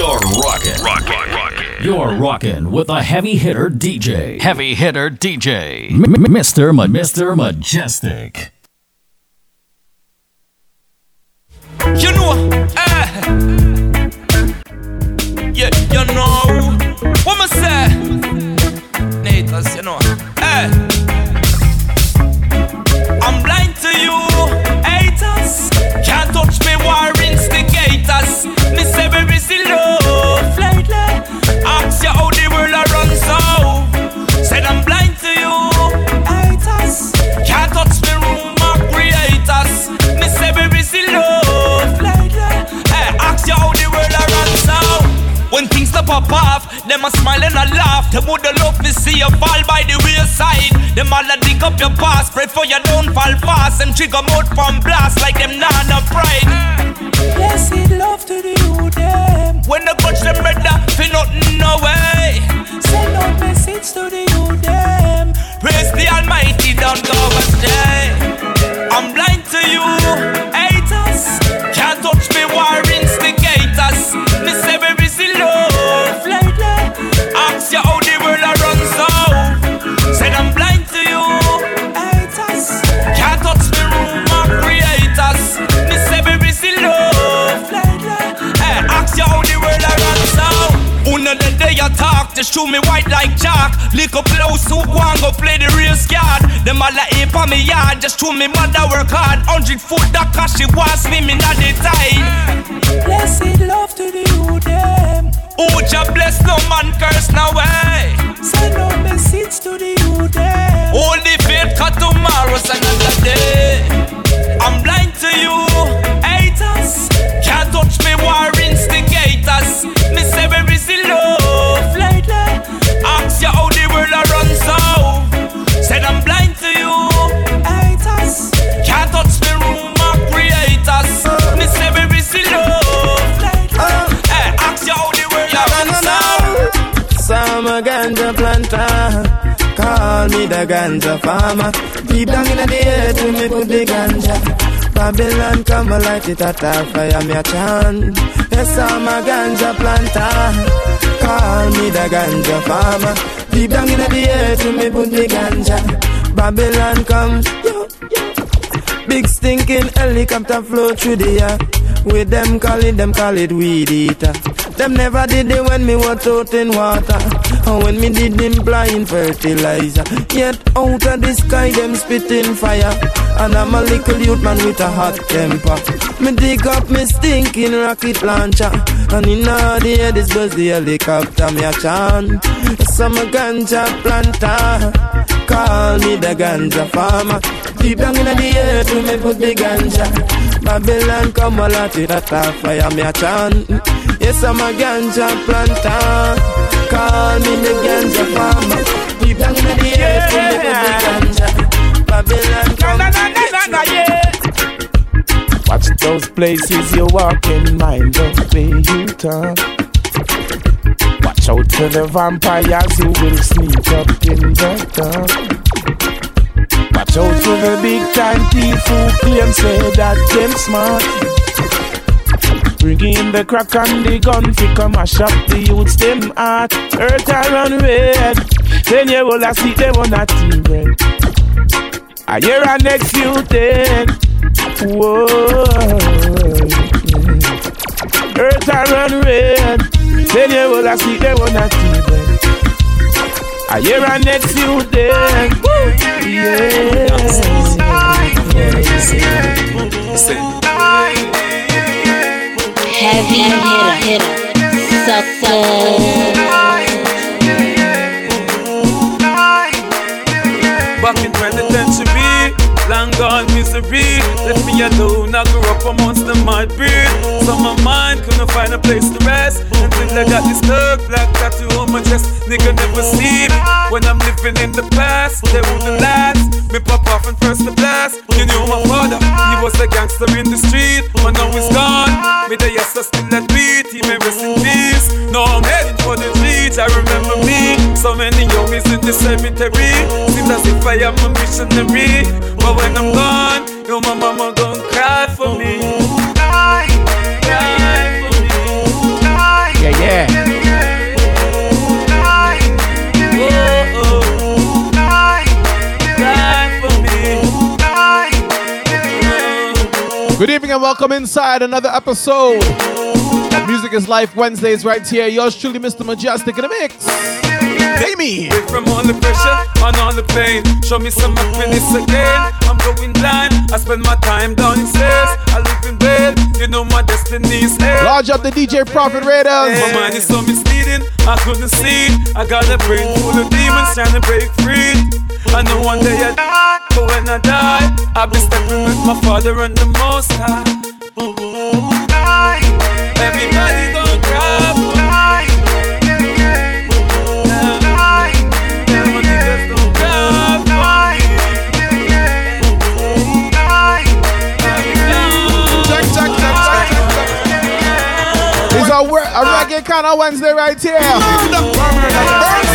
You're rocking. Rocking. Rocking. You're rocking with a heavy hitter DJ. Heavy hitter DJ. M- Mr. Ma- Mr. Mejustik. You know, eh. Yeah, you know. What me say? Nathan, you know. Eh. Say love lately. Ask you how the world a run so. Said I'm blind to you, haters. Can't touch rumor creators. Say love lately. Ask you how the world a run so. When things pop off, them a smile and a laugh. Them woulda love to see you fall by the wayside. Them all a dig up your past, pray for you don't fall fast. And trigger mode from blast like them nana pride. Blessed love to the you them. When the coach them brother, feel nothing no way. Send out message to the you them. Praise the Almighty, don't go astray. I'm blind to you, haters. Can't touch me, war instigators. Me say we busy love just show me white like chalk. Lick up close, who one go play the real scared. Them all a ape on me yard, just show me mother work hard. Hundred foot that cause she was swimming at the tide. Blessed love to the you them. Oh, Jah bless no man curse no way. Send no message to the you them. Holy faith, cause tomorrow's another day. I'm blind to you, haters. Can't touch me, war instigators. Me say we busy love. Ask you how the world a run so. Said I'm blind to you, haters. Can't touch me, rumor creators. Me say we busy love lately. Hey, ask you how the world a run so. Summer ganja planter. Call me the ganja farmer. Deep down in the earth, to me put the ganja. Babylon come light it at a fire, me a chant. Yes, I'm a ganja planter. Call me the ganja farmer. Deep down in the earth, to me put the ganja. Babylon come, yo, yo. Big stinking helicopter flow through the air. With them call it, them call it weed eater. Them never did it when me was out in water. And when me did blind fertilizer. Yet out of the sky them spitting fire. And I'm a little youth man with a hot temper. Me dig up me stinking rocket launcher. And in all the air this was the helicopter me a chant. Some a ganja planter. Call me the ganja farmer. Deep down in the earth to me put the ganja. Babylon come a lot it a fire me a chant. Yes, I'm a ganja planter. Call me the ganja farmer. Deep down in the earth to me put the ganja. Babylon come Na, na, na, na, na, yeah. Watch those places you walk in, mind the way you talk. Watch out for the vampires who will sneak up in the dark. Watch out for the big time thief who claim say that them smart. Bring in the crack and the gun fi come mash up the youths them heart. Earth a run red, then you will a see them on a team bread. I hear a next few then. Whoa. Earth a run red. Then you will a see them on a TV. I hear a next few days. Heavy hitter, hitter, sucker. Back in 2010 be long gone misery. Left me alone, I grew up amongst the mud breed. So my mind couldn't find a place to rest. Until I got this thug black tattoo on my chest. Nigga never see me when I'm living in the past. They wouldn't last. Me pop off and first the blast. You knew my father, he was a gangster in the street. But now he's gone. The still that beat. He may rest in peace. Now I'm heading for the streets. I remember me. So many youngies in the cemetery. Seems as if I am a missionary. But when I'm gone, your mama mama gon' cry for me. Evening and welcome inside another episode. Music is Life Wednesdays right here. Yours truly, Mr. Mejustik in the mix. Amy. Away from all the pressure and all the pain. Show me some happiness again. I'm going blind. I spend my time down in downstairs. I live in bed. You know my destiny's here. Large up the DJ Prophet Raiders. My mind is so misleading. I couldn't see. I got a brain full of demons trying to break free. I know one day I die, but when I die, I'll be stepping with my father and the most high. Everybody Wednesday right here.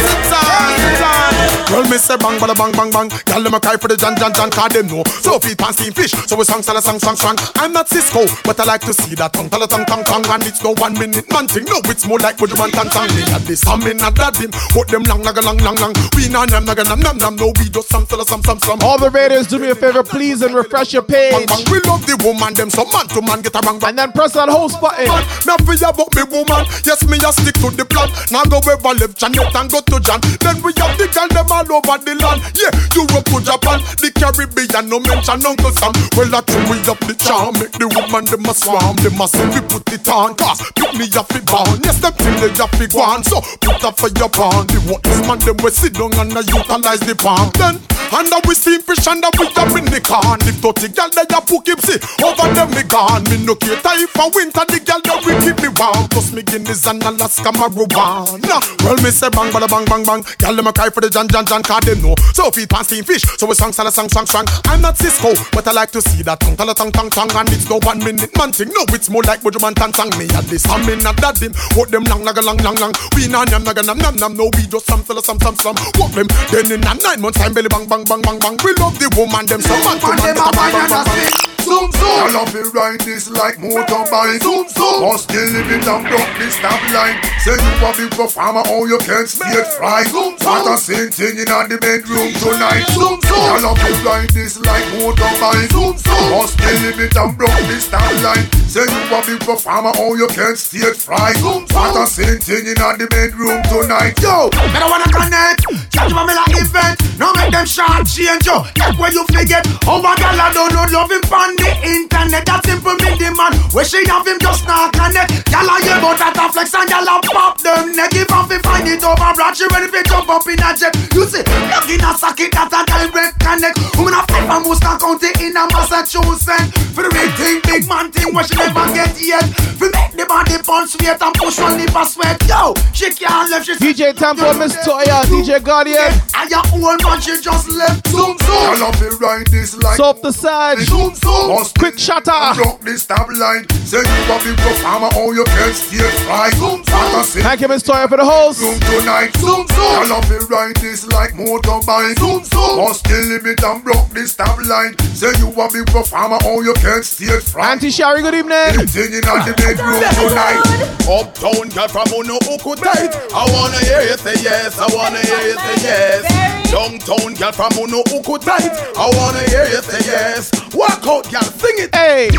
Girl, me say bang, bada bang, bang, bang. Girl, them a cry for the John, John, John, cause them know. So feet pan steam fish, so we song, sala, song, song, song. I'm not Cisco, but I like to see that tongue, tala, tongue, tongue, tongue. And it's no one minute man thing, no, it's more like Buju man, tan, tan. Me got this, I'm in a that him. Put them long, naga, long, long, long. We na, nam, naga, nam, nam, nam. No, we do some, sala, some, some, some. All the Raiders, do me a favor, please, and refresh your page. bang. We love the woman, them some man to man get a bang, bang. And then press that host button. man. A fear about me woman. Yes, me a stick to the plan. Now go ever left Janet and go to John. Then we have the girl them all over the land. Yeah, Europe to Japan, the Caribbean, no mention Uncle Sam. Well, I true we up the charm. Make the woman them a swarm. Them a say we put it on. Cause pick me off the barn. Yes, them thing they have to go on. So put up for your barn. The what this man them we sit down and I utilize the palm. Then and under we steam fish and under we up in the can. If dirty girl they a him see over them me gone. Me no cater if a winter the girl they we keep me warm. Plus me Guinness and Alaska marijuana. Well me say bang bada bang bang bang. Girl them a cry for the John John John cause them know. So feed pan steam fish. So we song sala song song song. I'm not Cisco, but I like to see that tongue tala tongue tongue tongue. And it's no one minute man thing. No, it's more like Buju man tang. Me at this I'm in at that dim. What them long naga long long long. We na nam naga nam nam nam. No, we just some fella some some some. What them then in a nine months time belly bang bang bang bang bang. We love the woman them so man to man get a bang bang bang. Zoom zoom. I love it ride this like motorbike. Zoom zoom. Must still living down broke this stop line. Say you a big performer, oh you can't see it fly. Zoom zoom. What a same thing in the bedroom tonight. Zoom zoom. I love it ride this like motorbike. Zoom zoom. Must still living down broke this stop line. Say you a big performer, oh you can't see it fly. Zoom zoom. What a same thing in the bedroom tonight. Yo, I don't wanna connect. Charge my like event. No make them short change yo. Get where you forget. Oh my girl, I don't know love him on the internet. That simple me the man. Where she have him just not connect. Girl, I hear about that flex and girl, I pop them neck. If I fi find it over, broad, she ready fi jump up in a jet. You see, plug in a socket that a direct connect. Woman a flip from Worcester County in a Massachusetts. For the real thing, big man thing, where she never get yet. For make the body pulse sweat and push one lip a sweat. Yo, she can't left. She DJ Tempo, Miss Toya, DJ Guardian. and your old man, she just left. Zoom, zoom. I love it ride this like. Soap the Sag. Zoom, zoom. Quick shutter. Drop the stop line. Say you a big performer, oh you can't stay fly. Zoom, zoom. Say Thank you, Miss Toya, for the host. Zoom tonight. Zoom, zoom. I love it ride this like motorbike. Zoom, zoom. Must kill limit and block the stop line. Say you a big performer, oh you can't stay fly. Auntie Shari, good evening. Singing at the bedroom tonight. Uptown girl from Uno Uku tight. I wanna hear you say yes. I wanna hear you say yes. Downtown girl from Uno Uku tight. I wanna hear you say yes. Walk out, girl, sing it. Hey.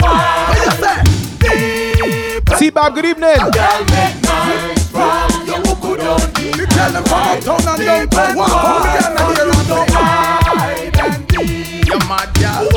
What you say? T-Bob, good evening. You tell them from uptown and downtown. Walk out, girl, and hear them say. You mad, girl.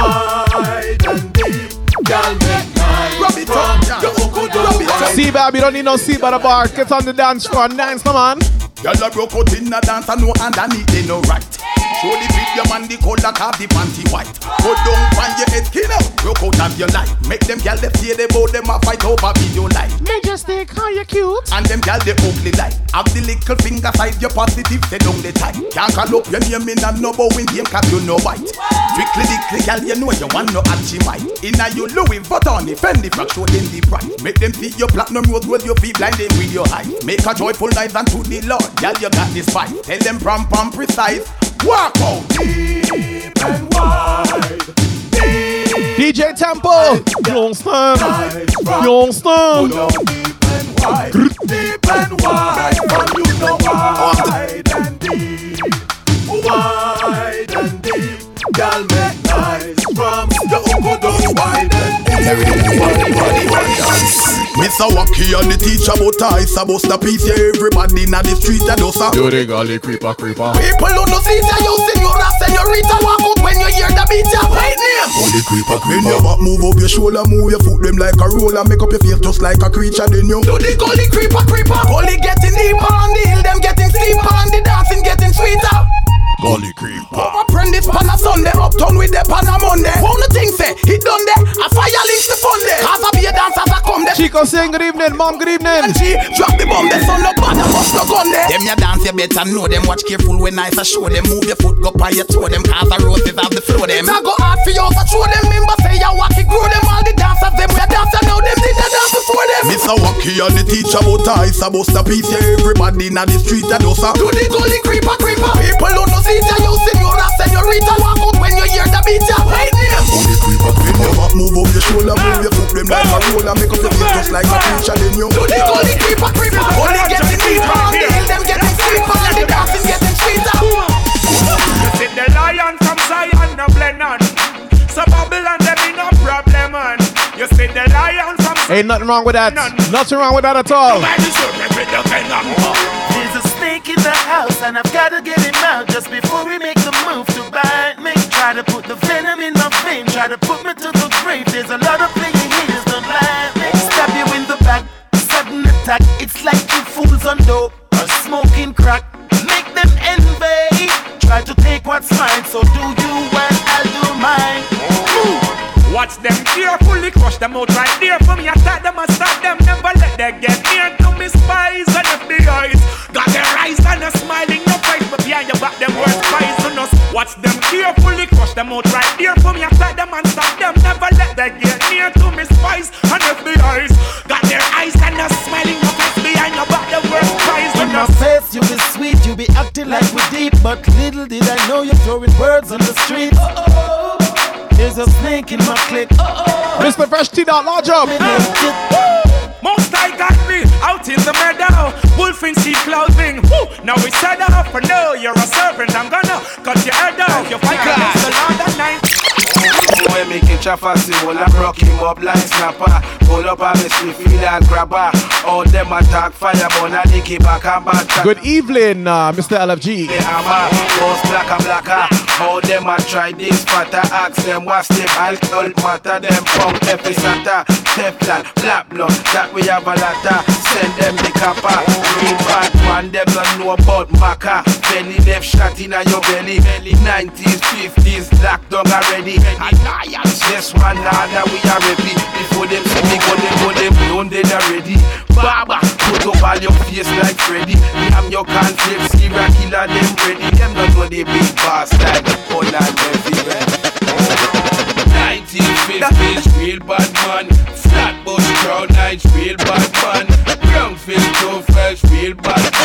Rub it up, girl. Rub it up. C-Bob, you don't need no seat by the bar. Get on the dance floor. Dance, my man. Girl a broke out in a dance and no underneath they no right. Show the video man the color of the panty white. Go down find your head out, broke out of your life. Make them girl they say they both them a fight over video life. Majestic, how you cute? And them girl they ugly like. Have the little finger size your positive, they down the tight. Can't call up your name in a no bowing game cause you know white. Strictly dickly girl you know you want no and she might. Inna you Louis Vuitton, Fendi frack show them the price. Make them see your platinum rose with your feet blinded with your eyes. Make a joyful night to the Lord. Girl, you got this fight. Tell them prom prom precise. Walk out. Deep and wide. Deep DJ Tempo. You understand? You understand? Deep and wide. Deep and wide. From you know wide and deep. Wide and deep. Girl, make nice from the Uko Mary the body, body, body dance. Mr. Wacky and the teacher, but I supposed to piece yeah, everybody in the street a does a. You the gully creeper, creeper. People who no see ya, you senora, senorita, walk out when you hear the beat ya. Right name. Gully creeper, creeper. Bend your back, move up your shoulder, move your foot them like a roller, make up your face just like a creature. Then you do the gully creeper, creeper. Gully getting deeper on the hill, them getting steeper on the dancing getting sweeter. Gully creeper. Apprentice pan a Sunday, uptown with the pan a Monday. Won't the thing say, it done there, a fire links the fun there. Cause I be a dancer that come there. Chico saying good evening, mom, good evening. And she drop the bomb, the sun no bad, bust no gun there. Them ya dance, you better know them. Watch careful when I show them. Move your foot, go by your toe them. Cause the roses have the flow them. I go hard for you, so show them. Remember say ya walk it, grow them. All the dancers, them we dancer now, them did the dance before them. Mr. Wacky and the teacher, but I supposed to piece yeah, everybody in the street a does a. Do the gully creeper, creeper. People who no see ya, you senora, senorita, walk out when you hear the beat ya. Right name. Gully creeper, bend your back, move up your shoulder, move your foot them like a roller, make up your face just like a preacher. Then you do the gully creeper, creeper. Gully getting deeper, on the hill them getting steeper, and the dancing getting sweeter. You see the lion from Zion, no blend on. So Babylon, them in no problem, man. You see the lion from Ain't nothing wrong with that. Nothing wrong with that at all. There's a snake in the house, and I've gotta get him out just before we make the move to bite me. Try to put the to put me to T. Dot Large up. Most I got me out in the meadow, wolf in sheep clothing. Woo! Now we set off for no, you're a servant. I'm gonna cut your head off. You fight against the Lord at night. Boy, make it chafasi, well, I rock him up like snapper. Pull up a me feel and grabber. All them attack fire, but I lick it back and back. Good evening, uh, Mr. LFG. hammer, boss blacker blacker. All them a try this fatter, ask them what's the alcohol matter. Them pump epicenter, Teflon, black blood, that we have a lotta. Send them the copper, green bad man, them don't know about maca. Belly left shot in your belly. 90s, 50s, black dog already. Alliance, yes one now we are ready. Before them see me go, them go, them known they already. Baba, put up all your face like Freddy. Me am your conflict, serial killer, them ready. Them don't know the big boss like Paul and Levy. 1950s, real bad man. Flatbush crowd nights, real bad man. Brownfield fresh, real bad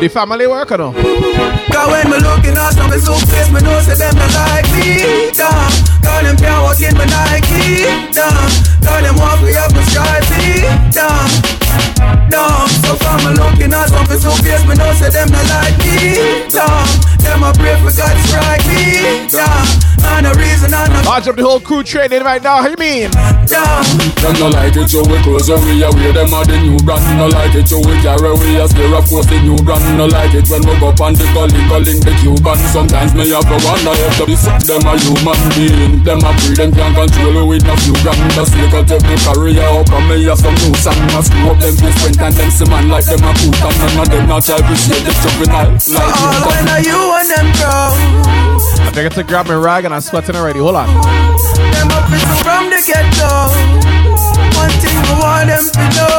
The family work or no? Cause when me looking at some me know say them not like me. Damn, them can't walk in my Nike. Damn, them want me up my. Damn, damn. So from me looking at some of suitcase, me know say them not like me. Damn, them a pray for God strike me. Damn, and the reason I know. Large up the whole crew training right now. How you mean? Damn. Them no like it, so we close away away. Them are the new brand. No like it, so we carry away a scare. Of course, the new brand. No like it when we go on the gully, calling the Cuban. Sometimes me have to wonder if the this them a human being. Them a free, them can't control with no few grand. The snake will take me career up and me have some new song. I screw up them face friend and them see man like them a cool. And none of them not try to see the juvenile like All when are you and them grow? I think I to grab my rag and I'm sweating already. Hold on. Them up is from the ghetto. One thing I want them to know.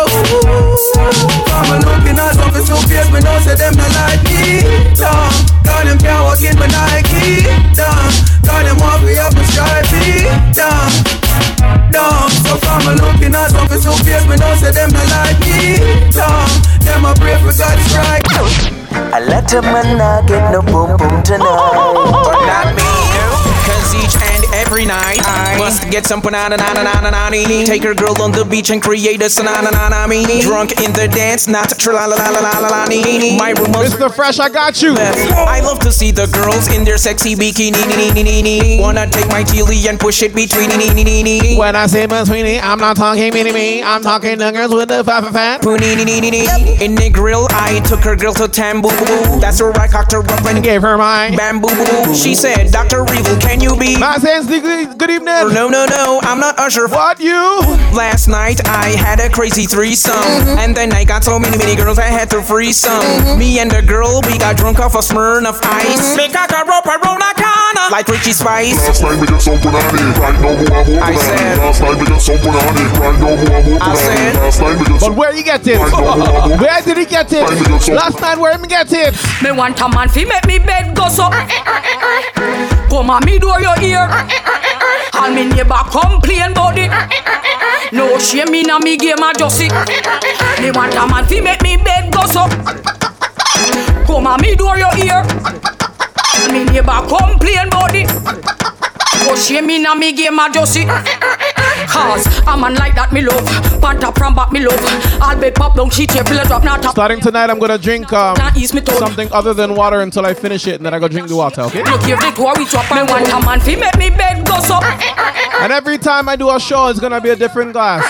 I'm looking at some for so fierce, me know say them not like me. Damn, cause them can't walk in my Nike. Damn, cause them want me up my stripey. Damn, damn. So from looking at some so fierce, me know say them not like me. Damn, them a pray for God strike. I Let a man not get no boom boom tonight. But not me. Cause each and every night I must get some banana na na na na na Take her girl on the beach and create a sanana na na me Drunk in the dance, not tra la la la la la la nee My room Mr. Fresh, I got you. I love to see the girls in their sexy bikini nee, nee, nee, nee. Wanna take my chili and push it between nee, nee, nee, nee. When I say between I'm not talking mini me. I'm talking the girls with the fat fat fat. In the grill, I took her girl to Tamboo. That's where I cocked her up and gave her my bamboo. She said, Dr. Evil, can you be? Nonsense, good good evening. No, no, no, I'm not Usher. What you? Last night I had a crazy threesome, mm-hmm. and then I got so many, many girls I had to free some. Mm-hmm. Me and the girl, we got drunk off a Smirnoff Ice. Mm-hmm. Make I got rope around a corner, like Richie Spice. Last night we get some punani, right no more I'm I said, Last night we get some punani, right no more I'm I said, Last night we get But where you get it? Where did he get it? Last night, where him get it? Me want a man fi make me bed go so. Uh, uh, uh, Come on, me do your ear. All me neighbor complain about it. No shame in a me game, I just it. Me want a man fi make me bed go so. Come on, me do your ear. Me neighbor complain about it. No shame in a me game, I just it. Cause a man like that me love. Panta from back me love. I'll be pop down shit it up now top. Starting tonight, I'm gonna drink um, Can't ease me tone. something other than water until I finish it, and then I go drink the water. Okay? Look here, door we drop. Me want a man fi make me bed go so. And every time I do a show, it's gonna be a different glass.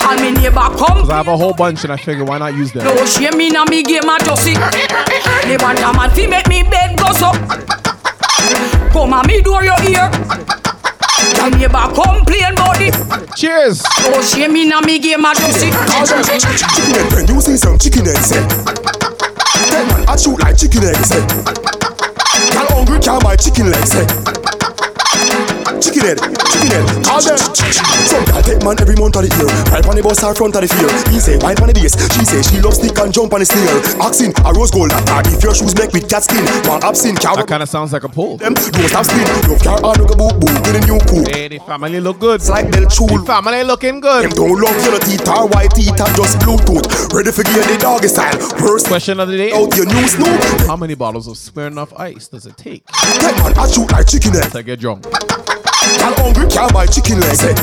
All me neighbor come. Cause I have a whole bunch, and I figure why not use them? No shame in a me game, I just it. Me want a man fi make me bed go so. Come on, me do your ear. Your neighbor complain about it. Cheers. No shame in a me game, I just it. Chicken head, when you see some chicken head, say Tell man, I shoot like chicken eggs, say Girl hungry, can't buy chicken legs, say Chicken head, chicken head, all them Some girl take man every month of the year Right on the bus or front of the field He say, wine on the base She say, she loves stick and jump on the snail Oxen, a rose gold Or if your shoes make with cat skin One absent, That kind of sounds like a pull. them Don't stop spin Love car on go boot boot With a new cool Hey, the family look good. It's like Bell Chul The family looking good. Them don't love yellow teeth or white teeth and just Bluetooth. Ready for get the doggy style. First Question of the day. out your new snoop. How many bottles of Smirnoff Ice does it take Get man, I shoot like chicken to get drunk? Girl hungry, can't buy chicken legs. eh.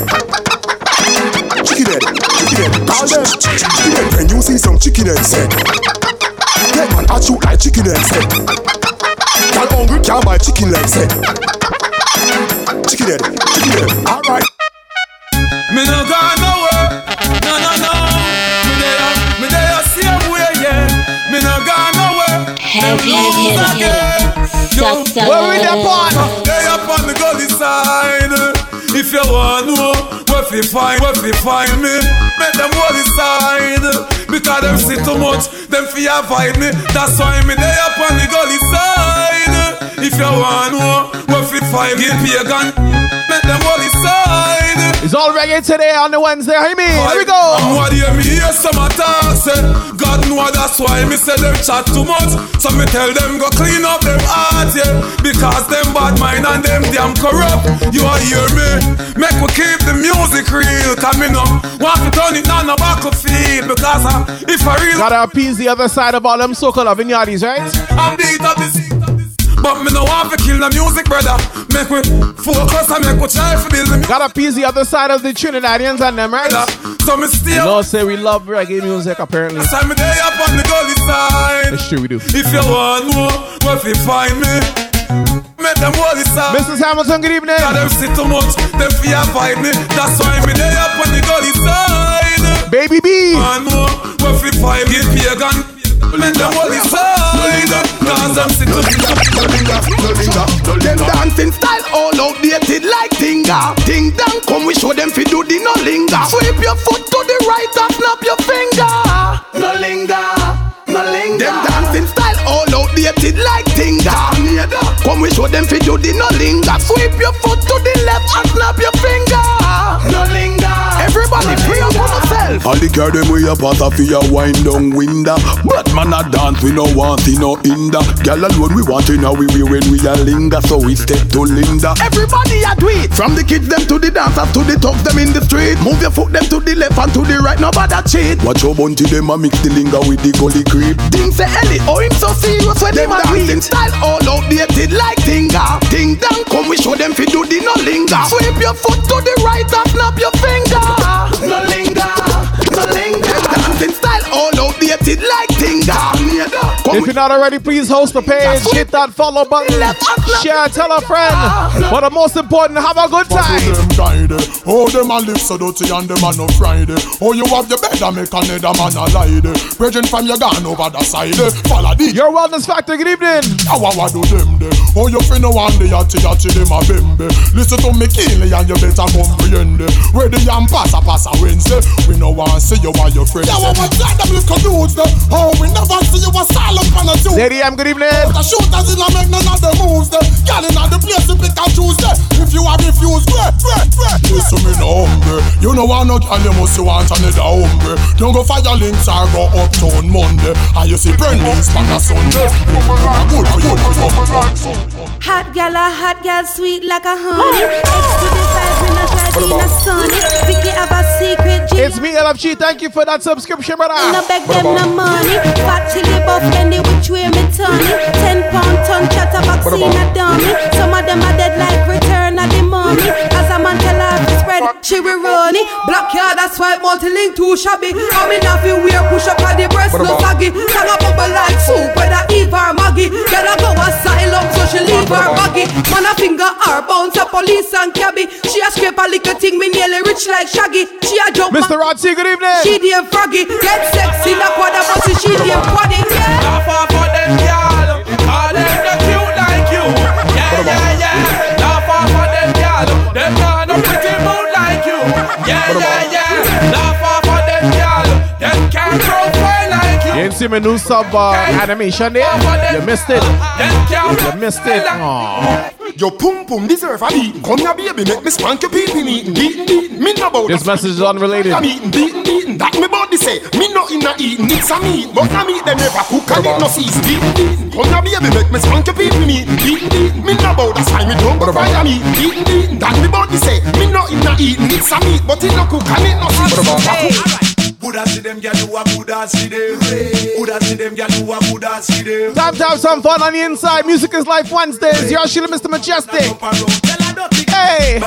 Chicken head, chicken head, call them. Chicken head, when you see some chicken heads, eh. Get man, I shoot like chicken heads. eh. Girl hungry, can't buy chicken legs. eh. Chicken head, chicken head, alright. Me no go nowhere, no no no. Me there, me there same way, yeah. Me no go nowhere. Heavy hitter, hitter. Sucker. Where we the part? If you want know where fi find, where fi find me, make them hold side. Because them see too much, them fi avoid me. That's why me they up on the gully side. If you want know where fi find me, pagan, make them hold side. It's all reggae today on the Wednesday. Hey, me. Here we go. I'm what hear me hear some attack say God know that's why me say them chat too much So me tell them go clean up them heart yeah Because them bad mind and them damn corrupt You a hear me Make we keep the music real me no want to turn it on a battlefield Because I, if I real Gotta appease the other side of all them so-called loving yardies, right? I'm beat up this but me no want to kill the music, brother. Make we focus and make we try to build the music. Gotta appease the other side of the Trinidadians and them, right? So me still. Lord say we love reggae music, apparently. Time me day up on the gully side. It's true, we do. If you want more, where fi find me? Make them hold it up. Mrs. Hamilton, good evening. Cause them sit too much, them fear fight me. That's why me day up on the gully side. Baby B. Want more, where fi find me? Pagan. Make them hold it side. Cause sit too Them dancing style all outdated like Tinga. Ding dong, come we show them fi do the no linger. Sweep your foot to the right and snap your finger. No linger, no linger. Them dancing style all outdated like Tinga. Come we show them fi do the no linger. Sweep your foot to the left and snap your finger. No linger. Everybody free up on yourself. All the car them we a pass off a wind down window. But man a dance, we no want see no hinder. Girl alone we want to know we we when we a linger, so we step to Linda. Everybody a do it. From the kids them to the dancers to the thugs them in the street. Move your foot them to the left and to the right. Nobody cheat. Watch your bunty them a mix the linger with the gully creep. Things say Ellie, oh him so serious when them a dancing style all outdated like Tinga. Ding dong, come we show them fi do the no linger. Sweep your foot to the right and snap your finger. No linger. Dancing style all outdated like Tinga. If you're not already, please host the page, hit that follow button, share, tell a friend. But the most important, have a good time. them Oh, them a live so dirty and them a no Friday. Oh, you have the bed and make another man a lie. Brethren from your gone over the side. Follow the Your Wellness Factor, good evening. How I do them de. Oh, you finna one the yachty yachty them a bembe. Listen to me keenly and you better comprehend. Where the yam pass a pass a Wednesday. We no want see you while your friends. Yeah, what that them little dudes de. Oh, we never see you a silent on a two. Lady M, good evening. The shooters in a make none of the moves de. Girl in the place to pick and choose de. If you have refused, great, great, great. Listen me no hungry. You know I no girl you must want another hungry. Don't go fire links or go uptown Monday. And you see Brendan's back a Sunday. Good for good. Hot gal, a hot gal, sweet like a honey. X to the side, we not try to a sunny. Vicky have a secret G. It's me, LFG. Thank you for that subscription, brother. No beg them no money. Fat chili buff, then they which way me turn it. Ten pound ton chatter vaccine a dummy. Some of them are dead like return of the mummy. As a man tell her to spread, she will run it. Black card, that's why multi-link too shabby. I'm in a few wear push up at the breast, no saggy. Sang a bubble like soup, whether Eve or Maggie. Girl a go asylum, so she leave her baggy. Man a finger her bounce a police and cabby. She a scrape a little thing, me nearly rich like Shaggy. She a jump. Mr. Rodsey, good evening. She damn froggy. Get sexy, like what a pussy, she damn quaddy. Yeah. Laugh off of them, y'all. Yeah, yeah, yeah. Laugh off of them, y'all. Them can't profile like you. You didn't see my new sub uh, animation there? You missed it. You missed it. Aww. Your pum pum deserve a beating. Come here, baby, make me spank your pee pee meeting. Beating, beating, me no bout This message is unrelated. I'm eating, beating, beating. That me body say. Me no in a eating, it's a meat. But a meat them never cook and it no season. Beating, beating. Come here, baby, make me spank your pee pee meeting. Beating, beating. Me no bout that's why me don't go fire meat. Beating, beating. That me body say. Me no in a eating, it's a meat. But it no cook and it no season. Buddha see them gyal do a Buddha see them. Buddha see them gyal do a Buddha see them. Time to have some fun on the inside. Music is Life Wednesdays. You're Sheila, Mr. Mejustik. Hey.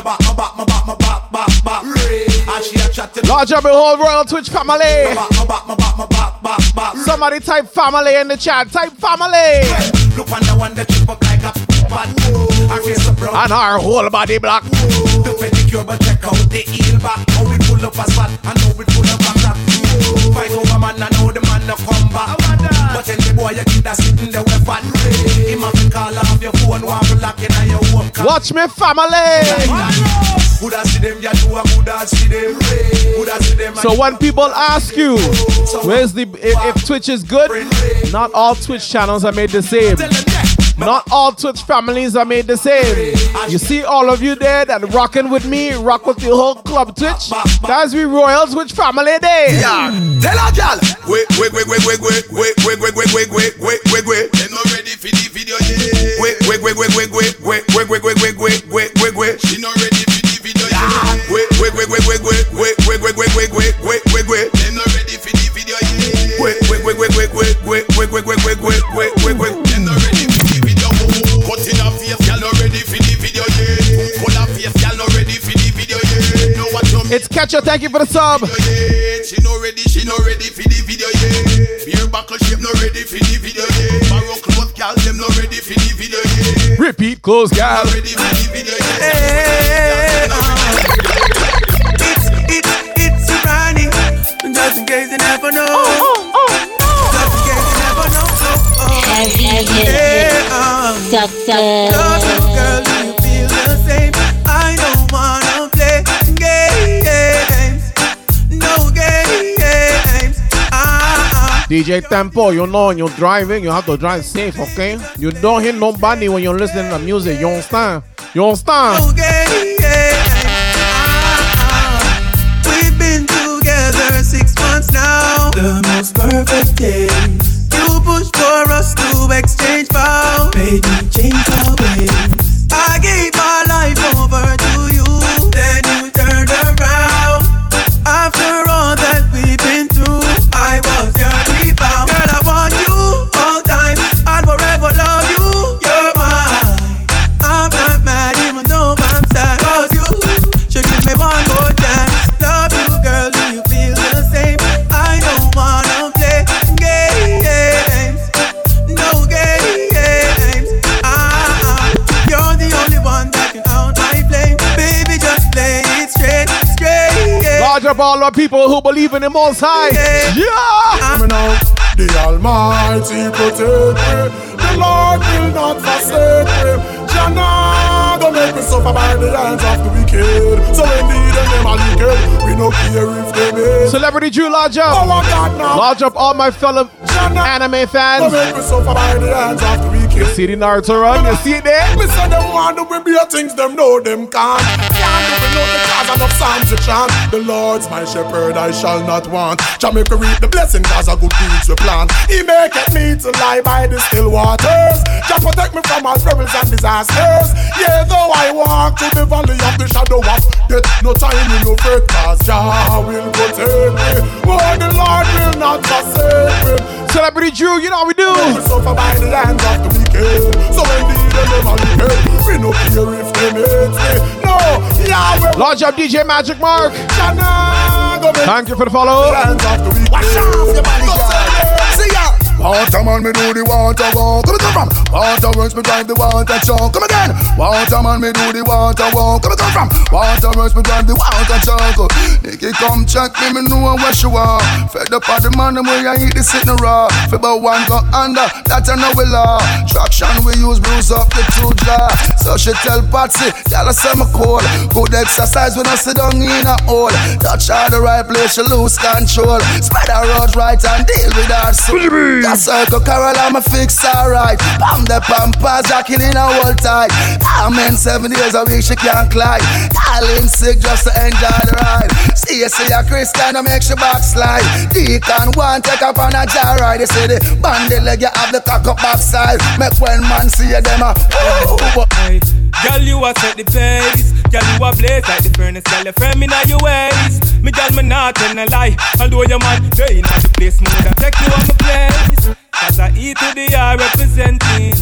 Large up the whole Royal Twitch family. Somebody type family in the chat. Type family. Look on the one that chip up like a bad. Her face a brown. And our whole body black. The pedicure, but check out the heel back. How it full up a spot, and how it full up a crack. Fight over man, I know the man no come back. But the boy you keep that sitting there with fat. Him have to call off your phone, want to lock in your home. Watch me family. Buddha see them, ya do a Buddha see them. Buddha see them. So when people ask you, where's the if, Twitch is good, not all Twitch channels are made the same. Not all Twitch families are made the same. You see all of you there that rocking with me, rock with the whole club Twitch. That's we Royal Twitch family day. Yeah, tell a gal. Wait, wait, wait, wait, wait, wait, wait, wait, wait, wait, wait, wait, wait, wait, wait. They not ready for the video yet. Wait, wait, wait, wait, wait, wait, wait, wait, wait, wait, wait, wait, wait, wait, wait. She not ready quick, quick, quick, quick, quick, quick, quick, quick. Them not ready for the video. Cut in a face, y'all not ready for the video. Yeah. Full of face, y'all not ready for the video. Yeah. No one tell me. It's Catcher. Thank you for the sub. Yeah. She not ready. She not ready for the video. Yeah. Beer buckle shape not ready for the video. Yeah. Barrow clothes, y'all them not ready for the video. Yeah. Repeat clothes, y'all. Not ready for the video. Yeah. Hey. Yeah, um, Little girl, do you feel the same? I don't wanna play games. No games. Ah, DJ Tempo, you know when you're driving, you have to drive safe, okay? You don't hit nobody when you're listening to music. You understand? You understand? no games. Ah, We've been together six months now. The most perfect days. Exchange vows. Me change our ways. I gave my life over straight. Up all the people who believe in the Most High. Yeah! Me now, the Almighty protect me. The Lord will not forsake me. Jana, don't make me suffer by the hands of the wicked. So indeed, and them are wicked. We no care if they may. Celebrity Drew, large up. Oh my God, now. Large up all my fellow anime Don't fans. make me suffer by the hands of the wicked. You see the Naruto run? You see it there? Me say them want to be a things them know them can't. Can't do without the cause enough psalms to chant. The Lord's my shepherd, I shall not want. Jamaica reap the blessing cause of good deeds we plant. He maketh me to lie by the still waters. Jah protect me from all perils and disasters. Yeah, though I walk through the valley of the shadow of death, no time in no fret cause Jah will protect me. Oh, the Lord will not forsake me. Celebrity Drew, you know how we do. We suffer by the hands of the wicked. So indeed they. We no care if they hate. No, Yahweh. Large up DJ Magic Mark. Shana, go make Thank you for the follow. Waterman, me do the water walk. Come come from Waterworks, me drive the water truck. Come again. Waterman, me do the water walk. Come come from Waterworks, me drive the water truck. Nicky, come check me, me know where you are. Fed up of the man, them way I eat the sitting raw. About one go under, that I know we law. Traction we use, bruise up the two jaw. So she tell Patsy, y'all say me cool. Good exercise when I sit down in a hole. Touch her the right place, she lose control. Spread her out right and deal with her soul. That circle Carol, I'm a fix alright. Pam the pampas, jacking in a whole tight. I'm in seven days a week, she can't climb. Darling sick just to enjoy the ride. See you see a Christian, I make she backslide. Deacon one take up on a jar ride. They say the bandy leg, you have the cock up backside. Make when man see you, them a ooh, girl, you a set the pace. Girl, you a blaze like the furnace. Girl, you firm in all your ways. Me, girl, me not tell a lie. Although your man, they in the place, me woulda take you on the place. Cause I eat to the eye representing.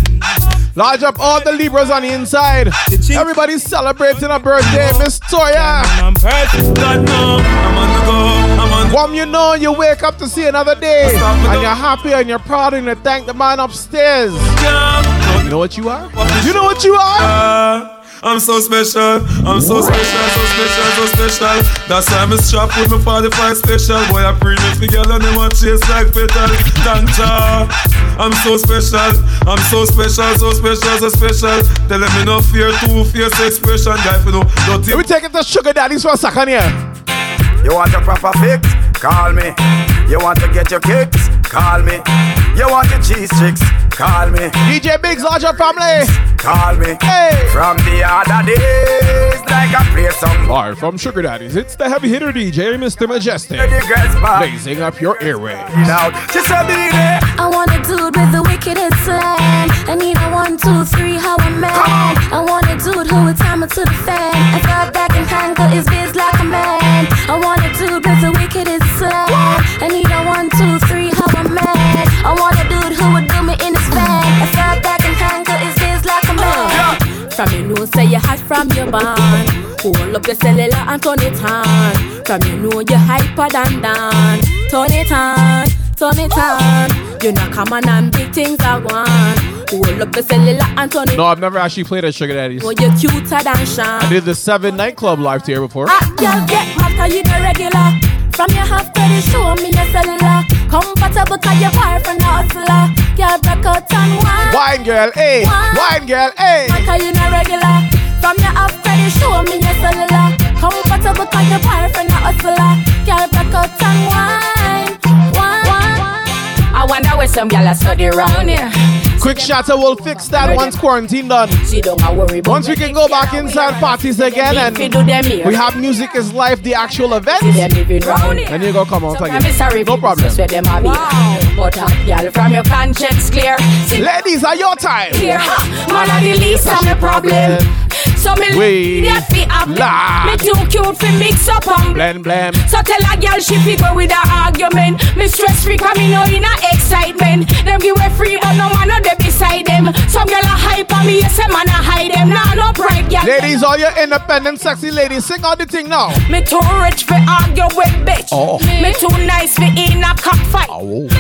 Large up all the Libras on the inside. Everybody's celebrating a birthday, Miss Toya. I'm perfect, God no. I'm on the go. I'm on the One you know, you wake up to see another day, and you're happy and you're proud and you thank the man upstairs. You know what you are? You know what you are? Uh, I'm so special, I'm so special, so special, so special. That's why I'm strapped with my 45 special. Boy, I pre me girl and they want chase like petal. Tanja, I'm so special, I'm so special, so special, so special. Tell them me no fear, two fierce expression. Guy, for no, don't Let me take it to Sugar Daddies for a second here. You want a proper fix? Call me. You want to get your kicks? Call me. You want the cheese chicks? Call me. DJ Biggs, larger family. Call me. Hey. From the other days, like I play some. Live from Sugar Daddies, it's the heavy hitter DJ, Mr. Mejustik. Blazing up your airways. Now, just a minute. I want a dude with the wickedest slang. I need a one, two, three, how a man. I want a dude who would time it to the fan. I thought that can handle his biz like a man. I want a dude with the wickedest slang. I need a one, two, three, say you hot from your band. Hold up your cellular and turn it on. From you know you hyper than Dan. Turn it on, turn it on. You know come on and big things I want. Hold up your cellular and turn it No, I've never actually played at Sugar Daddies. Oh, you're cuter than Sean. I did the Seven nightclub live here before. Hot girl get hot you the regular. From your half to the show me your cellular. Comfortable cause your boyfriend a hustler. Girl break out and wine. Wine girl, hey. Wine girl, hey. Hot cause you the regular. From your half to show me your cellular. Comfortable cause your boyfriend a hustler. Girl break out and wine. I wonder where some gyal a study round here. Quick shatter will fix that once quarantine done. Once we can go back inside parties again and we have music is life, the actual event, then you go come out again. No problem. But uh, a girl from your conscience clear. Ladies, are your time. Man, I the least of my problem. So me We idiot fi happy. la. Me too cute fi mix up and Blend, blend. So tell a girl she fi go with a argument. Me stress free 'cause me know in a excitement. Them give away free but no man no dey beside them. Some girl a hype on me, yes a man a hide them. Nah no pride girl. Ladies, all your independent, sexy ladies, sing all the thing now. Me too rich for argue with bitch. Oh. Me too nice for in a cockfight.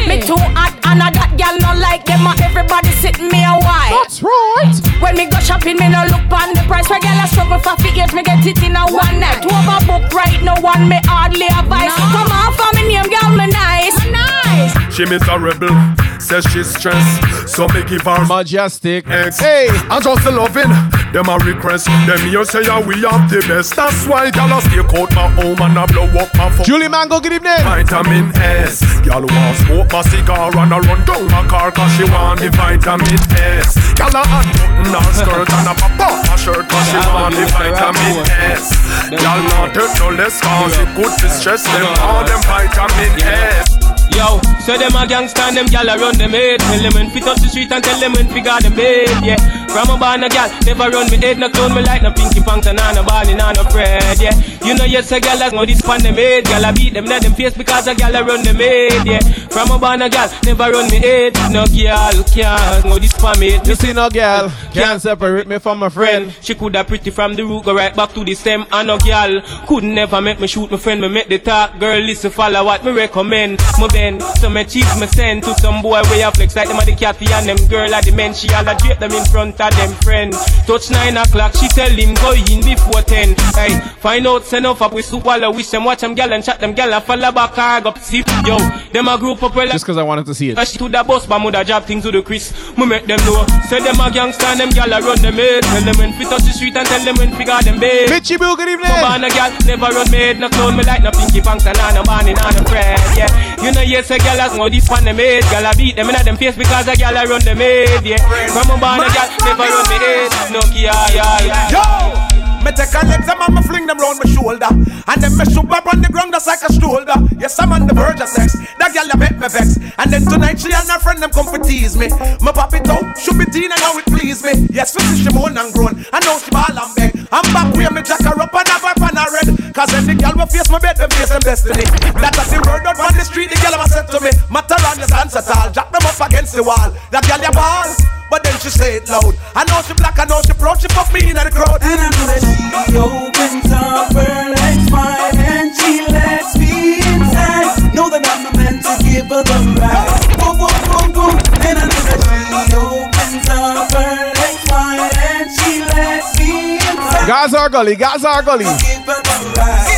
Me too hot and a that girl no like them. and Everybody sitting me a while. That's right. When me go shopping, me no look on the price. Where girl a struggle for fi years, me get it in a one night. Overbook right, no one me hardly advise. Come on for me name, girl, me nice. nice. She miserable, says she's stressed. So me give her majestic. Ex. Hey, I just loving. Them a request. Them here say yeah, we have the best. That's why gyal a stay out my home and a blow up my phone. Julie Mango, good evening. Vitamin S. Gyal want to smoke my cigar and a run down my car 'cause she want the vitamin S. Gyal a unbutton her skirt and a pop off her shirt 'cause she want the vitamin S. Gyal not take no less 'cause it good to stress them all them vitamin S. Yo, so them a gangsta and them gal a run them head Tell them when fit up the street and tell them when fi got them bed, yeah From a born a gal, never run me head No clone me like no pinky pants and no ballin' and no Fred, yeah You know yes a gal a know this pan them head Gal a beat them in them face because a gal a run them head, yeah From a born a gal, never run me head No gal can't know this pan me You see no girl can't separate me from my friend. She coulda pretty from the root, go right back to the stem. And no girl could never make me shoot my friend. Me make the talk, girl listen, follow what me recommend. Me bend, so me cheese me send to some boy where you flex like them a the catty and them girl at the men. She all a drape them in front of them friend. Touch nine o'clock, she tell him go in before ten. Hey, find out send off up with I wish them watch them gal and chat them gal and follow back hard up see. Yo, them a group up well. Just because I wanted to see it. Rush to the bus, but mother job things to the Chris. Me make them know. Say them a gangsta and them gal a run them head. Tell them when fit touch the street and tell them when fi got them bed. Bitchy Boo, good evening. No born a gal, never run head. No clone me like no pinky pants and no man in no Fred. Yeah, you know yes a gal as know this pan them head. Gal a beat them in them face because a gal a run them head. Yeah, from a born a gal, never run me head. No kia, yeah, yeah. Yo! Me take her legs and me fling them round my shoulder. And then me shoot up on the ground just like a shoulder. Yes, I'm on the verge of sex. That girl you make me vex. And then tonight she and her friend them come for tease me. Me pop it out, shoot me teen and now it please me. Yes, for she moan and groan. And now she ball and beg. I'm back where me jack her up and have her pan her red. Cause the girl will face my bed, them face them destiny. That's the word out on the street, the girl ever said to me Matter on the dance at all, jack them up against the wall. That girl you ball but then she say it loud. I know she black, I know she proud, she fuck me in the crowd. And I know that she opens up her legs wide and she lets me inside. Know that I'm the man to give her the ride. Boom, boom, boom, boom. And I know that she opens up her legs wide and she lets me inside. Gaza gully, Gaza gully. Give her the ride.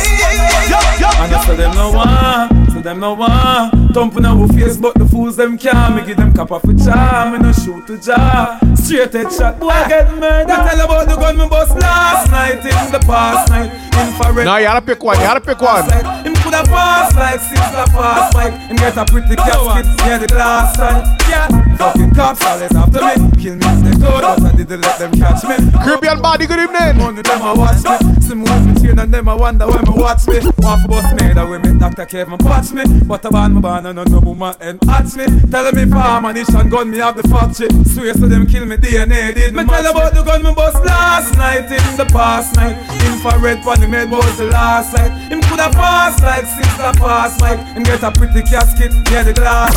And I say them no one, say them no uh, one. Thumping our face, but the fools them can't. Me give them cap off a jar, me no shoot to jar. Straight head shot, boy get murdered. Tell about the gun me bust last night in the past night. Infrared. Now you gotta pick one, you gotta pick one. Him coulda pass like six a pass like Him get a pretty casket near the glass side Yeah, fucking cops always after me Kill me. If they could, but I didn't let them catch me. Caribbean body, good evening. Only them a watch me. See me with me chain and them a wonder when me watch me. Want for bust me, that women Dr. Kevin patch me. But I want me born and no woman and hatch me. Tell me farm and and gun me have the factory Swear to them kill me DNA did me tell about the gun me bust last night. In the past night Infrared pan the made was the last night Him coulda pass like six a pass Mike Him get a pretty casket near the glass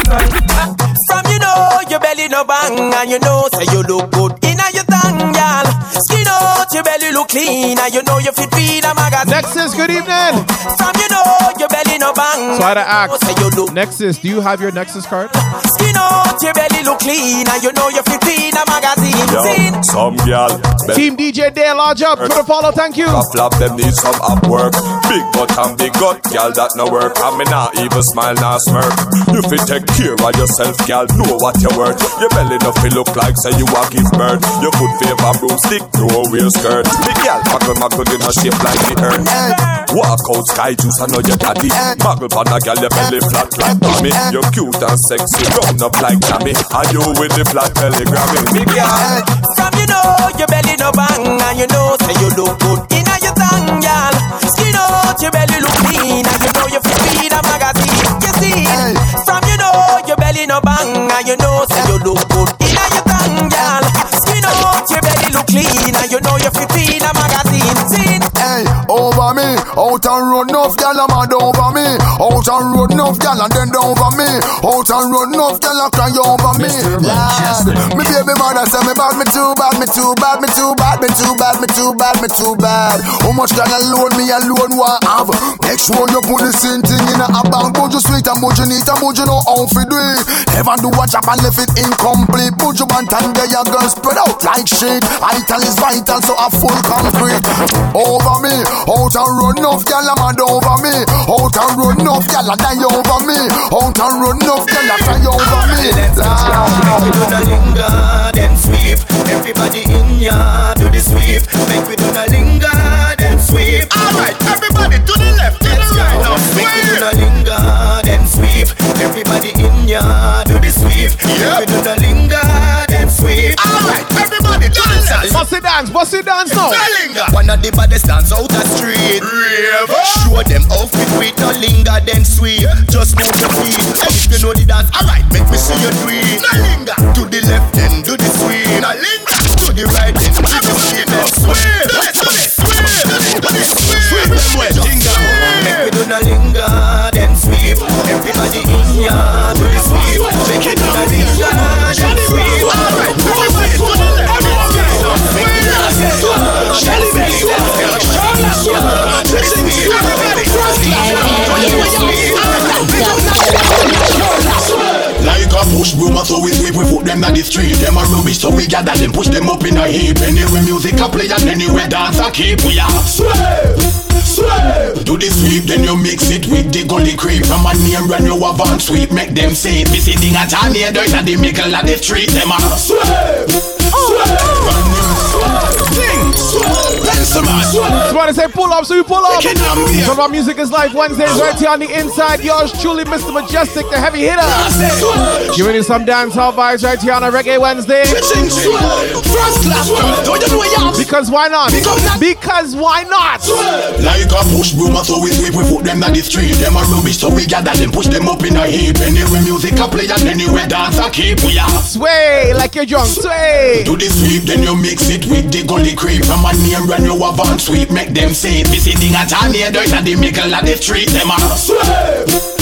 From you know your belly no bang and you know say you look good in your tongue, y'all. Skin out your belly look clean and you know you fit feed a magazine. Next is good evening. From you know your belly no bang. So I had to ask. Say you Nexus, do you have your Nexus card? skin out your belly look clean and you know you fit feed a magazine. Yo. Some gal. Team DJ Dale, large up for the follow, thank you. A flap them need some up work. Big butt and big gut, gal that no work. And me not even smile, not smirk. You fit take care of yourself, gal. Know what you're worth. Your belly no feel look like say you a give birth. Your foot favor broomstick, no real skirt. Big gal, muggle muggle in a shape like the earth. Walk out sky juice, I know your daddy. Muggle pan a gal, your belly flat like mommy. You're cute and sexy, round up like Jammy. And you with the flat belly grabbing. Big gal. From you know your belly no bang and you know and road enough gal a mad over me. Out and road enough gal and then over me. Out and road enough gal a cry over me. Lad, me baby mother say me bad, me too bad, me too bad, me too bad, me too bad, me too bad. How much gal alone me alone want have? Make sure you put the same thing in a bank. But you sweet and but you neat and but you know how to do it. Never do a job and left it incomplete. Put you want and there you girl spread out like shit. Vital is vital, so a full concrete. Over me, out and run off, gal a mad over me. Out and run off, gal a die over me. Out and run off, gal a cry over me. Make we Everybody in ya do the sweep. Make we do the linger, sweep. Alright, everybody to the left, to the right. Now make we do the linger, then sweep. Everybody in ya do the sweep. Make we do the linger, then sweep. Alright, everybody to the left. Bust it dance, bust it dance now. One of the baddest dance out the street. Show them off with we no linger, then sweep. Just move your feet. Hey, if you know the dance, alright, make me see you do it. No linger. To the left, then do the sweep. No linger. To the right, then do the sweep. Then sweep. Do it, do it, sweep. Everybody in ya, do the. Make it do the linger, then sweep. Alright, everybody to the. Like a push broom, so we sweep, we put them down the street. Them a rubbish, so we gather them, push them up in a heap. Anyway, music a play and anyway dance a keep. We are sweep, sweep. Do the sweep, then you mix it with the gully creep. From a name when you have on sweep, make them say, it. Me sitting at a near dirt at the middle of the street. Them a sweep, sweep. Sing, Somebody say pull up, so you pull up. From our music is live Wednesdays right here on the inside. Yours truly, Mr. Mejustik, the heavy hitter. Giving you some dance hall vibes right here on a Reggae Wednesday. First class, don't you know you have Because why not? Because why not? Like a push broom, so we sweep, we put them down the street. Them a rubbish, so we gather them, push them up in a heap. Anyway, music a play and anyway dance a keep. We are Sway like you're drunk. Sway. Do the sweep, then you mix it with the gully creep. From a name when you have on sweep, make them say it. Me sitting at a near dirt at the middle of the street. Them a sweep,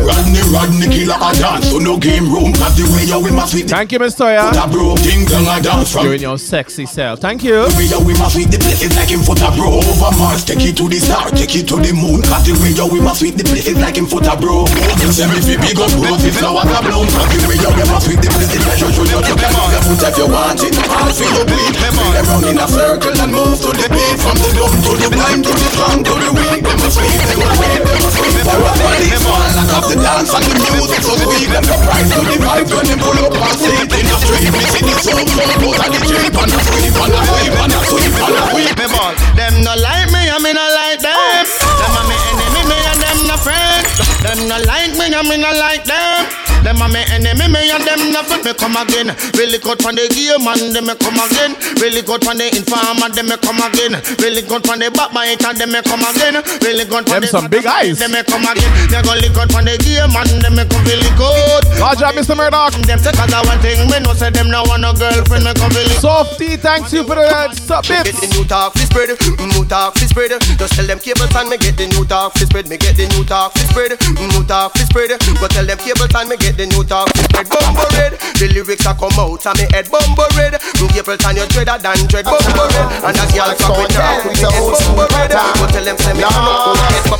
Rodney, Rodney, killer a dance. So no game room, cause the way you with my sweet. Thank you, Miss Toya. Put a broke thing down a dance from. You're in your sexy self. Thank you. The way you with my sweet, the place is like him a bro over Mars. Take it to the star, take it to the moon. Cause the way you with my sweet, the place is like him a bro. You say me fi big up rose, if flowers a bloom. Cause the way you with my sweet, the place is like you should not your your foot if you want it. I'll feel you bleed. Around in a circle and move to the beat. From the dumb to the blind to the strong to the weak. Them sweet, them sweet, them sweet. For a body fall, lock off the dance and the music so sweet. Them the price to the vibe when them pull up and sit in the street. Me see the soul flow out of the jeep and a sweep and a sweep and a sweep and a sweep. Me ball. Them no like me, I me no like them. Them a me enemy, me and them no friend. Them no like me, I me no like them. Them a me enemy, me and them no friend. Me come again. Really good from the game and them me come again. Really good from the informer, them me come again. Really good from the backbiter, them me come again. Really good from Them the some big eyes. Them me come again. They go really good from the game and them me come really good. Good job, Mr. Murdoch. Them say cause I one thing, me no say them no want no girlfriend, me come really Softy, thanks you for the uh, sub Get the new talk fi spread, new talk fi spread. Just tell them cables and me get the new talk fi spread. Me get the new talk fi spread, new talk fi spread. Go tell them cables and me get the new talk fi spread. Bumbo red, the lyrics a come out and me head bumbo red. Cables and you dreader than dread bumbo red. And as y'all fuck with her, me head bumbo red. Go tell them say me no get my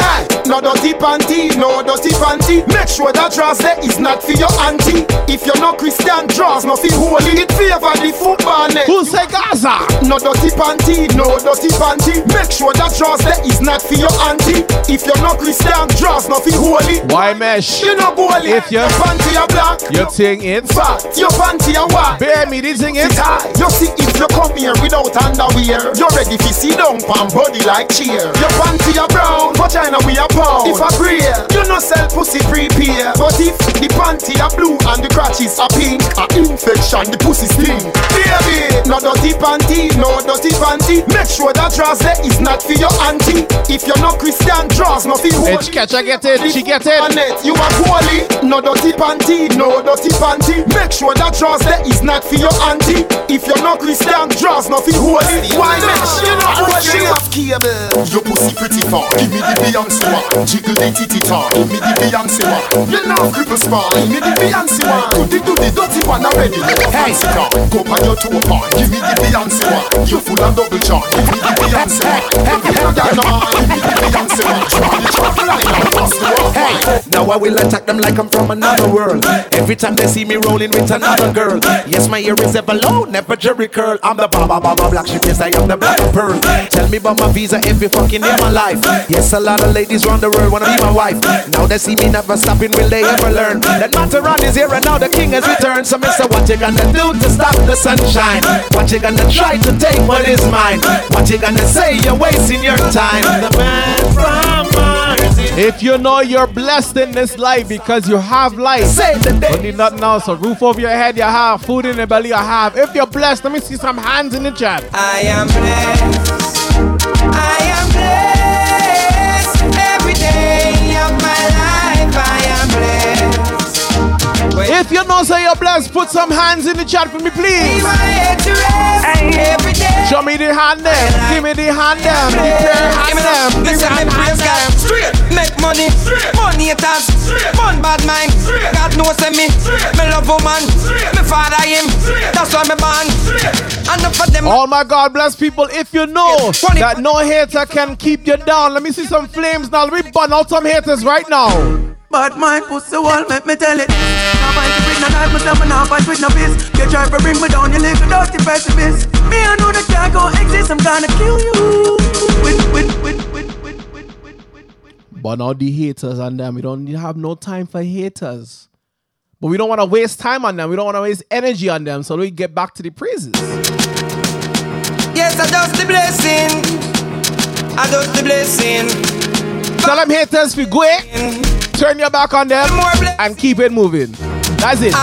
No dirty panty, no dirty panty. Make sure that draws there is not for your auntie. If you're not Christian, draws no feel holy. It favor the football net. Who said Gaza. No dirty panty, no dirty panty. Make sure that draws there is not for your auntie. If you're not Christian, draws not for holy. Why mesh? You know holy. If you panty are black, your thing is fat. Your panty are white. Bear me, this thing is high. You see, if you come here without underwear, you're ready to see down pan body like cheer. Your panty are brown, vagina we are pound. If I pray, you no sell pussy prepare. But if the panty are blue and the crotches are pink, a infection the pussy stink. Baby, no dirty panty, no dirty panty. Make sure that draws there is not for your auntie. If you're not Christian, dress not for holy. Catch her, get it, she get it. Annette, you are holy. No dirty panty, no dirty panty. Make sure that draws there is not for your auntie. If you're not Christian, draws not for holy. Why mesh? You know holy. off cable. Your pussy pretty far. Give me the Beyonce one. Jiggle the titty tar. Give me the Beyonce one. You know cripple spine. Give me the Beyonce one. Do the do the dirty one already. Hey, car. Go on your two part. Give me the Beyonce one. You full of double charge. Give me the Beyonce one. Every girl got no mind. Give me the Beyonce one. Try the trouble line the wall. Hey, now I will attack them like I'm from another world. Every time they see me rolling with another girl. Yes, my ear is ever low, never jerry curl. I'm the Baba Baba Black Sheep, yes, I am the Black Pearl. Tell me about my visa every fucking day of my life. Yes, a lot of ladies round the world wanna be my wife. Now they see me never stopping, will they ever learn? That Mataran is here and now the king has returned. So, Mister, what you gonna do to stop the sunshine? What you gonna try to take what is mine? What you gonna say you're wasting your time? The man from Mars. If you know you're blessed in this life because you have life, Say the day. don't need nothing else. A roof over your head, you have food in your belly, you have. If you're blessed, let me see some hands in the chat. I am blessed. I am blessed. If you know say you're blessed, put some hands in the chat for me, please. My head to rest. Every day. Show me the hand them. Give me the hand them. The pair hand Give me them. that. Listen, me praise God. Straight. Make money. Money haters. Fun bad mind. God knows say me. Me love woman. Me father him. That's why me born. Enough for them. Oh my God, bless people. If you know that no hater can keep you down, let me see some flames now. Let me burn out some haters right now. But my pussy wall, make me tell it. Now fight with no knife, myself, and now fight with no fist. You try to bring me down, you little dirty pessimist. Me, I know that can't go exist, I'm gonna kill you. With, with, with, with. Burn out the haters and them. We don't have no time for haters. But we don't want to waste time on them. We don't want to waste energy on them. So we get back to the praises. Yes, I just the blessing. I just the blessing. Tell them haters if you go eh? it, turn your back on them and keep it moving. That's it.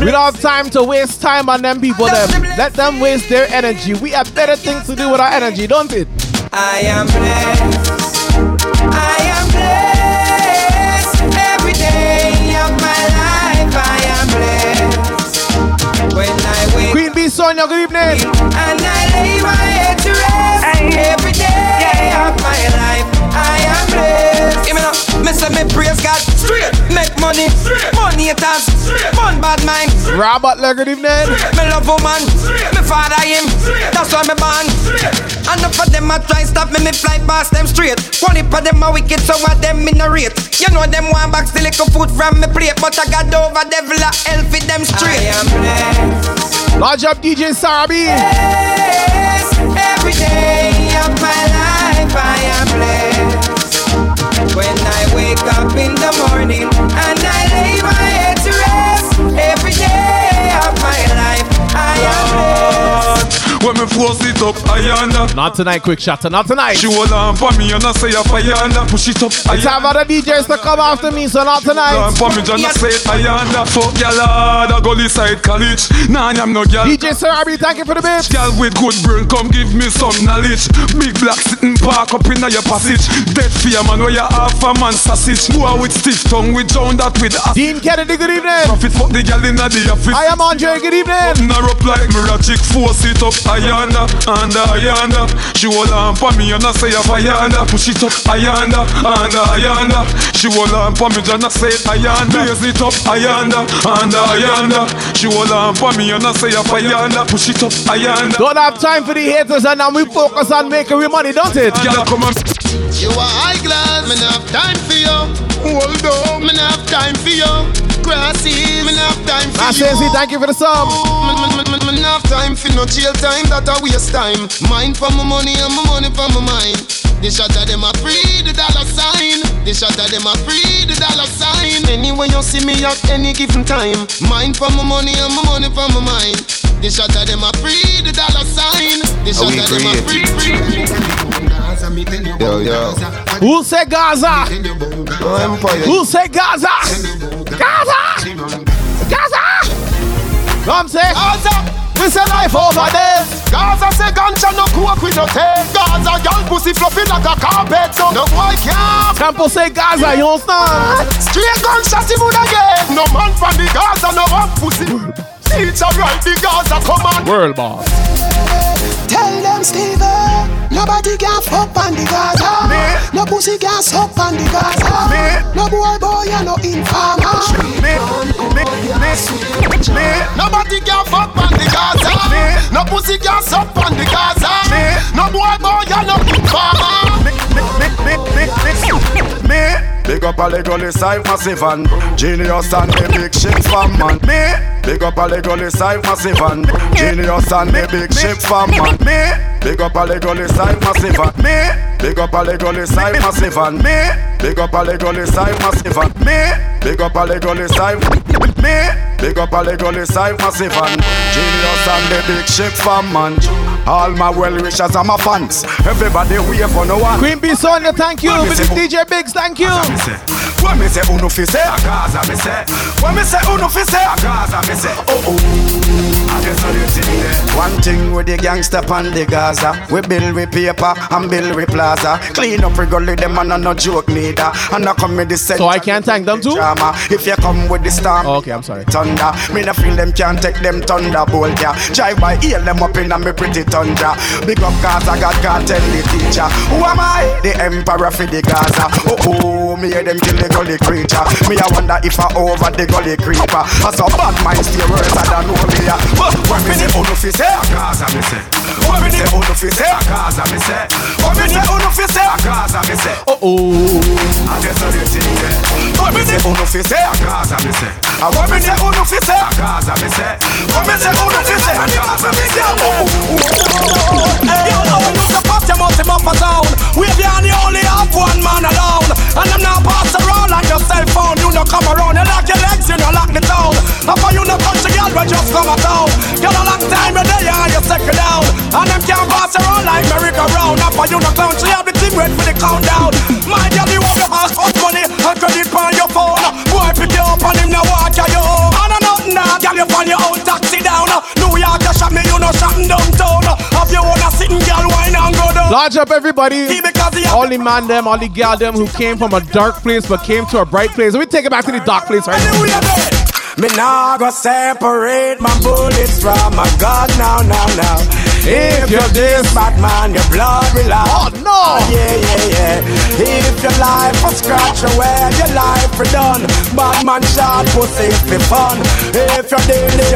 We don't have time to waste time on them people. Them. Let them waste their energy. We have better things to do with our energy, don't it? I am blessed. I am blessed. Every day of my life, I am blessed. When I wake Queen B Sonia, good evening. and I lay my head to rest. Every day of my life, I am blessed. Give me now. Me say me praise God. Straight. Make money. Money haters. Fun bad mind. Robert, good evening. Me love woman. Me father him. That's why me born. Enough of them a try stop me, me fly past them straight. One heap of them a wicked, so what them in a rate. You know them want back still little food from me plate, but I got over devil a hell for them straight. I am blessed. Large up DJ Sarabi. Blessed. Every day of my life I am blessed. When I wake up in the morning and I lay my head to rest. Every day of my life I am blessed. When me force it up, I. Not tonight, quick shatter, not tonight. She hold on for me and I say I yonder. Push it up, I Let's have other DJs to come after me, so not tonight. on for me, John, I say yonder. Fuck y'all I go side college. Nah, I'm no girl. DJ Sarabi, thank you for the bit. Girl with good brain, come give me some knowledge. Big black sitting park up in your passage. Dead fear man, where you half a man sausage. Boy with stiff tongue, we drown that with acid. Dean Kennedy, good evening. Profit fuck the girl in the office. I am Andre, good evening. Button her up like me force it up, I yonder, under, I yonder. She hold on for me and I say I yonder. Push it up, I yonder, under, I yonder. She hold on for me and I say I yonder. Raise it up, I yonder, under, I yonder. She hold on for me and I say I yonder. Push it up, I yonder. Don't have time for the haters and now we focus on making we money, don't it? Girl, come on. You are high class, me not have time for you. Hold on, me not have time for you. crossing. Me not have time for Master you. NC, thank you for the sub. Me, me, me, me, me not have time for no jail time. That a waste time. Mine for my money and my money for my mind. The shot of them a free the dollar sign. The shot of them a free the dollar sign. Anyway you see me at any given time. Mine for my money and my money for my mind. The shot of them a free the dollar sign. The shot of them a free free. Yo, yo. Who said Gaza? No oh, empire. Who said Gaza? Gaza! Gaza! Come say Gaza. We say life over there. Gaza say ganja no coke with no take. Gaza girl pussy fluffy like a carpet. So no boy can't. Temple say Gaza, you understand? Straight gunshot him would again. No man from the Gaza no up pussy. Teacher right the Gaza come on. World boss. Tell them Steve, nobody can fuck on the Gaza. Me. No pussy can suck on the Gaza. Me. No boy boy you no informer. Me. Nobody can fuck on the Gaza. Me. No pussy can suck on the Gaza. Me. No boy boy you no farmer. Me, big up all the gully side massive and genius and the big ship from man. Me, big up all the gully side massive and genius and the big ship from man. Me, big up all the gully side massive and me, big up all the gully side massive and me, big up all the gully side massive and me, big up all the gully side me, big up all the gully side massive and genius and the big ship from man. All my well wishers and my fans, everybody wait for no one. Queen B Sonia, thank you. DJ Biggs, thank you. When me say uno fi say a Gaza me say When me say uno fi say a Gaza me say Oh oh I guess all you thing there One thing with the gangster pan the Gaza. We build with paper and build with plaza. Clean up we gully them and no joke neither. And I come with the set So I can't thank them too? drama. If you come with the storm Okay, I'm sorry. Thunder. Me no feel them can't take them thunderbolt yeah. Drive by heal them up in a me pretty tundra. Big up Gaza God God tell the teacher. Who am I? The emperor for the Gaza. Oh oh me hear them kill the gully creature. Me I wonder if I over the gully creeper. As a bad mind stay worse than no me what me say on office say? Gaza me say. What me say on office say? Gaza me say. What me say on office say? Gaza me say. Oh oh. I just tell you thing there. Say on? Gaza me say. I what me say on office say? Gaza me say. What me say on office say? Gaza me say. Oh oh oh you must up a town. We behind you only have one man alone. And them now pass around like your cell phone. You know come around, you lock your legs, you know lock the town. For you no touch a girl, but just come a town. Girl a long time you there, and you second down. And them can't pass around like merry-go-round. And for you no clown, she have the thing ready for the countdown. My girl, you have your ass hot money and credit on your phone. Boy, pick you up and him now walk you. And I nothing that, girl, you find your own taxi down. New York, you shot me, you know shotting downtown. Have you wanna sitting girl, wine and go down. Large up everybody. All the man them, all the gal them who came from a dark place but came to a bright place. Let me take it back to the dark place right now. Me nah go separate my bullets from my gun now, now, now. If you're this bad man, your blood will out. Oh no! Yeah, yeah, yeah. If your life was scratch away, your life for done. Bad man shot pussy for fun. If you're this,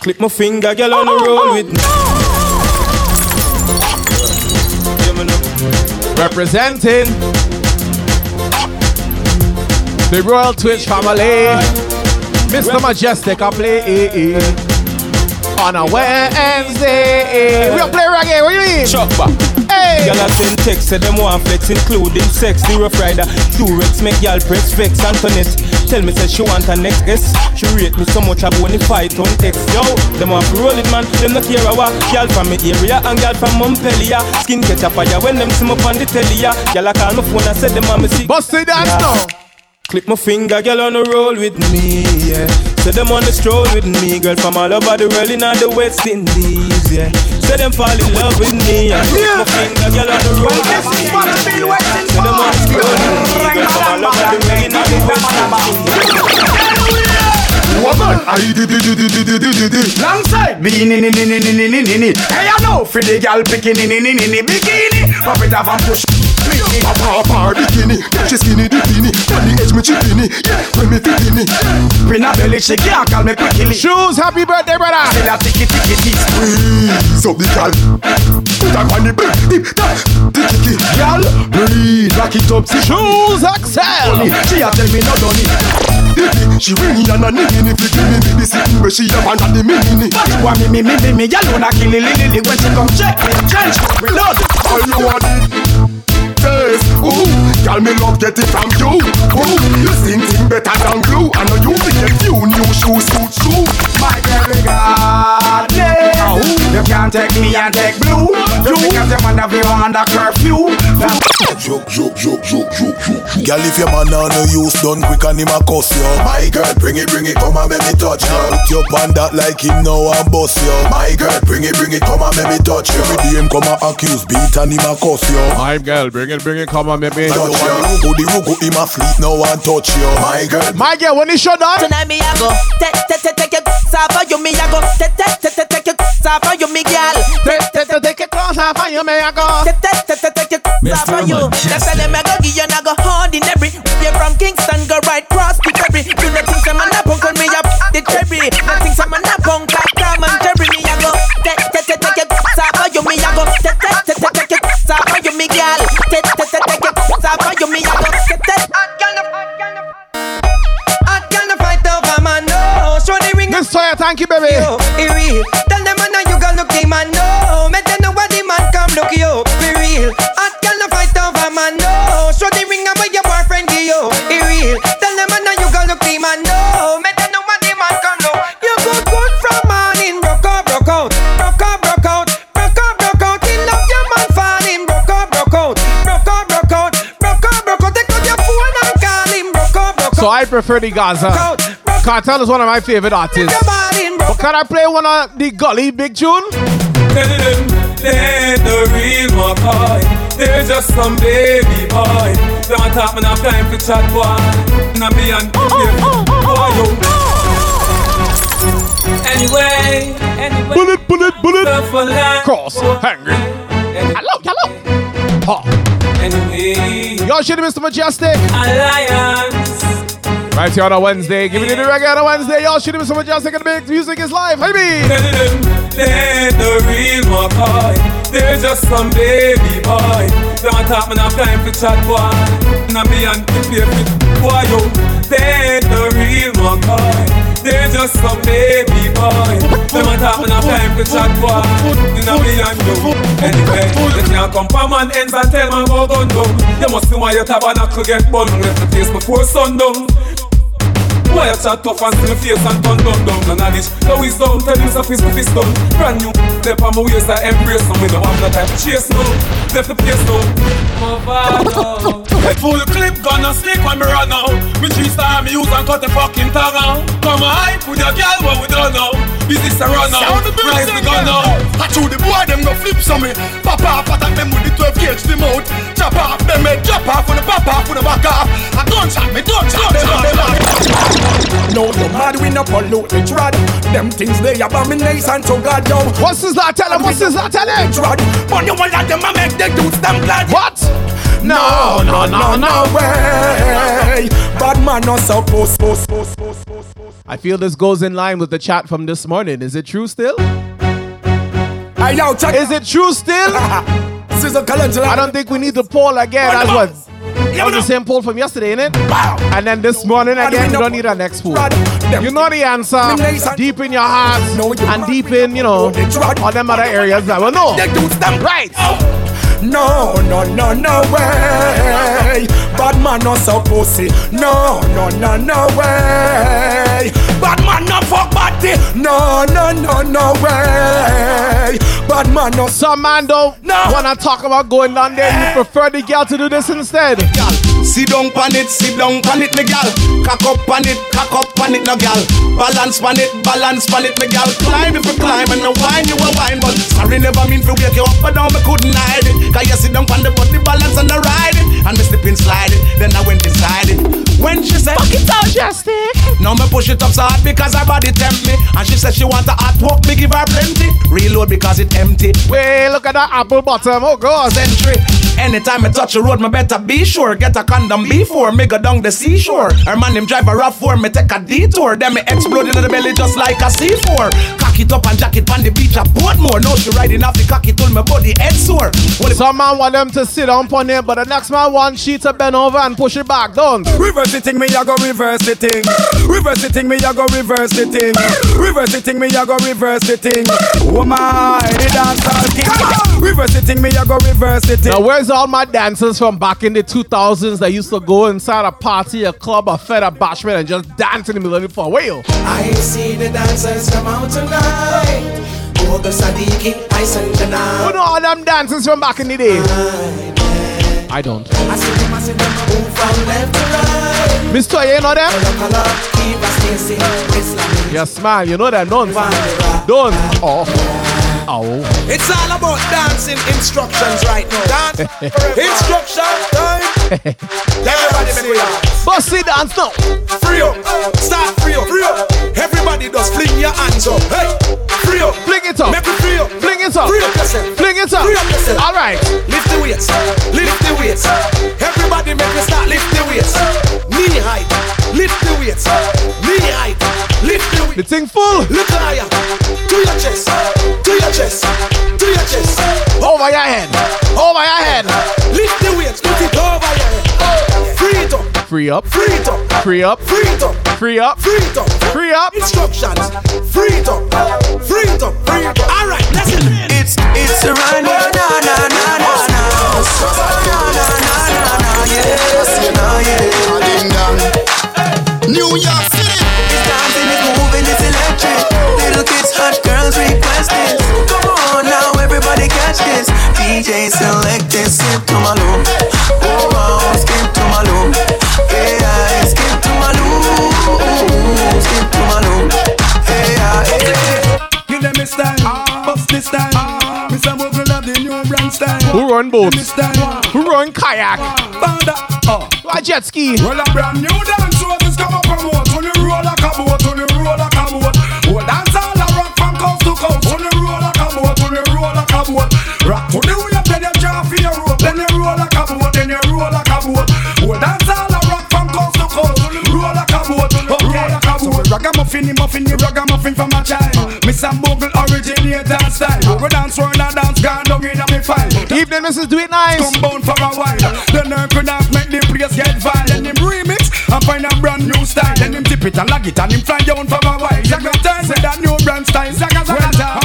Clip my finger, girl, on the roll with me. Representing the Royal Twitch family. Mr. Mejustik, I play on a Wednesday. We are playing reggae. What do you mean? Back. Hey. Y'all send text, say them want flex, including sex. Rough rider, Durex, make y'all press vex. Antoinette, tell me say she want her next guest. She rate me so much I wanna fight on X. Yo, them want to roll it, man. Them not care a what. Y'all from me area and y'all from Montpellier. Skin catch a fire when them see me on the telly. ya. Y'all a call my phone and say them want me see. Bust it dance now. Clip my finger, girl on the roll with me, yeah. Say them on the stroll with me, girl from all over the world in all the West Indies, yeah. Say them fall in love with me. I my girl, on the road. This is what I've been waiting for. Them the rain and the wind. Woman, I did it, did it, did it, did it, it. Long side, beanie, ni, ni, ni, ni, ni, ni, ni, ni. Hey, I know, for the gal bikini, ni, ni, ni, ni, bikini. Pop it off and push. Papa, papa, bikini, get your skinny, bikini. On the edge, me chippini, yeah, when me fit in it. Pin a belly, she can't call me quickly. Shoes, happy birthday, brother. Still a ticky, ticky, ticky. So the gal, put her on the bed, dip that, the kiki. Gal, breathe, rock it up, see. Choose Axel. She a tell me no done it. She ring in and a nigga if you give me baby sitting where she up under the mini. You want me, me, me, me, me, you alone a kill it, lily, when she come check me, change me, reload. All you want it. Taste, ooh, girl me love get it from you. Ooh, you sing thing better than glue. I know you be get few new shoes, suit shoe. My girl, regardless, you can't take me and take blue. You because you man have you under curfew. Joke, joke, joke, joke, joke, joke. Girl, if your man on no use, done quick and him a cuss you. My girl, bring it, bring it, come and make me touch you. Put your on that like him now and bust you. My girl, bring it, bring it, come and make me touch you. Every day him come and accuse, beat and him a cuss you. My girl, bring it, bring it, come on, make me touch you want you. the rugo, the rugo, him a fleet now and touch you. My girl, My girl, when he shut down. Tonight me a go Take, take, take, take it Sapa you me a go Take, take, take, take, take it Sapa you gal close off and you may a go. You That's how them a go give you and I go ordinary We from Kingston go right cross the ferry You know things I'm a punk on me up the cherry No things I'm a punk like Tom and Jerry Me a go you me a go you me gal you me a go Take, take Hot girl no fight over man, no. Show the ring Miss Toya, thank you, baby. yo, it real. Tell them man you gon' look the man, no. Know what the man come look you, be real. Hot girl no fight over man, no. Show the ring and your boyfriend give you, it real. Tell them man you gon' look the man, no. Know what the man come look. You go good from morning, broke out, broke out, broke out, broke out, broke out, broke out. You love your man falling, broke out, broke out, broke out, broke out, broke out, broke out. Take out your phone and call him, broke out, broke out. So I prefer the Gaza. Kartel is one of my favorite artists. But can I play one of the Gully big tune? Tell them they the real McCoy. They're just some baby boy. Don't talk me enough time for chat boy. Now me and boy. Anyway, anyway. Bullet, bullet, bullet. Cross, hungry. Hello, hello. Ha. Anyway. Y'all should Mr. Mejustik. Alliance. Right here on a Wednesday. Give me the reggae on a Wednesday. Y'all shooting should Mr. Mejustik and the big music is live. Hey, me. Them the real McCoy. They're just some baby boy. Don't talk me enough time for chat boy. Now me and the baby boy yo. They the real McCoy. They're just some baby boy. Don't talk me enough time for chat boy. Now me and you. Anyway, you can't come from man ends and tell man go gun down. You must see why your tabernacle get burned. Left the place before sundown. Why you chat tough and me face and turn down down None of this, no wisdom, tell you some fist to fist down Brand new, step on my waist I embrace some Me. No have no time to chase no Left the place now. Movado Full clip gonna stick when me run out. Me three star me use and cut the fucking tongue out. Come on hype with your girl what we don't know Business a run out, rise the gun out I chew the boy, them go flip some me. Pop off, attack them with the 12 gauge the mouth. Chop off, them head chop off, when the pop off, when the back off. I don't shot me, don't shot them, them, them. No, no mad, we no pollute the trad. Them things they abomination to God, yo. What's this that tell him? What's this that tell him? Trad. But you want that them a make the dudes them glad. What? No, no, no, no way. Bad man not supposed, supposed, supposed, supposed, supposed. I feel this goes in line with the chat from this morning. Is it true still? Hey, yo, check. Is it true still? I don't think we need the poll again. On the As box. what? That was the same poll from yesterday, innit? And then this morning again, you don't need an next poll. You know the answer deep in your heart and deep in, you know, all them other areas. That will know. Right. No, no, no, no way. Bad man not supposed to. No, no, no, no way. Bad man not fuck body. No, no, no, no way. Bad man not. Some man don't no. wanna talk about going down there. You prefer the girl to do this instead. Sit down pan it, sit down pan it, me gal. Cock up pan it, cock up pan it, no gal. Balance pan it, balance pan it, me gal. Climb if you climb and no wine you a wine, but sorry never mean to wake you up, but now me couldn't hide it. Cause you sit down pan the body balance and the ride it, and me slip and slide it. Then I went inside it. When she said, Fuck it out, Justin. Now me push it up so hard because her body tempt me, and she said she want a hot walk, me give her plenty. Reload because it empty. Wait, look at that apple bottom. Oh God. Century. Anytime I touch the road, me better be sure. Get a condom before me go down the seashore. Her man him drive a rough for me take a detour. Then me explode in the belly just like a C4. Cock it up and jack it on the beach I at Portmore. No, she riding off the cocky till my body head sore. Well, Some man want them to sit down on it, but the next man want she to bend over and push it back. Don't. Reverse the thing, me I go reverse the thing. Reverse the thing, me I go reverse the thing. Reverse the thing, me I go reverse the thing. Oh my, the dance all king. Reverse the thing, me I go reverse the thing. Now, where's all my dancers from back in the 2000s that used to go inside a party, a club, a fed, a bashment, and just dance in the middle of it for a whale? I see the dancers come out tonight. Google Sadiki, I send Who tonight. know all them dancers from back in the day? I don't. I see them, I see them move from left to right. Miss Toya, you know that? Color, color, keep us dancing. It's like Yes, man, you know that. Don't. Don't. Oh. Oh. It's all about dancing instructions right now. Dance instruction time. Everybody make we dance. Bossy dance now. Free up, start free up, free up. Everybody just fling your hands up. Hey, free up, Fling it up. make it free up, Fling it up. free up yourself, Fling it up. free up yourself. All right. Lift the weights, lift the weights. Everybody make me start lift the weights. Knee height, lift the weights. Knee height, lift the weights. The thing full. Look higher, to your chest, to your chest, to your chest. Over your head. Over your head. Lift the weights, put it over your head. Free it up, Free up. free it up, Free up. free it up. Free up. Free up. Free up. Instructions. Free it up. Free up. Free up. All right, listen. It's it's a run, na na na na na na. Na na na na na, yeah, na yeah. New York City. It's dancing, it's moving, it's electric. Little kids, hot girls request it. Come on now, everybody catch this. DJ select this, skip to my the new brand style. Who run boats? Who run kayak? Oh. Why jet ski? Well, a brand new dance is come up. On the roll like a boat, the roll ragamuffin, the muffin, the ragamuffin from a child. Mr. Bogle originator style. We dance, roll and dance, gone down in a me file. Evening, Mrs. Do It Nice. Come for a while. Then I could have make the place get violent. Then him remix and find a brand new style. Then him tip it and lag it and him fly down for a while. Zaga turn with that new brand style. Zaga zaga zaga.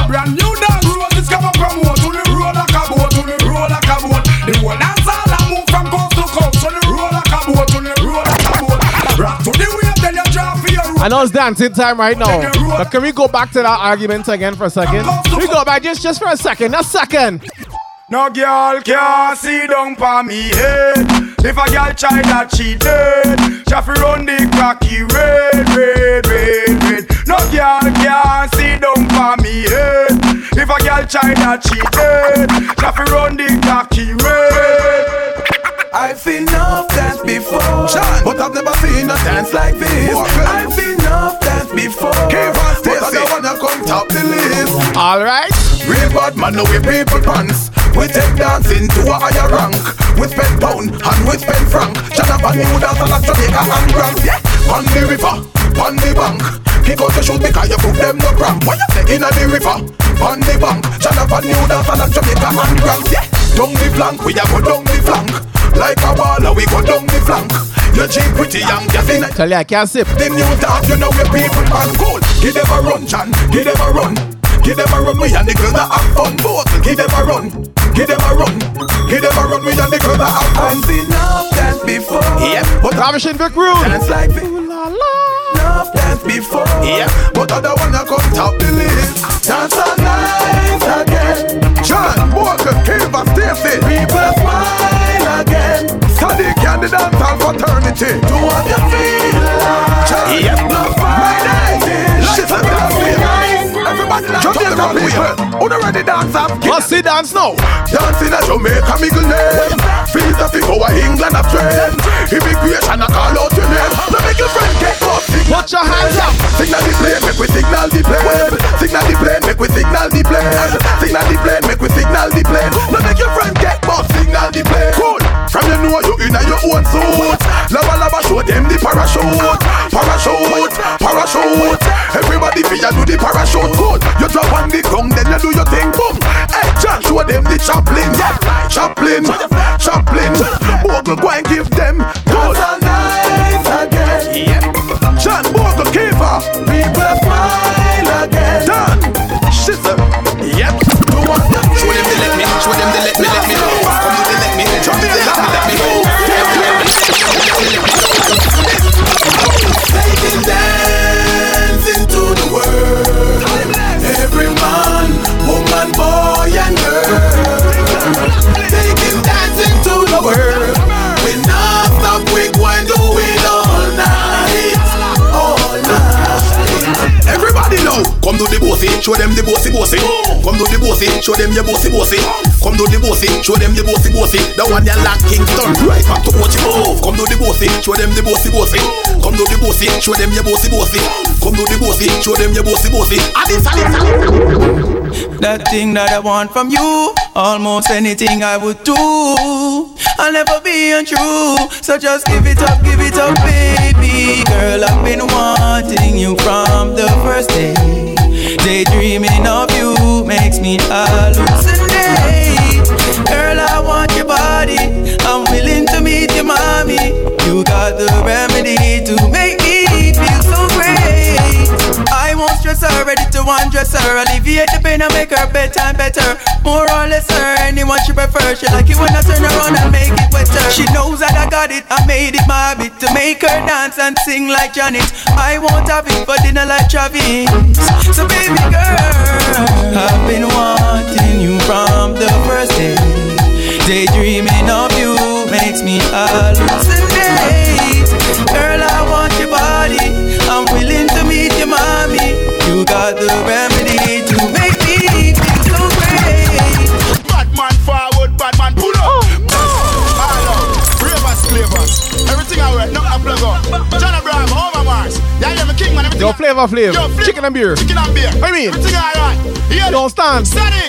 I know it's dancing time right now. But can we go back to that argument again for a second? We go back just, just for a second. A second. No girl can see down for me head. If a girl try that she dead. Shafi run the cocky red, red, red, red. No girl can see down for me head. If a girl try that she dead. Shafi run the cocky red. I've seen enough dance but I've never seen a dance like this. I've seen enough dance before, but I don't wanna come top the list. All right. Real bad man, no we people pants. We take dancing to a higher rank. We spend pound and we spend franc. Jonathan New dance and Jamaica and Grand. Yeah, on the river, on the bank. Kick out the shoot because you put them no cramp. Why you say inna the river, on the bank. Jonathan New dance and Jamaica and Grand. Yeah, down the flank, we a go down the flank. Like a baller, we go down the flank. You cheap pretty young, just in Tell you, I can't sip. the new dance, you know we people can cool. Give them a run, John. Give them a run. Give them a run, we and the girls that have fun. Both, give them a run. Give them a run. Give them a run, we and the girls that have fun. I've seen enough dance before. Yeah, but Ravishing Vic Room. dance like this. Enough dance before. Yeah, but I don't wanna come top the list. Dance all fraternity. Do what you feel like. John, yeah. love my day. Shit, I'm Everybody like Jamaica people. Who the ready dance up? Let's see dance now. Dancing at Jamaica, Miguel name. Feel the people of England of trade. Immigration, I call out your name. Now make your friend get up. Put your hands up. Signal the plane, make we signal the plane. Signal the plane, make we signal the plane. Signal the plane, make we signal the plane. Now make your friend get up. Signal the plane. Cool. From you know you in your own suit. Lava lava show them the parachute, parachute, parachute. Everybody feel you do the parachute. Good. You drop on the ground, then you do your thing. Boom. Hey, John, show them the chaplain. Yeah, chaplain, chaplain. Bogle, go and give them. Good. Yep. Bogle, keeper. We will smile again. Done. Shit, sir. Yep. Bossy, show them the bossy bossy. Come do the bossy, show them your bossy bossy. Come do the bossy, show them the bossy bossy. The one you like Kingston, right back to what you move. Come do the bossy, show them the bossy bossy. Come do the bossy, show them your bossy bossy. Come do the bossy, show them your bossy bossy. That thing that I want from you, almost anything I would do. I'll never be untrue, so just give it up, give it up, baby. Girl, I've been wanting you from the first day. Daydreaming of you makes me hallucinate. Girl, I want your body. I'm willing to meet your mommy. You got the remedy to ready to undress her. Alleviate the pain and make her bedtime better. More or less her, anyone she prefer. She like it when I turn around and make it wetter. She knows that I got it, I made it my habit to make her dance and sing like Janet. I won't have it for dinner like Travis. So baby girl, I've been wanting you from the first day. Daydreaming of you makes me hallucinate. You got the remedy to make me feel so great. Bad man forward, bad man pull up. All out, ravers, flavors. Everything I wear, nothing I plug up. John Abraham, over Mars. Yeah, yeah, me king man. Everything Yo, flavor, flavor. Yo, flavor. Chicken and beer. Chicken and beer. I mean, Everything alright. Yeah, don't stand. Steady.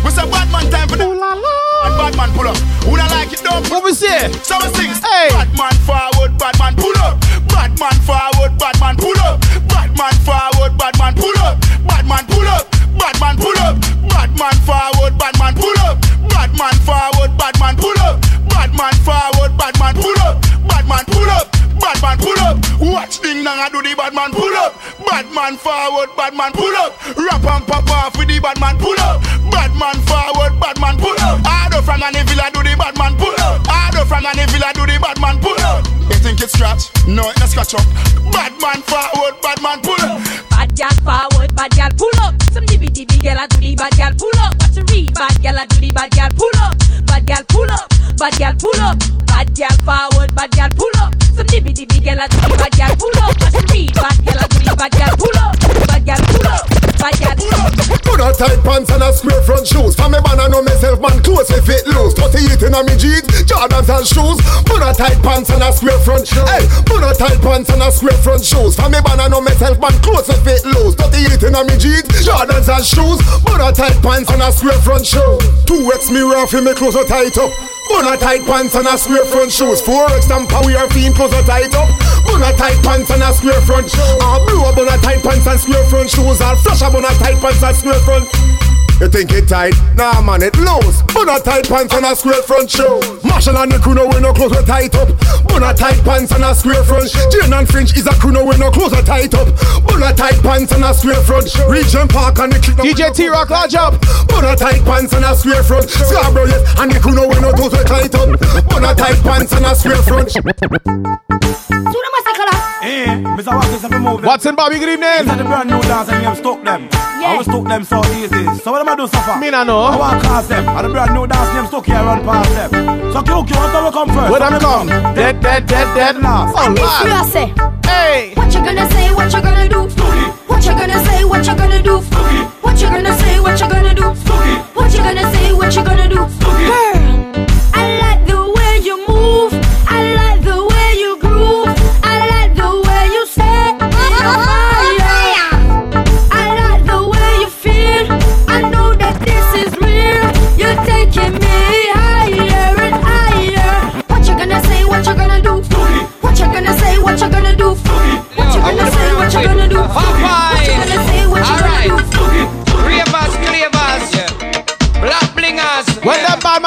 We say bad man time for the. Oh, bad man pull up. Who don't like it, don't What we say? So we sing. Hey. Bad man forward, bad man pull up. Bad man forward, bad man pull up. Bad man forward, bad man pull up. Bad man pull up. Bad man pull up. Bad man forward, man pull up. Watch ding dong I do the bad man pull up. Bad man forward, bad man pull up. Rap and pop off with the bad man pull up. Bad man forward, bad man pull up. Ado from an villa do the bad man pull up. Ado from an villa do the bad man pull up. You think it's scratch? No, it's scratch up. Bad man forward, bad man pull up. Bad gal forward, bad gal pull up. Some dibby dibby gal a do the bad gal pull up. What to read? Bad gal a do the bad gal pull up. Bad gal pull up, bad gal pull up. Bad gal forward, bad gal pull up. Some dibby dibby gal a the bad gal pull up. What to? Bad gal a the bad gal pull up. Bad gal pull up, bad gal pull up. Put a tight pants and a square front shoes. For me man I know myself man close if it loose. 38 in a me jeans, Jordans and shoes. Put a tight pants and a square front shoes. Hey, put a tight pants and a square front shoes. For me man I know myself man close if it loose. 38 in a me jeans, Jordans and shoes. Put a tight pants and a square front shoes. Two X mirror for me clothes tight up. Put a tight pants and a square front shoes. Four tamper we are feet clothes are tight up. Put a tight pants and a square front. Ah, blue up on a tight pants and square front shoes. Or flash up on a tight pants and square front. You think it tight? Nah man, it loose. Put a tight pants and a square front show. Marshall and the crew know we no clothes we tight up. Put a tight pants and a square front. Jane and Finch is a crew know we no clothes we tight up. Put a tight pants and a square front. Regent Park and the. DJ T Rock large up. Put a tight pants and a square front. Scarborough yes, and the crew know we no clothes we tight up. Put a tight pants and a square front. Eh, Mr. Watkins, if you move them. Watson Bobby, good evening. This is the brand new dance and you have stuck them. I will stuck them so easy. So what am I do so far? Me nah know. I want to cast them. And the brand new dance name stuck here run past them. So QQ, what time we come first? Where them come? Dead, dead, dead, dead. last. Oh, If say, Hey. what you gonna say, what you gonna do? What you gonna say, what you gonna do? What you gonna say, what you gonna do? What you gonna say, what you gonna do? Girl,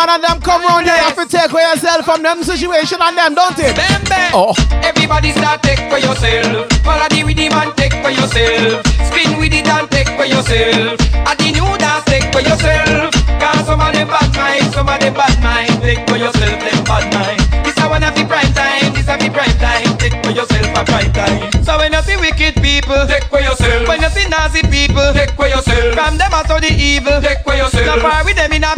man and them come round, you have to take away yourself from them situation and them, don't it? Bam. Oh. Everybody start take for yourself. Follow the rhythm and take for yourself. Spin with it and take for yourself. At the new dance, take for yourself. Cause some of them bad mind, some of them bad mind. Take for yourself, them bad mind. This a one of the prime time, this a the prime time. Take for yourself a prime time. So when you see wicked people, take for yourself. When you see nasty people, take for yourself. From them I saw the evil, take for yourself. Not far with them in a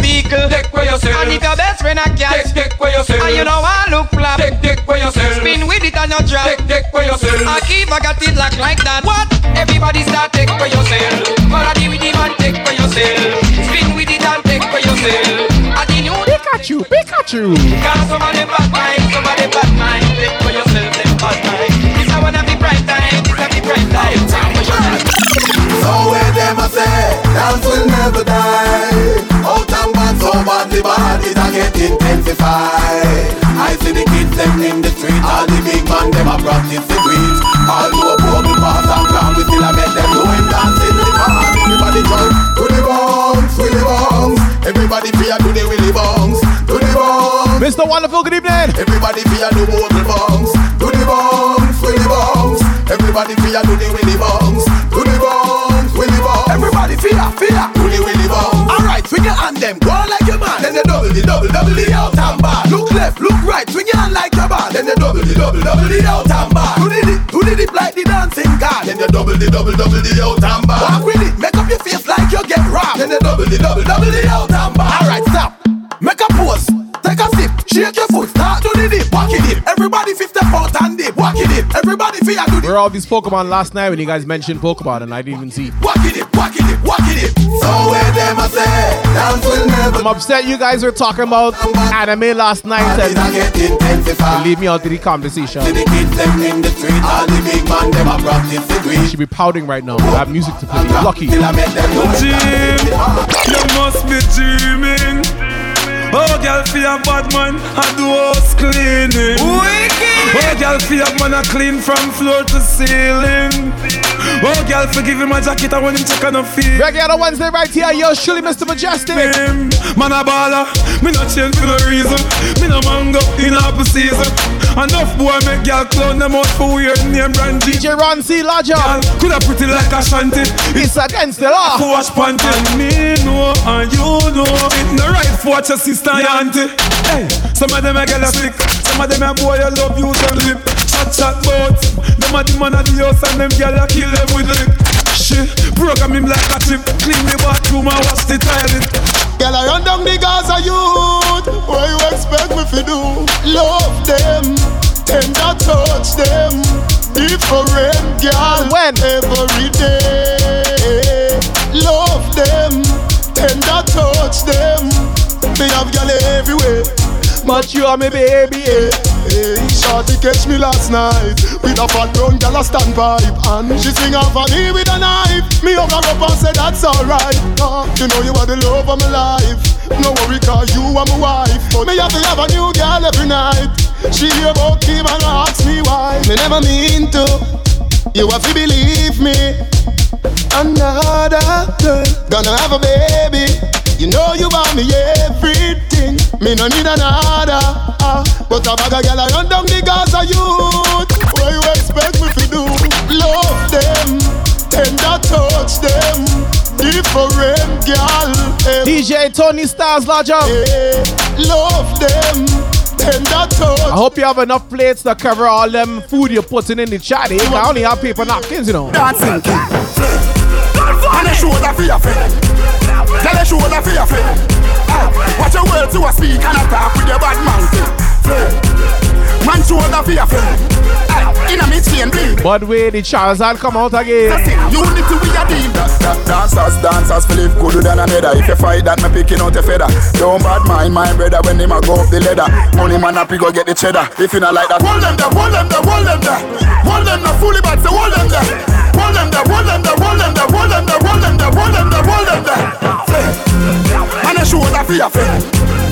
vehicle, take for yourself. And if your best friend a cat, take, take for yourself. And you know I look flap, take, take for yourself. Spin with it and you drop, take, take for yourself. I keep I got it locked like that. What? Everybody start take for yourself. Follow the rhythm and take for yourself. Spin with it and take for yourself. I the new Pikachu, Pikachu. Cause some of them bad mind, some of them bad mind. Take for yourself, them bad mind. This I wanna be bright time, this I be bright time. Take for yourself. So where them a say, dance it a get intensified. I see the kids them in the street, all the big man them a practice the. All you a bubble pass and come, we still a make them doing dancing the party. Everybody jump to the bounce, to the bounce. Everybody fear to the willy bounce, to the bounce. Mr. Wonderful, good evening. Everybody fear to the bounce, to the bounce, willy bounce. Everybody fear to the willy bounce, to the bounce, willy bounce. Everybody fear, fear to the willy bounce. Alright, swing your hand them, go like your man. Double, the double, double the out and bar. Look left, look right, swing your hand like your man. Then the double, the double, double the out and bar. Do the dip, do the dip like the dancing god. Then the double, the double, double the out and bar. Walk with it, make up your face like you get robbed. Then the double, the double, double the out and bar. Alright, stop. Make a pose. Take a sip, shake your foot, start to the dip, walk it dip. Everybody 50 out and dip, walk it dip. Everybody fear do the Where are all these Pokemon last night when you guys mentioned Pokemon and I didn't even see? walk it dip, walk it dip, walk it dip. So where them a say, dance will never I'm upset you guys were talking about anime last night and get intensified. leave me out of the conversation. See the kids them in the street, all the big man them a practice the You green. should be pouting right now. I have music to play. Lucky. Till I make them do it. Jim, you must be dreaming. Oh, girl, for a bad man, I do house cleaning. Oh, girl, for a man, I clean from floor to ceiling. Oh, girl, for give him a jacket, I want him check on a feet. Reggae on a Wednesday right here. Yo, surely Mr. Mejustik. Man a baller, me not change for no reason. Me no mango in apple season. Enough boy make girl clown them out for weird name brand DJ Ron C. Lodger. Coulda pretty like a shanty. It's against the law. For wash panty. And me know and you know it no right for watch your sister and auntie. Hey, some of them a girl a slick, some of them a boy a love you them lip. Chat chat bout them a the man of the house and them girl a kill them with lip. Shit, program him like a chip. Clean the bathroom and wash the toilet. Girl, I run down the Gaza youth. What you expect me to do? Love them, tender touch them. Different girl, When? every day. Love them, tender touch them. Me have girl everywhere. But you are my baby. Hey, Shorty catch me last night with a fat brown girl a stand pipe and she swing off on me with a knife. Me hug her up and say that's alright. Uh, you know you are the love of my life. No worry 'cause you are my wife. But me have to have a new girl every night. She hear about Kim and ask me why. Me never mean to. You have to believe me. Another girl gonna have a baby. You know you want me everything. Me no need another. Uh, but a bag of girl I run down the Gaza youth. What you expect me to do? Love them, tender touch them. Different girl. eh, DJ Tony Stars Lodger. eh, Love them, tender touch. I hope you have enough plates to cover all them food you're putting in the chat. Eh? I only have paper napkins, you know. Dancing king. And a shoulder for your friend. Tell a shoulder for your friend. Ah, Watch your words you a speak and a talk with your bad mouth. Man shoulder for your friend. Ah, In a mid chain bleed. But wait, the Charizard come out again. Unity we a deal. Dancers, dancers, for live good than another. If you fight that, me picking out a feather. Don't bad mind my brother when him a go up the ladder. Money man up, he go get the cheddar. If you not like that, Hold them there, hold them there, hold them there. Hold them there, fully bad, so hold them there. Hold them there, hold them there, hold them there, hold them there, hold them there, hold them there, hold them there. And a shoulder for your friend.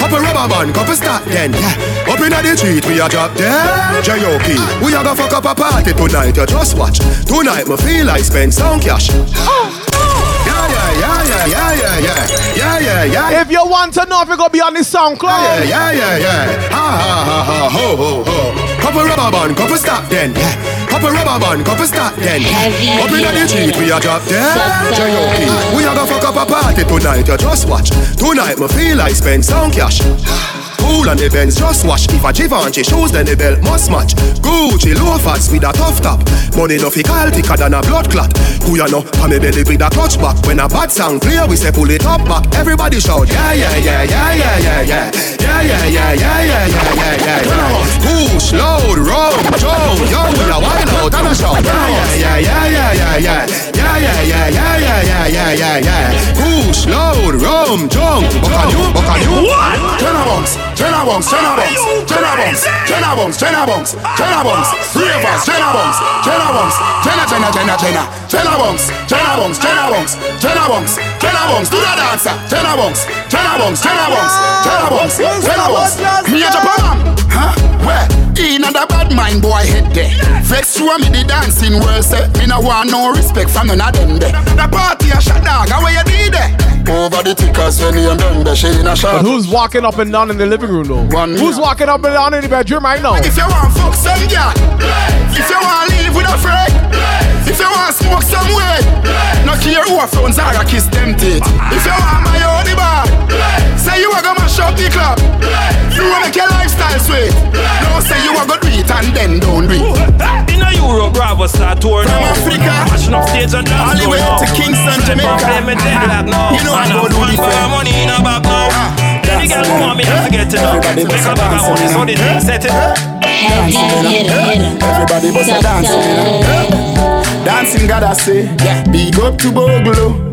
Up a rubber band, couple a start then. Yeah. Up in the street, we a drop dead. J.O.P. We a go fuck up a party tonight, you just watch. Tonight, me feel like spend some cash. Yeah, Yeah, yeah, yeah, yeah, yeah, yeah, If you want to know if you're gonna be on the SoundCloud. Yeah, yeah, yeah, yeah. Ha ha ha ha ho ho ho. Couple rubber band, couple stop then. Yeah. Couple rubber band, couple stop then. Up inna the street, we a drop. Success. J.O.P. We a go fuck up a party tonight, you just watch. Tonight, me feel like spend some cash. Cool and the Benz just wash. If a Givenchy shoes, then the belt must match. Gucci loafers with a tough top. Money no fi call thicker than a blood clot. Who ya know? Pa me belly with a clutch back. When a bad sound clear, we say pull it up back. Everybody shout, yeah, yeah, yeah, yeah, yeah, yeah, yeah. Yeah, yeah, yeah, yeah, yeah, yeah, yeah, yeah, yeah. Push, load, roll, Joe, yo, we a wild out and a shout. Yeah, yeah, yeah, yeah, yeah, yeah. Yeah, yeah, yeah, yeah, yeah, yeah, yeah, yeah, yeah. Push, load, rum, jump. Buck on you, buck on you. What? Jenna bunks, Jenna bunks, Jenna bunks, Jenna bunks, Jenna bunks, Jenna bunks, Jenna bunks, Ravers, Jenna bunks, Jenna bunks, Jenna, Jenna, Jenna, Jenna, Jenna bunks, Jenna bunks, Jenna bunks, Jenna bunks, Jenna bunks, do the dancer, Jenna bunks, Jenna bunks, Jenna bunks, Jenna bunks, Jenna bunks. Me a Japan, huh? Where? In a bad mind boy head there. Vex through me the dancing world say me no want no respect from none of them there. The party a shot dog, how you did there? Over the tickers when you done the she in a shot. But who's walking up and down in the living room though? who's walking up and down in the bedroom right now? If you want fuck some girl, if you want to live with a friend, if you want smoke some weed, no care who a phones are, kiss them teeth. If you want my own bar, say you a go mash up the club. You wanna make your lifestyle sweet. Don't say you a go do it and then don't do it. In a Europe, Bravo start tour From now. Africa, Mashing up stage and dance all the way floor to. Kingston, Jamaica. play me deadlock now. You know I Man, go I'm do fun the for thing. money in a back now. Then the girl who want me, I forget to know. Everybody Make a a bag of money, so on the it. thing set it. Heavy hitter, hitter. Everybody bust a dance Dancing God I say, yeah. Big up to Bogle.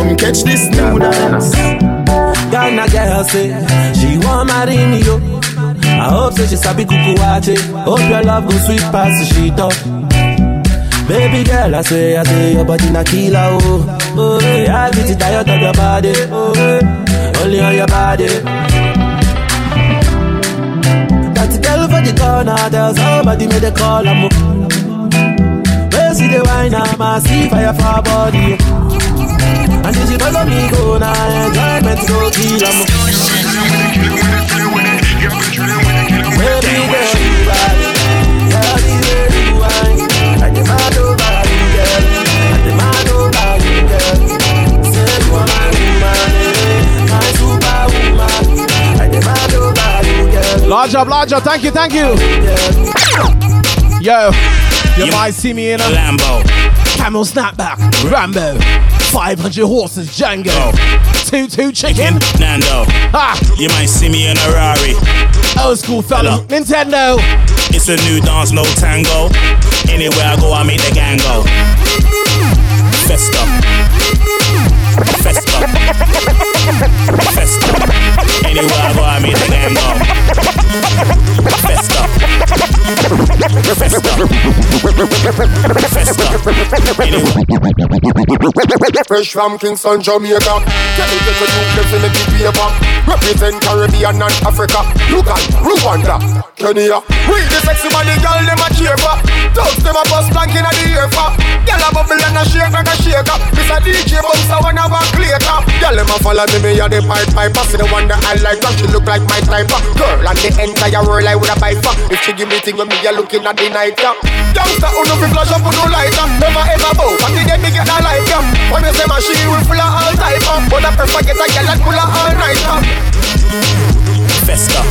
Come catch this new dance. Ghana girl say she want marry me yo. I hope say she sabi kuku wache. Hope your love go sweet past the sheet up. Baby girl, I say, I say your body na killer oh. Oh, yeah, I get it tired of your body. Oh, only on your body. That girl for the corner, tell somebody make the call I'm. Where see the wine, I'm a see fire for body. And if she follow me go now, enjoyment go kill 'em. Baby girl, you right. Girl, you whine. I demand over you, girl. I demand over you, girl. Say you are my woman, my superwoman. I demand over you, girl. Large up, large up. Thank you, thank you. Yo, you might see me in a Lambo. Camel snapback, Rambo, 500 horses, Django, oh. two two chicken, Nando. ha, You might see me in a Rari. old school fella, Nintendo. It's a new dance, no tango. Anywhere I go, I make the gang go. Festa. Festa. Festa. Anywhere I go, I make the gang go. Fresh from Kingston, Jamaica. Tell new clip in the paper. Represent Caribbean and Africa. Uganda, Rwanda, Kenya. We the sexy body girl, them a for. Thugs them a bust plank in a the ear for. Girl a bubble and a shake and a shake up. This a DJ bounce a one a later. Girl them a follow me, me a the pipe piper. See the one that I like, cause she look like my type. Girl and the entire world I would a buy for. If she give me thing when me a looking at the night, yeah. Youngster who no fi flash up, who no light up. Never ever bow, but the day me get a light, yeah. When me say my she will full of all type of. But I prefer get a girl that full of all night, yeah. Festa.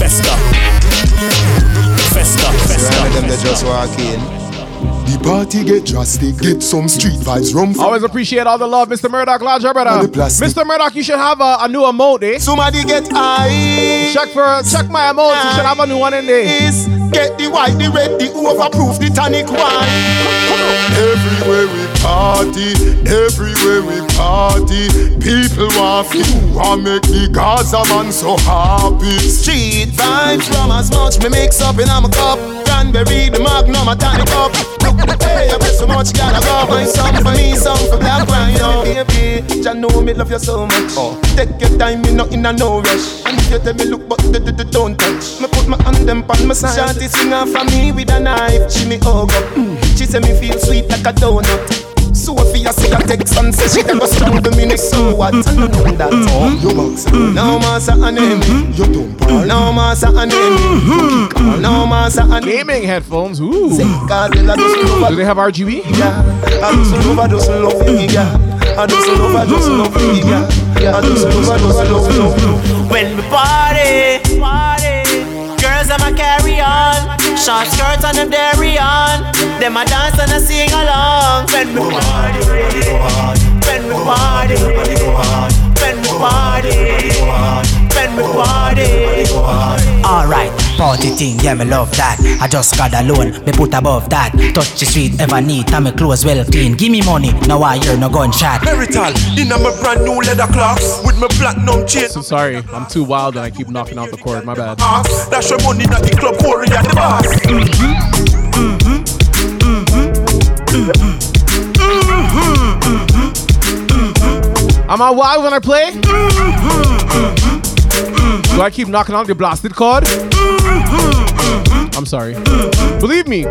Festa. Festa. Festa. them they just walk in. The party get drastic, get some street vibes, rum Always appreciate all the love, Mr. Murdoch. Large your brother. Mr. Murdoch, you should have a, a new emote, eh? Somebody get high. Check for check my emote. You should have a new one in there. Get the white, the red, the overproof, the tonic wine. Everywhere we party, everywhere we party, people want to want make the Gaza man so happy. Street vibes from as much me mix up in a cup. Cranberry, the magnum, a tonic up. Look the way I bet so much gotta go. My song for me, song for black wine. Oh, baby, Jah know me love you so much. Oh. Take your time, me not in a no rush. And if you tell me look, but d- d- d- don't touch. Me put my hand them on my side. Shanty sing her for me with a knife. She me hug up. Mm. She say me feel sweet like a donut. Sophia see a text and say she never strangle me next so what? I don't know that. Oh, you box. Now massa and enemy. You don't Now massa and enemy. Now massa and Gaming headphones. Ooh. God, they just Do they have RGB? Yeah. I just love, I just love yeah. I just love, I just love yeah. I just love, I just love you. When we party, party, girls them a carry on, short skirts and them dairy on, them a dance and a sing along. When we party, when we party, when we party, when we party. Alright, party thing, yeah, me love that. I just got alone, me put above that. Touch the street, ever neat, and me clothes well clean. Give me money, now I hear no gunshot. Merital, in a my brand new leather clocks with my platinum chain. So sorry, I'm too wild and I keep knocking out the cord. My bad. That's your money, not the club, Corey at the boss. Am I wild when I play? Do I keep knocking out the blasted cord? I'm sorry. Believe me.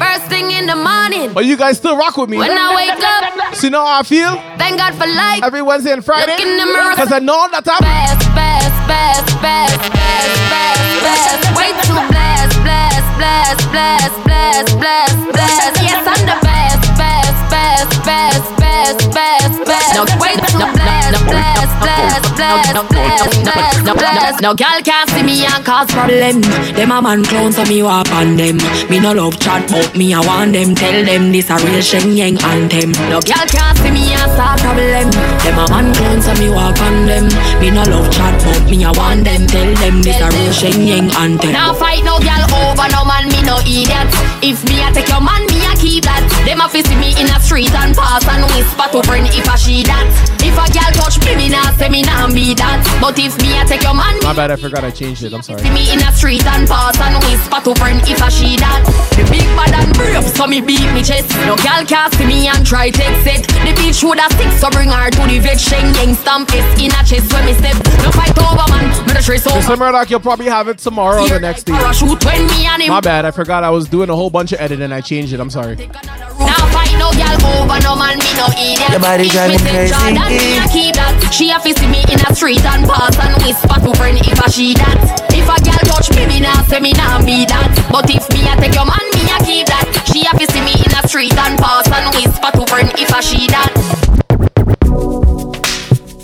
First thing in the morning. But you guys still rock with me. When I wake up. See now how I feel? Thank God for life. Every Wednesday and Friday. Look in the mirror. Because I know that I'm Best, best, best, best, best, best, best. Way too blessed, blessed, blessed, blessed, blessed, blessed, blessed. Yes, I'm the best, best, best, best, best, best, best. No, too blessed, blessed, blessed, blessed, blessed, blessed, blessed. No girl can't see me and cause problem. Them a man clown so me walk on them. Me no love chat but me I want them. Tell them this a real Shenyeng anthem. No girl can't see me and start problem. Them a man clown so me walk on them. Me no love chat but me I want them. Tell them this a real Shenyeng anthem. Now fight no girl over no man, me no idiot. If me I take your man, me keep that. Them a see me in a street and pass and whisper to friend if I she that. If a girl touch me, me nah say me nah be that. But if me I take your man, My bad, I forgot I changed it. I'm sorry. See me in a street and pass and whisper to friend if I she that. The big bad and brave, so me beat me chest. No girl see me and try take set. The bitch would have stick, so bring her to the vet. Shenyeng stamp it in a chest when me step. No fight over man, me the trace over. Mr. Murdoch, you'll probably have it tomorrow or the next day. Parachute when me and him. My bad, I forgot I was doing a whole bunch of editing. I changed it. I'm sorry. Now fight no girl over no man, me no idiot. Your body If drive me me crazy. Jordan, me a keep that. She a fi see me in a street and pass and whisper to friend if I she that. If a girl touch me, me nah say me nah be that. But if me a take your man, me a keep that. She a fi see me in a street and pass and whisper to friend if I she that.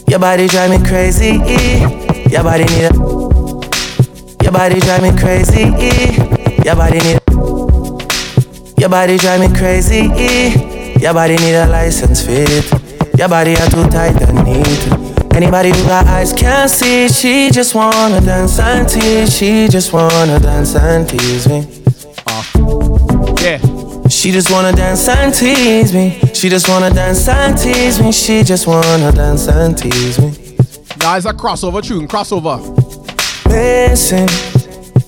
Your body drive me crazy. Your body need a. Your body drive me crazy. Your body need. Your body drive me crazy. Your body need a license fit. Your body are too tight and neat. Anybody who got eyes can't see. She just wanna dance and tease. She just wanna dance and tease me. Uh. Yeah. She just wanna dance and tease me. She just wanna dance and tease me. She just wanna dance and tease me. It's a crossover tune. Crossover. Missing,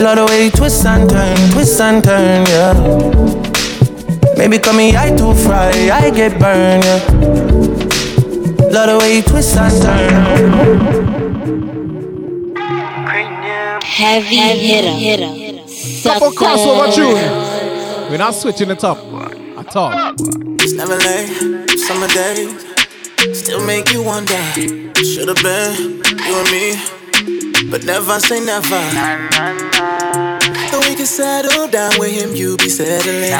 Lot of way twists and turn, twists and turn, yeah. Maybe call me I too fry, I get burned, yeah. Lot of way twists and turn. Heavy hitter. Couple crossover tune. We're not switching it up at all. It's never late, summer days. Still make you wonder. Should've been you and me, but never say never. So we can settle down with him, you be settling.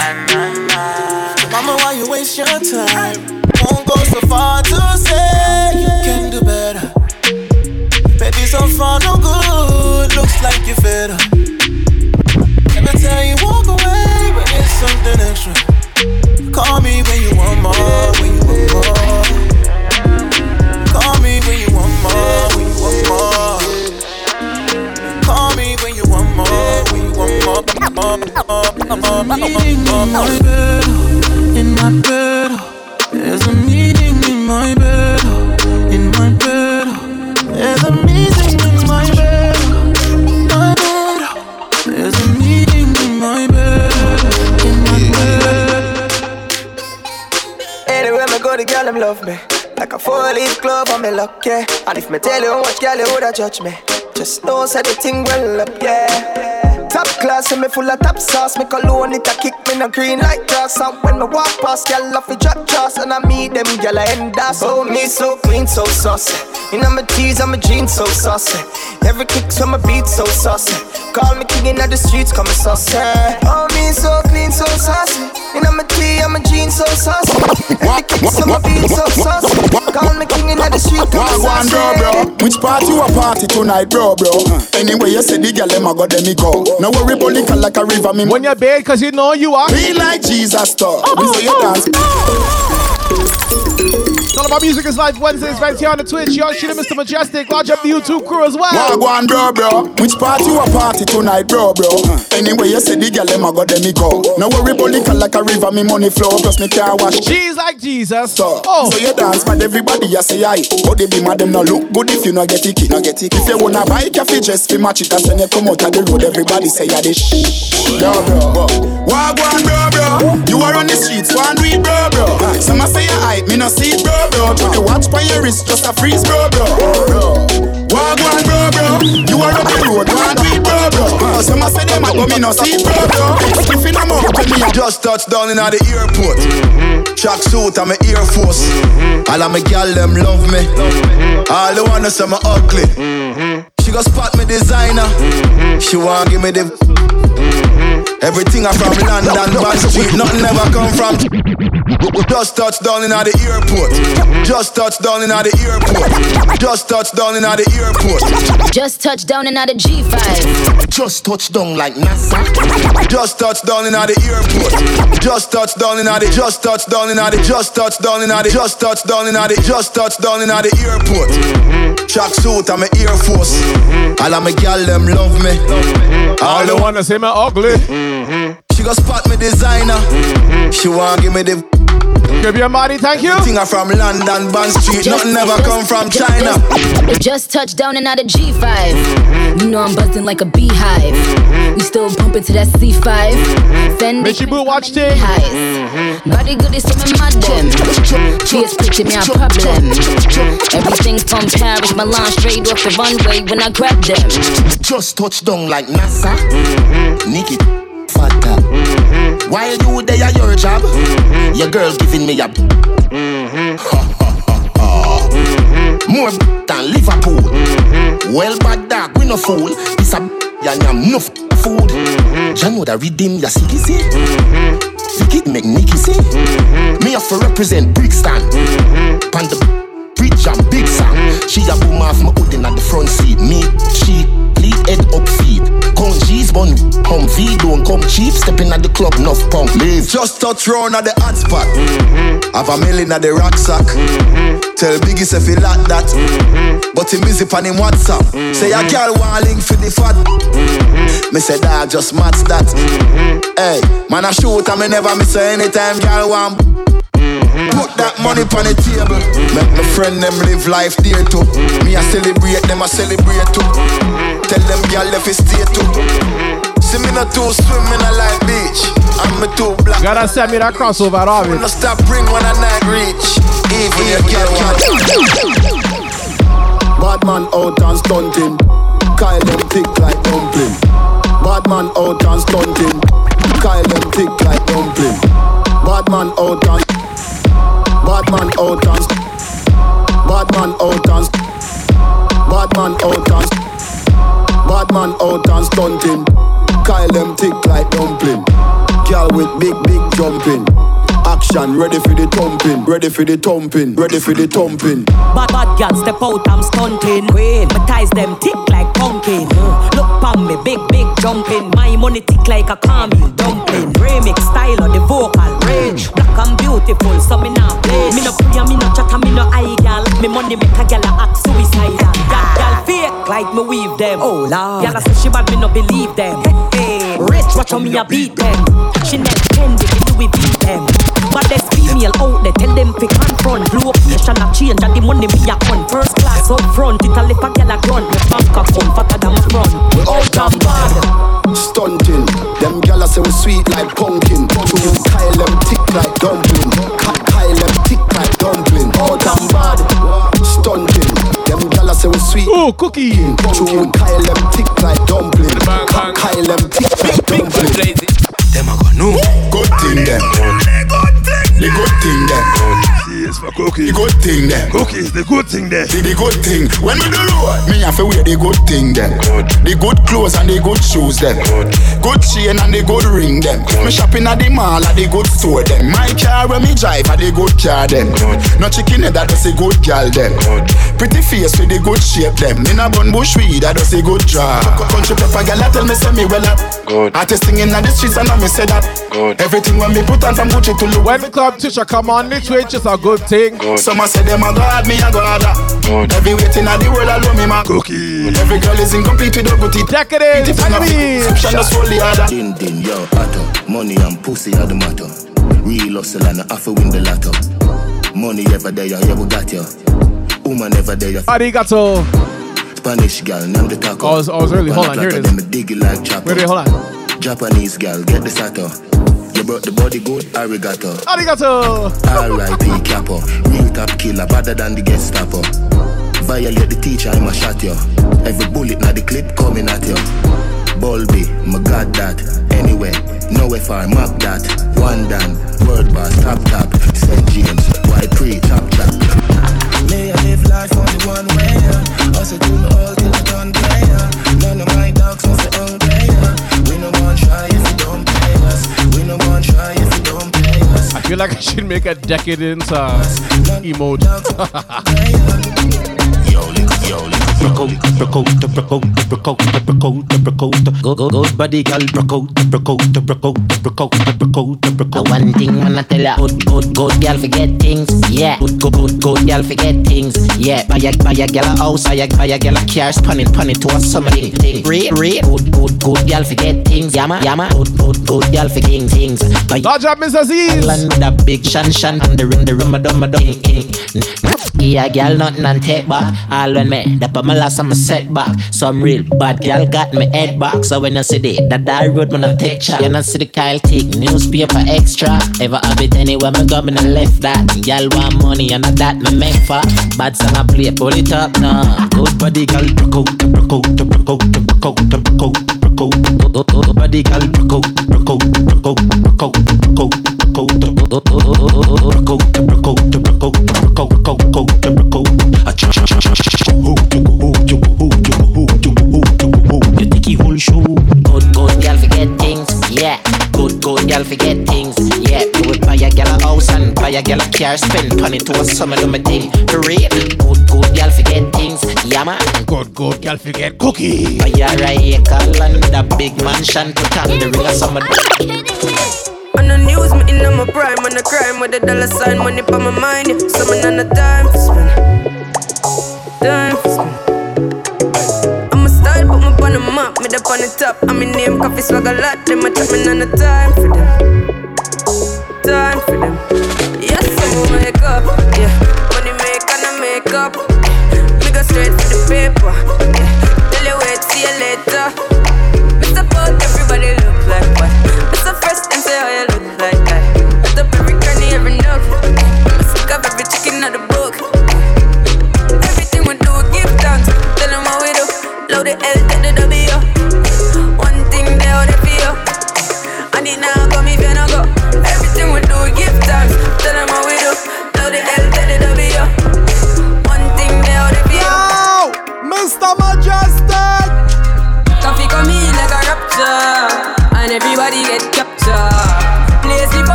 So mama, why you waste your time? Won't go so far to say you can do better. Baby, so far no good. Looks like you fed up. Every time you walk away, but it's something extra. Call me when you want more, when you want more. There's a meeting in my bed, in my bed. There's a meeting in my bed, my bed. There's a meeting in my bed, in my bed. Anywhere me go, the girl them love me. Like a four-leaf glove on me luck, yeah. And if me tell you how much girl you woulda judge me, just know say the thing well up, yeah. Top class and me full of top sauce. Me cologne it a kick me no green like grass. And when me walk past, girl off it drop jaws and I meet them girl I end us. Oh me so clean, so saucy. You know my tees and my jeans so saucy. Every kick from my beat so saucy. Call me king in the streets, come saucy. Oh me so clean, so saucy. You know my tee and my jeans so saucy. Every kick from my beat so saucy. Call me king in the streets, come Wagwan, saucy. bro, bro. Which party you a party tonight, bro, bro? Anyway, you say the girl them a go, them me go. No worry, about liquor like a river, me. When you're big, cause you know you are. Be like Jesus, though. We say you dance. It's all of about music is live Wednesdays right here on the Twitch. Young shit, Mr. Mejustik. Large up the YouTube crew as well. Wagwan, bro, bro. Which party you a party tonight, bro, bro? Anyway, you say the girl them a go, them me go. No worry, liquor like a river, me money flow, plus me car wash. She's like Jesus. So, Oh. so you dance, but everybody you say aye. But oh, they be mad them no look good if you no get it, no get it. If you wanna buy fi just fi match it, that's when you come out of the road. Everybody say ya this. Bro, bro. Wagwan, bro, bro. You are on the streets, one read, bro, bro. Some a say you hype, me no see it, bro, bro. Put the watch by your wrist, just a freeze, bro, bro. bro. Wagwan, bro, bro. You are on the road, one read, bro, bro. Some a say them a but me no see bro, bro. If you no more, tell me Just touched down in the airport. Mm-hmm. Track suit, I'm a Air Force. Mm-hmm. All of my gal them love me. All the wanna say me ugly. Mm-hmm. She go spot me designer. She want give me the. Everything I from London, Bond Street, nothing ever come from. Just touched down in the airport. Just touched down in the airport. Just touched down in the airport. Just touched down in the G5. Just touched down like NASA. Just touched down in the airport. Just touched down in the. Just touched down in the. Just touched down in the. Just touched down in the. Just touched down in the airport. Track suit, I'm a Air Force. All of my gal them love me. All the wanna say me ugly. She go spot me designer. She wanna give me the. Give your body, thank you. Everything I from London, Bond Street, nothing ever come from China. Just touched down in the G5. You know I'm buzzing like a beehive. We still pumping to that C5. Fendi. Bitchy Boo, watch it. Highs. Body good is some mad them. Cheers, picture me a problem. Everything from Paris, Milan, straight off the runway when I grab them. Just touched down like NASA. Nikki, fatter. While you there at your job, mm-hmm. your girl giving me a. Mm-hmm. More than Liverpool. Mm-hmm. Well, bad dog, we no fool. This a ya yam enough food. Jah know that redeem ya see see. Wicked make Nicky see. Me have to represent Brixton. Pan the bridge and big song. She a boom off my hood in at the front seat. Me, she, lead head up feet. Come G's bun, come V don't come cheap, stepping at the club, enough pump. Leave. Just touch round at the hot spot. Mm-hmm. Have a million at the rucksack. Mm-hmm. Tell Biggie if he like that. Mm-hmm. But he busy on him WhatsApp. Say a girl want link for the fat. Me say dog just match that. Hey, man I shoot and me never miss her anytime girl want. Put that money on the table. Make my friend them live life there too. Me I celebrate them, I celebrate too. Tell them girl if it's stay too. See me not too swim in a light beach. I'm a too black. Gotta send me that crossover, Robin. When I stop bring when I night reach. Even if you can't. Bad man out and stunting. Kyle them thick like dumpling. Bad man out and stunting. Kyle them thick like dumpling. Bad man out and Bad man out and Bad man out and Bad man out and Bad man out and stunting. Kyle them thick like dumpling. Girl with big big jumping. Action ready for the thumping. Ready for the thumping. Ready for the thumping. Bad bad girl step out, I'm stunting. Queen, my ties them tick like pumpkin. Look pon me, big big jumping. My money tick like a caramel dumpling. Remix style of the vocal range. Black and beautiful, so me not play. Me no pray, me no chat, me no eye gal. Me money make a gal a act suicidal. That gal fake like me weave them. Oh lord, gal a say she bad, me no believe them. Rich, watch how me a beat them. Chanel, Fendi, me Louis V them. But there's female out there, tell them fi confront. Location a change and the money me a on. First class up front, it a lip a gal a grunt. Me bank account fatter than my front. We out and bad. Stunting. Them gyal a say we sweet like pumpkin. True Kyle them thick like dumpling. Kyle them thick like dumpling. Out and bad. Stunting. Them gyal say we sweet. Oh, cookie. True Kyle them thick like dumpling. Ka- Kyle them thick like dumpling. Them a go no. Good thing them. The good thing them. Yes, for cookie. The good thing them. Cookies, the good thing them. See the good thing. When we do road, me have to wear the good thing them. The good clothes and the good shoes them. Good chain and the good ring them. Me shopping at the mall at the good store them. My car when me drive at the good car them. No chicken head that does a good girl them. Pretty face with the good shape them. In a bun bush weed that does a good job. Country pepper girl tell me say me well up. Good. Artist singing on the streets and I me say that. Good. Everything when me put on from Gucci to Louis. When the club teacher come on this way, it's just a good thing. Some a say them a god, me a god. Every waiting at the world alone me man. Cookie. Every girl is incomplete without good teeth. Decadence, Exception just hold the other. Din din yo, atto. Money and pussy are the matter. Real hustle and I have to win the lotto. Money ever there, yeah we got you. Woman ever there. Arigato. Spanish girl, name the taco. Oh, I was, oh, I was really, hold on, here it is. Them a dig it like chopper. Wait, wait, hold on. Japanese girl, get the sato. You brought the body good, arigato. Arigato. R.I.P. Capo. Real top killer, better than the Gestapo. Violate the teacher, I'ma shot you. Every bullet na the clip coming at you. Bulby, my god that. Anyway, nowhere far, map that. One done, feel like I should make a decadence uh, emote. Broke out, broke out, broke out, broke out, broke out, broke out. Go, go, go, body girl, broke out, broke out, broke out, broke out, broke out, broke out. One thing wanna tell ya, good, good, good girl forget things, yeah. Good, good, good, good girl forget things, yeah. Buy a, buy a girl a house, buy a, buy a girl a car, spun it, pun it to a summer thing, thing. Rate, rate, good, good, good girl forget things, yama, yama. Good, good, good girl forget things. Buy Dodge up, Miss Aziz. Island with a big shan shan and the ring, the ring, madam, madam. Yeah, girl, nothing and take back. All when me, the pa my last I'm a setback. Some real bad girl got me head back. So when I see the that that road when I take shot, you know see the Kyle take newspaper extra. Ever have it anywhere me go, me no left that. Girl want money and that me make for. Bad song I play, pull it up now. Good body girl, broke out, broke out, broke out, broke out, broke out, broke out. Good body girl, broke out, broke out, broke out, broke out, car spin pon it to a summer do my thing for real. Good, good girl forget things, yeah man. Good, good girl forget cookie. But you're a acre a big mansion, to on the ring of summer. On the news, me in my prime, on the crime with the dollar sign, money for my mind. Yeah. So me on the time for spend, time for spend. I'm a style, put me on the map, me up on the top. I'm name, coffee swag a lot. Them a chat me on the time for them, time for them. Yes, I'm a wake up, yeah. Money make and I make up. Me go straight for the paper,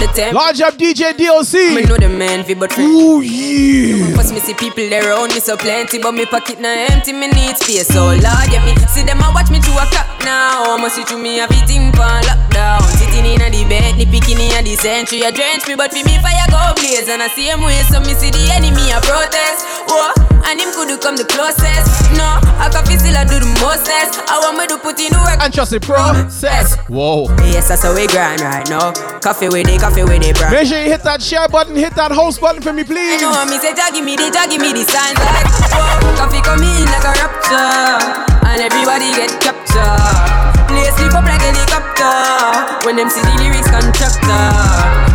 the temp. Large up DJ DOC. Me know the man fi but Ooh yeah. Cause me see people there around me so plenty But me pocket now empty, me need space. So Lord, yeah me See them a watch me to a clock now. I'ma see through me everything on lockdown. Sitting in a the bed, the bikini and the century A drench me but for me fire go blaze. And I see him way so me see the enemy a protest. Whoa, and him could come the closest. No, I can feel still I do the mostest. I want me to put in the work. And trust the process. Whoa. Yes, that's how we grind right now. Coffee with it, coffee with it, bro Make sure you hit that share button, hit that host button for me, please. You know what me say, Jah give me the, Jah give me the signs like whoa. Coffee come in like a rapture And everybody get captured Play sleep up like helicopter When them see the lyrics contractor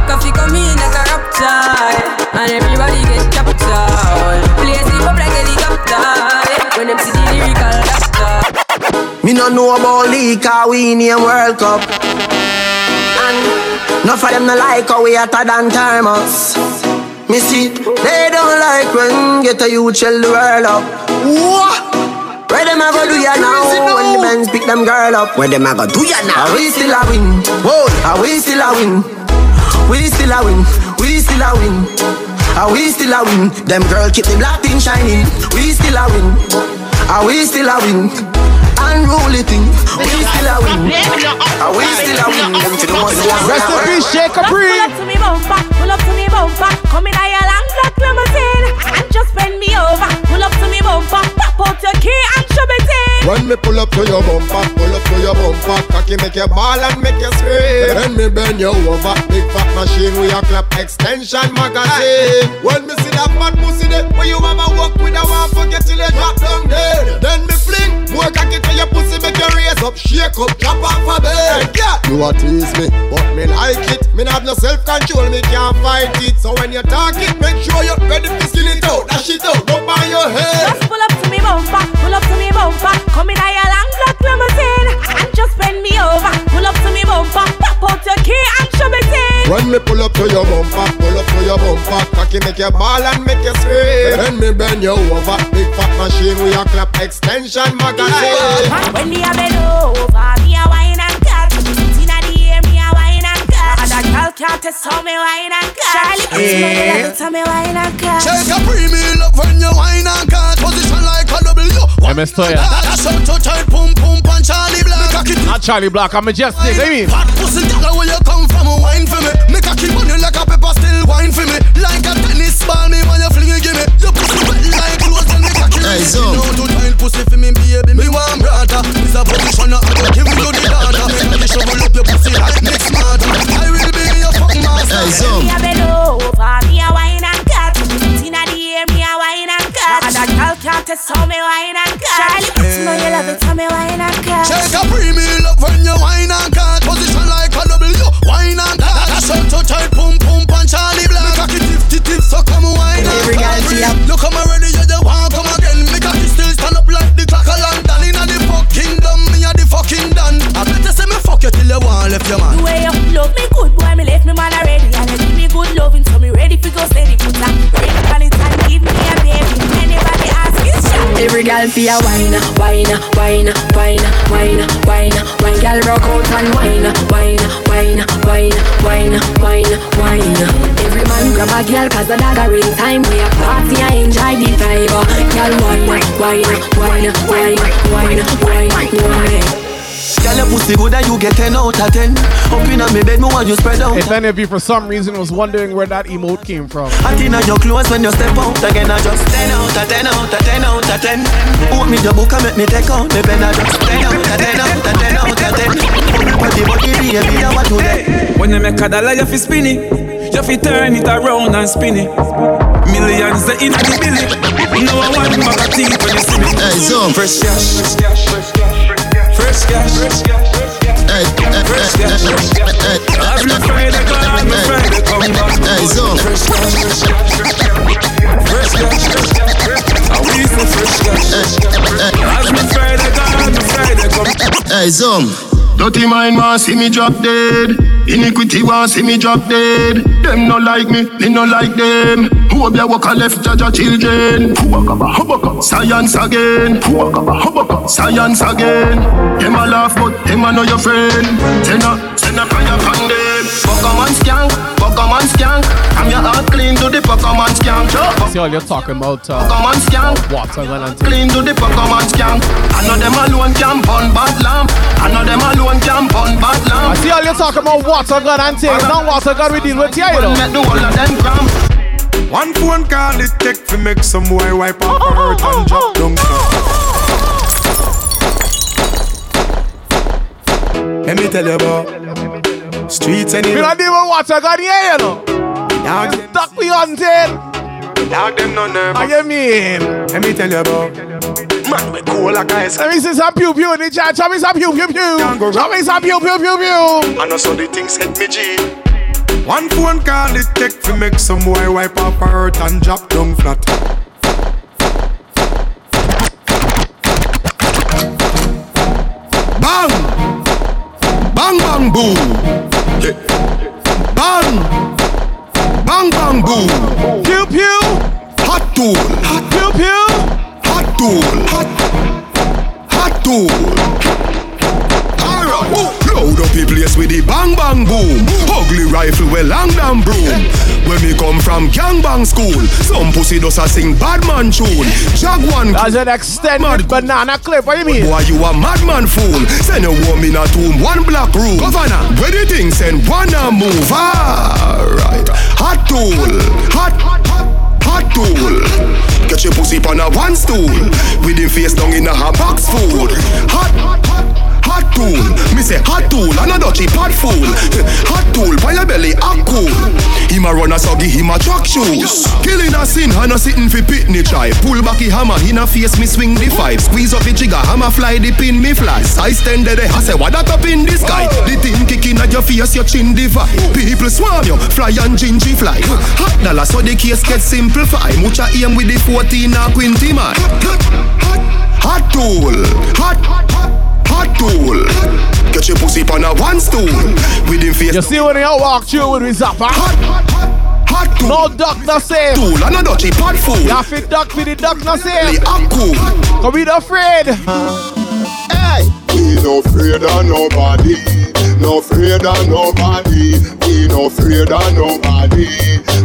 Coffee come in like a rapture And everybody get captured Play sleep up like helicopter When them see the lyrical doctor Me no know about league, cause we name World Cup. And no for them no like how we hotter than thermos. Me see, they don't like when get a youth shell the world up. What? Where them a go do ya now? When the men pick them girl up. Where them a go do ya now? Are we still a win? Whoa, are we still a win? We still a win. We still a win. Are we still a win? Them girl keep the black thing shining. We still a win. Are we still a win? Unruly thing. We still a win. Are we still a win? Them to the muscle. Rest in peace, Shea Capri. Pull up to me bumper, pull up to me bumper. Come in a your long black limousine and just bend me over. Pull up to me bumper, pop out your key and shove it in. When me pull up to your bumper, pull up to your bumper, cocky make you ball and make you scream. Then me bend you over, big fat machine with a clap extension magazine. When me see that fat pussy there, where you ever walk with a one forget till you drop down dead. Then me fling, more cocky to your pussy make you raise up, shake up, drop off a bed. Yeah, you a tease me, but me like it. Me not have no self control, me can't fight it. So when you talk it, make sure you're ready to skill it out, dash it out, go by your head. Just pull up to me bumper, pull up to me bumper. Come in a your long black limousine and just bend me over. Pull up to me bumper, pop out your key and shove it in. When me pull up to your bumper, pull up to your bumper, cocky make you ball and make you scream. Then me bend you over, big fat machine with a clap extension magazine. When me a bend over, me a wine and cut. Inna the air, me a wine and cut. And that girl can't test how me wine and cut. Charlie, it's my little tell me wine and cut. Shake a premium love when you wine and cut Position like a W MS Toya. That's up to tight pum pum punch Charlie Black Make a kick Not Charlie Black, I'm Mejustik. I mean. Hot pussy girl where you come from wine for me Make a keep on you like a pepper still wine for me Like a tennis ball me for your wine, wine, wine, wine, wine, wine, wine. Girl rock out and wine, wine, wine, wine, wine, wine, wine. Every man grab a girl 'cause the dagger in time. We a party and enjoy the vibe. Girl wine, wine, wine, wine, wine, wine, wine. Girl, your pussy good and you get 10 out of 10. Up in me bed, me want you spread out. If any of you for some reason was wondering where that emote came from, I think your clothes when you step out again. I just 10 out of 10 out of 10 out of 10. Open me your book and make me take out. Me pen I just 10 out of 10 out of 10 out of 10. Body, body, baby, I want to get. When you make a dollar, you fi spin it. You fi turn it around and spin it. Millions the in the billy. No one bag of teeth when you see me. Hey, Zoom. Fresh cash. Fresh cash. Fresh cash. Fresh cash. Hey, cash. hey, hey. I'm not afraid of I'm afraid of come back. Hey, Zoom. Fresh cash. Fresh cash. Cash. I we say fresh cash. I'm not afraid of I'm afraid of come Hey, Zoom. Dirty mind want see me drop dead. Iniquity want see me drop dead. Them no like me, me no like them. Who up your walk a left judge children? Science again. Science again. Them a laugh but them a know your friend. Send a, send a fire them. Pokemon skank, Pokemon skank. I'm your heart clean to the Pokemon skank. see all you're talking about uh, Pokemon skank. water gun and things. Clean to the Pokemon skank. I know them alone can burn bad lamp. I know them alone can burn bad I see all you're talking about water gun and things. Now water gun we deal with here, you know. Make the whole of them cramp. One phone call it take to make some boy wipe off her hurt and drop down. Let me tell you about streets and We don't even with water gun here, you know. Dog, Duck we hunting. dog them no nervous. What you mean? Let me tell you about man we cool like ice. Let me see some pew pew in the chat. Show me some pew pew pew. Show me some pew pew pew pew. I know so the things hit me G. One phone call it take to make some boy wipe off her hurt and drop down flat. Bang! Bang bang boom! Yeah. Bang! Bang bang boom! Pew pew. Hot tool! Hot Pew pew. hot tool! Hot hot tool! Alright, load up the place with the bang bang boom. Ugly rifle with long damn broom. When we come from gangbang school, some pussy does a sing bad man tune. one That's an extended banana clip. What do you mean? Boy, you a madman fool. Send a woman a tomb, one black room. Governor, where the thing send one a move. Alright. Hot tool. Hot, hot, hot tool. Get your pussy on a one stool. With him face down in a hot box food. Hot, hot, hot tool. Me say hot tool, and a dutchy pot fool. Hot tool, by your belly, a cool. Him a run a soggy, him a track shoes. Killing a sin, and a sitting fi pitney try. Pull back the hammer, in a face me swing the five. Squeeze up the trigger, hammer fly the pin me fly. Size ten dead, I say what that up in the sky. The thing kicking at your face, your chin divide. People swarm you, fly and gingy fly. Hot dollar, so the case get simplify. Mucha aim with the 14 or 20 man. Hot tool, hot, hot tool. Get your pussy on a one stool. With him face. You see when you walk through with his zapper? Hot tool. No duck, no same. Tool and a dutchy pot fool. You have to duck for the duck, no same. The cool. Come be not afraid. Hey. We no afraid of nobody. No afraid of nobody. We no afraid of nobody.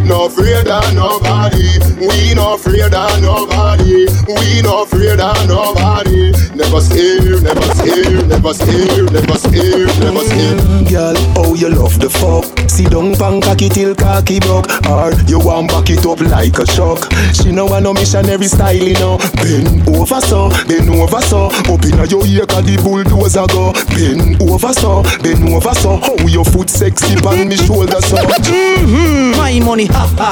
No afraid of nobody. We no afraid of nobody. We no afraid of nobody. Never scared, never scared, never scared, never scared, never scared. Girl, oh you love the fuck Sit down pan cocky till cocky buck Or you want back it up like a shock She no want no missionary style, you know Bend over so, bend over so inna your ear cause the bulldozer go Bend over so, bend over so How your foot sexy pan me shoulder so Mm-hmm, my money, ha ha.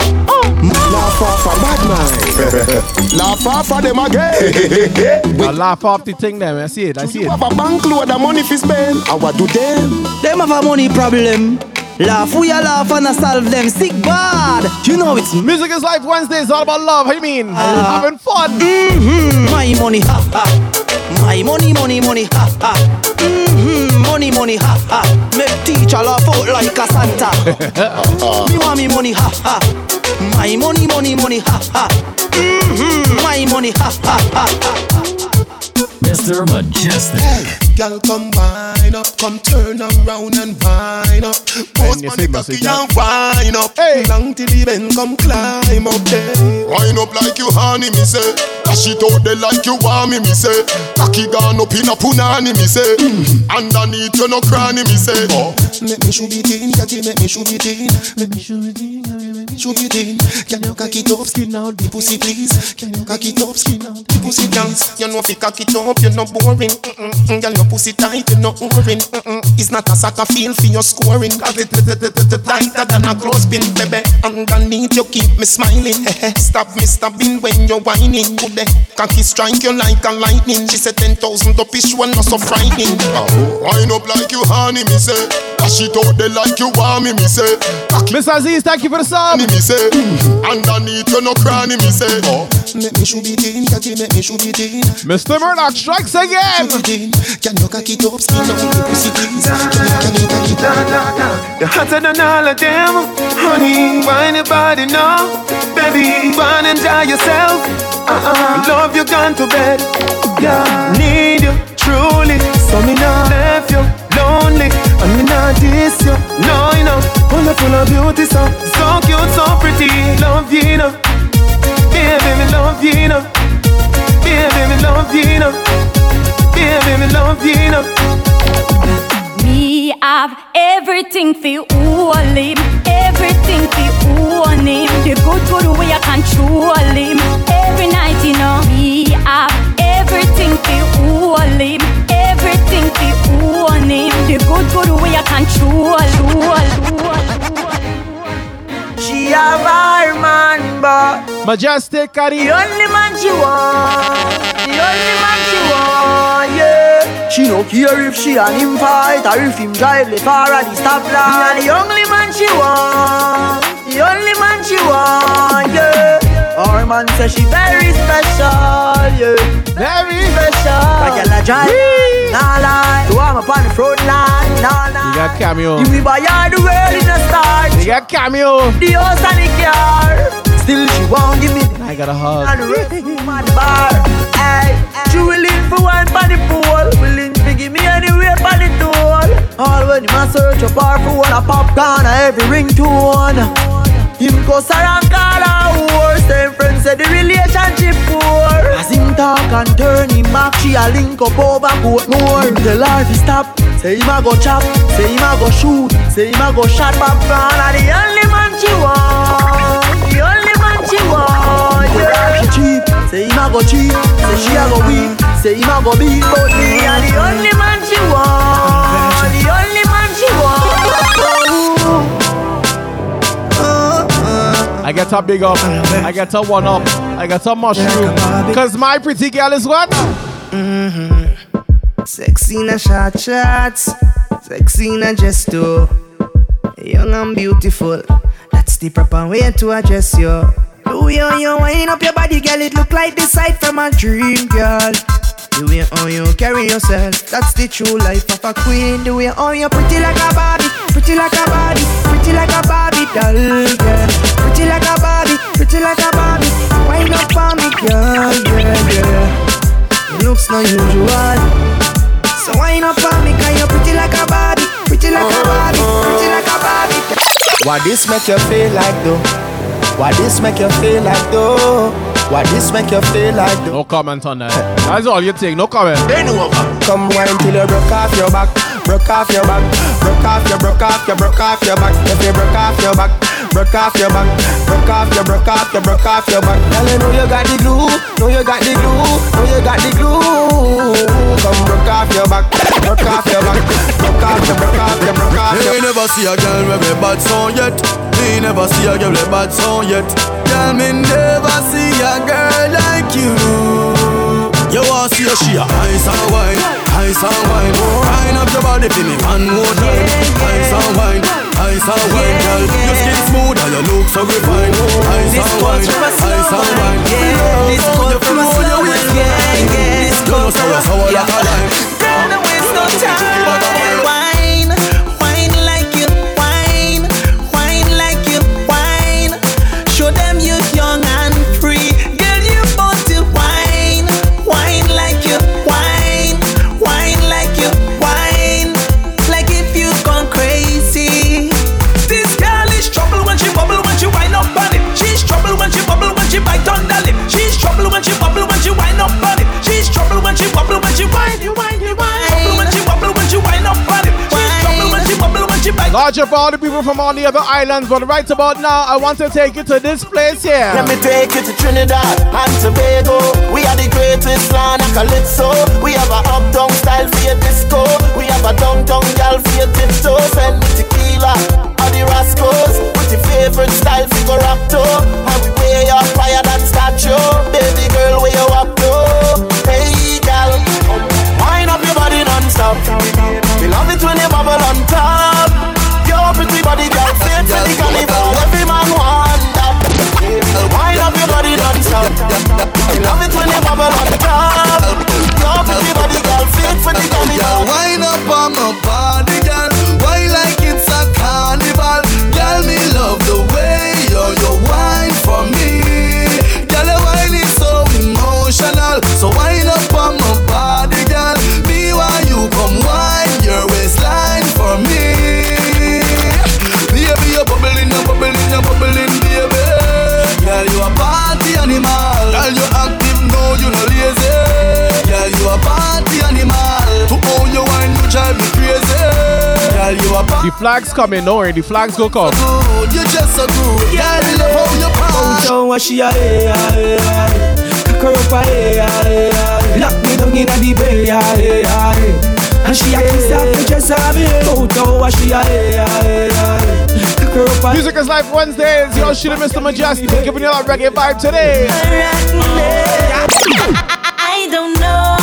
Laugh off a bad man Laugh off of them again I laugh off the thing there, I see it, I see You it. have a bank load of money fi spend And what do them? Them have a money problem. Laugh, we a laugh and a solve them. Sick bad. You know it's Music is Life Wednesday is all about love. You mean? Having fun. Mm-hmm. My money, ha ha. My money, money, money, ha ha. Mm-hmm. Money, money, ha ha. Make teacher laugh out like a Santa. me want me money, ha ha. My money, money, money, ha ha. Mm-hmm. My money, ha ha ha ha. Mr. Mejustik. Girl, come wind up, come turn around and wind up. Post you on say the message, cocky and wind up. Long till the bend, come climb up there. Wind up like you honey, me say. Dash it out there like you want me, me say. Cocky gone up in a punani, me say. Underneath you no cranny, me say. Oh. Make me shoot it in, catty, make me shoot it in. Make me shoot it in, make me shoot it in. Can you cock it up, skin out the pussy, please? Can you cock it up, skin out the pussy, please? You know if you cock it up, you're not boring. Mm-mm. Girl, your pussy tight, you're not boring. Mm-mm. It's not a soccer field for your scoring. Cause it tighter than a clothespin, baby. Underneath you keep me smiling. Stop me stopping when you're whining. Good day, cocky strike you like a lightning. She said ten thousand up is one not so frightening. Oh, Wind up like you honey, me say. Dash it out there like you want me, me say. Miss Aziz, thank you for the song. Me say. Underneath you no cranny, me say. Oh. Make me shoot it in, catty, make me shoot it in. Mr. Murdoch strikes again. Can you cock it up, skin out the pussy, please? Can you, can you cock it up? You're hotter than all of them, honey. Why your body now, baby? Go and enjoy yourself. Uh-uh. Love you gone to bed. Yeah, need you truly. So me not left you lonely, and me not diss you. No, you know, full of full of beauty, so so cute, so pretty. Love you, know. baby, me love you, know. baby, me love you, know. baby, me love you, know. Me have everything for you all everything for you own him. The good good way I control him. Every night you know me have everything for you all him, own him. The good good way I control. She have her man, but Majestic Cardi. the only man she want, the only man she want, yeah. She no care if she and him fight or if him drive the far at the stoplight. Me a the only man she want, the only man she want, yeah. Our man say she very special, yeah. Very special. Like a drive, nah lie. So I'm up on the front line, nah nah. You got cameo. You me buy her the world in a start. You got cameo. The house and the car. Still she won't give me I got a hug. and the rest the bar. Hey, she willing for one for the pool, willing to give me anywhere for the toll. All when him a search up her for one a popcorn a every ringtone. Him cuss her and call her whore. Same friends say the relationship poor. As him talk and turn him back, she a link up over Portmore. Him tell her to stop. Say him a go chop, say him a go shoot, say him a go shot But popcorn. And the only man she want, the only man she want. Yeah. She cheap, say him a go cheap, say she a go weak, say him a go beat. But me and the only man she want, I get a big up. I get a one up. I get a mushroom. Cause my pretty girl is what? Mm-hmm. Sexy in a short shots, sexy in a gesto. Young and beautiful, that's the proper way to address you. The way you wind up your body, girl, it look like the sight from a dream, girl. The way how you carry yourself, that's the true life of a queen. The way how you pretty like a Barbie, pretty like a Barbie, pretty like a Barbie doll, girl. Pretty like a Barbie, pretty like a Barbie. Wind up for me, girl, yeah, yeah. It looks no usual. So wind up for me, cause you're pretty like a Barbie, pretty like a Barbie, pretty like a Barbie. Why this make you feel like though? Why this make you feel like though? Why this make you feel like though? No comment on that. That's all you think. No comment. Bend over. Come wine till you broke off your back, broke off your back, broke off your, broke off your, broke off your back. If you broke off your back, broke off your back, broke off your, broke off your, broke off your back. Girl, you know you got the glue, know you got the glue, know you got the glue. Come broke off your back, broke off your back, broke off your, broke off your, broke off your. Me never see a girl with a bad song yet. Me never see a girl with a bad song yet. Girl, me never see a girl like you. You want see a she a ice and wine, ice and wine. Wind up your body for me one more time. Ice and wine, ice and wine, girl. Your skin smooth and your look so refined. Ice and wine, ice and wine. This call from a slow wine, yeah, yeah. This call from a slow like a when she wobble when she whine, you whine, you whine. When she wobble when she whine up on it. Larger for all the people from all the other islands, but right about now, I want to take you to this place here. Let me take you to Trinidad and Tobago. We are the greatest land of Calypso. We have a up-down style for your disco. We have a down-down gal for your tiptoes. And with tequila, all the rascals. With your favorite style, figure up to. And we way up higher than statue. Baby girl, where you up to? Hey gal, wind up your body flags coming, don't worry, the flags go come. Good, you're just so good, girl. yeah, hold your power. Don't wash your hair, curl up hair, lock me down in the bay, and she a kiss up the dress of me. Don't wash your hair. Music is Life Wednesdays. Yo, shoot it, Mr. Mejustik. Giving you that reggae vibe today. I don't know